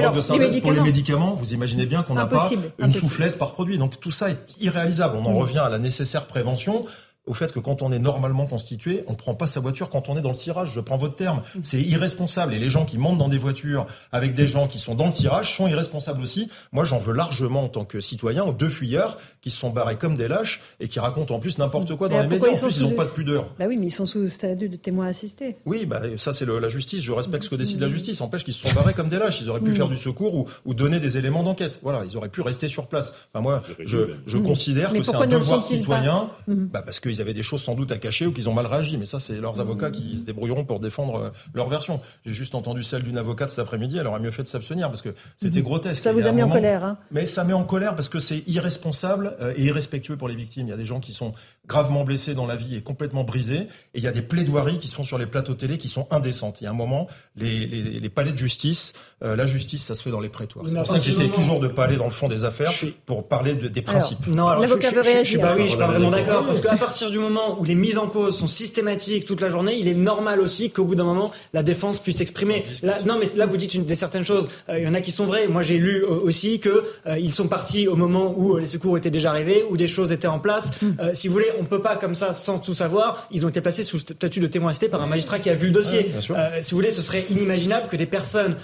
drogues de synthèse pour les médicaments, vous imaginez bien qu'on n'a pas une soufflette par produit. Donc tout ça est irréalisable. On en hmm. revient à la nécessaire prévention au fait que quand on est normalement constitué, on ne prend pas sa voiture quand on est dans le cirage. Je prends votre terme. Mm. C'est irresponsable. Et les gens qui montent dans des voitures avec des gens qui sont dans le cirage sont irresponsables aussi. Moi, j'en veux largement en tant que citoyen aux deux fuyards qui se sont barrés comme des lâches et qui racontent en plus n'importe quoi dans les médias. En plus, ils n'ont pas de pudeur. Bah oui, mais ils sont sous statut de témoins assistés. Oui, bah, ça, c'est la justice. Je respecte ce que décide la justice. Empêche qu'ils se sont barrés comme des lâches. Ils auraient pu mm. faire du secours ou, ou, donner des éléments d'enquête. Voilà, ils auraient pu rester sur place. Enfin, moi, je, je considère que c'est un devoir citoyen mm. bah, parce qu'ils avaient des choses sans doute à cacher ou qu'ils ont mal réagi. Mais ça, c'est leurs avocats qui se débrouilleront pour défendre euh, leur version. J'ai juste entendu celle d'une avocate cet après-midi. Elle aurait mieux fait de s'abstenir parce que c'était mhm. grotesque. Ça vous a mis en colère. Hein mais ça met en colère parce que c'est irresponsable euh, et irrespectueux pour les victimes. Il y a des gens qui sont gravement blessés dans la vie et complètement brisés. Et il y a des plaidoiries qui se font sur les plateaux télé qui sont indécentes. Il y a un moment, les, les, les palais de justice, euh, la justice, ça se fait dans les prétoires. C'est pour ça que j'essaie toujours de pas aller dans le fond des affaires pour parler des principes. non, alors je, je, je, suis pas, oui, je suis pas vraiment d'accord parce qu'à partir du moment où les mises en cause sont systématiques toute la journée, il est normal aussi qu'au bout d'un moment, la défense puisse s'exprimer. non, mais là, vous dites une, des certaines choses. Euh, il y en a qui sont vraies. Moi, j'ai lu euh, aussi que euh, ils sont partis au moment où les secours étaient déjà arrivés, où des choses étaient en place. Mm. si vous voulez, on peut pas comme ça, sans tout savoir. Ils ont été placés sous statut de témoin assisté par un magistrat qui a vu le dossier. si vous voulez, ce serait inimaginable que des personnes,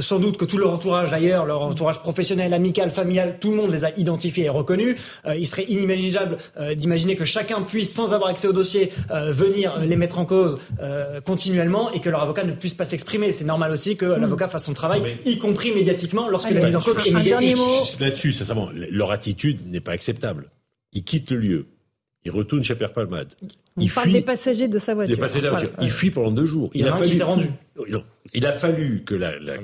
sans doute que tout leur entourage d'ailleurs, leur entourage professionnel, amical, familial, tout le monde les a identifiés et reconnus. il serait inimaginable d'imaginer que chacun puisse puisse, sans avoir accès au dossier, euh, venir les mettre en cause euh, continuellement et que leur avocat ne puisse pas s'exprimer. C'est normal aussi que l'avocat fasse son travail, y compris médiatiquement, lorsque la mise en cause est médiatique. Là-dessus, sincèrement, leur attitude n'est pas acceptable. Ils quittent le lieu. Ils retournent chez Pierre Palmade. Il parle des passagers de sa voiture. Des passagers de la voiture. Il fuit pendant deux jours. Il, a, fallu... qui s'est rendu. Il a fallu que la, la,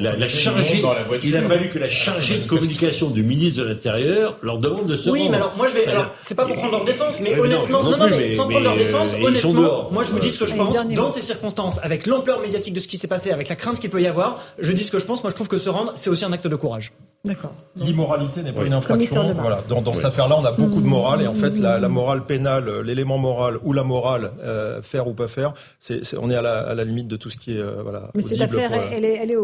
la, la chargée, il a fallu que la chargée de communication du ministre de l'Intérieur leur demande de se oui, rendre. mais alors moi je vais, alors c'est pas pour prendre leur défense, mais honnêtement, non, non, mais, sans prendre leur défense, honnêtement, moi je vous dis ce que je pense dans ces circonstances, avec l'ampleur médiatique de ce qui s'est passé, avec la crainte qu'il peut y avoir, je dis ce que je pense. Moi je trouve que se rendre, c'est aussi un acte de courage. D'accord. L'immoralité n'est pas une infraction. Voilà. Dans, dans cette affaire-là, on a beaucoup de morale et en fait, la, la morale pénale, l'élément moral ou la morale, euh, faire ou pas faire, c'est, on est à la, à la, limite de tout ce qui est euh, voilà. Mais cette affaire, elle, est, elle, est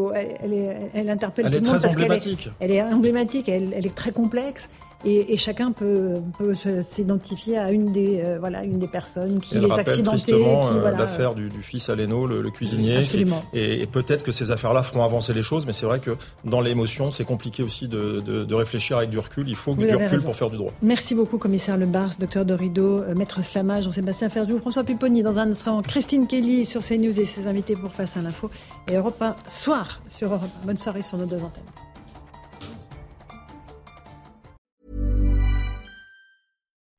elle, est, elle, interpelle elle tout le monde parce emblématique. Elle est, elle est emblématique, elle, elle est très complexe. Et, et, chacun peut, peut s'identifier à une des, euh, voilà, une des personnes qui les accidentait. tristement qui, euh, voilà, l'affaire du, du, fils Aleno, le, le cuisinier. Absolument. et, et peut-être que ces affaires-là feront avancer les choses, mais c'est vrai que dans l'émotion, c'est compliqué aussi de, de, de, réfléchir avec du recul. Il faut Vous du recul raison. pour faire du droit. Merci beaucoup, commissaire Lebars, docteur Dorido, euh, maître Slama, Jean-Sébastien Ferjou, François Pupponi. Dans un instant, Christine Kelly sur CNews et ses invités pour Face à l'info. Et Europe 1 soir sur Europe 1. Bonne soirée sur nos deux antennes.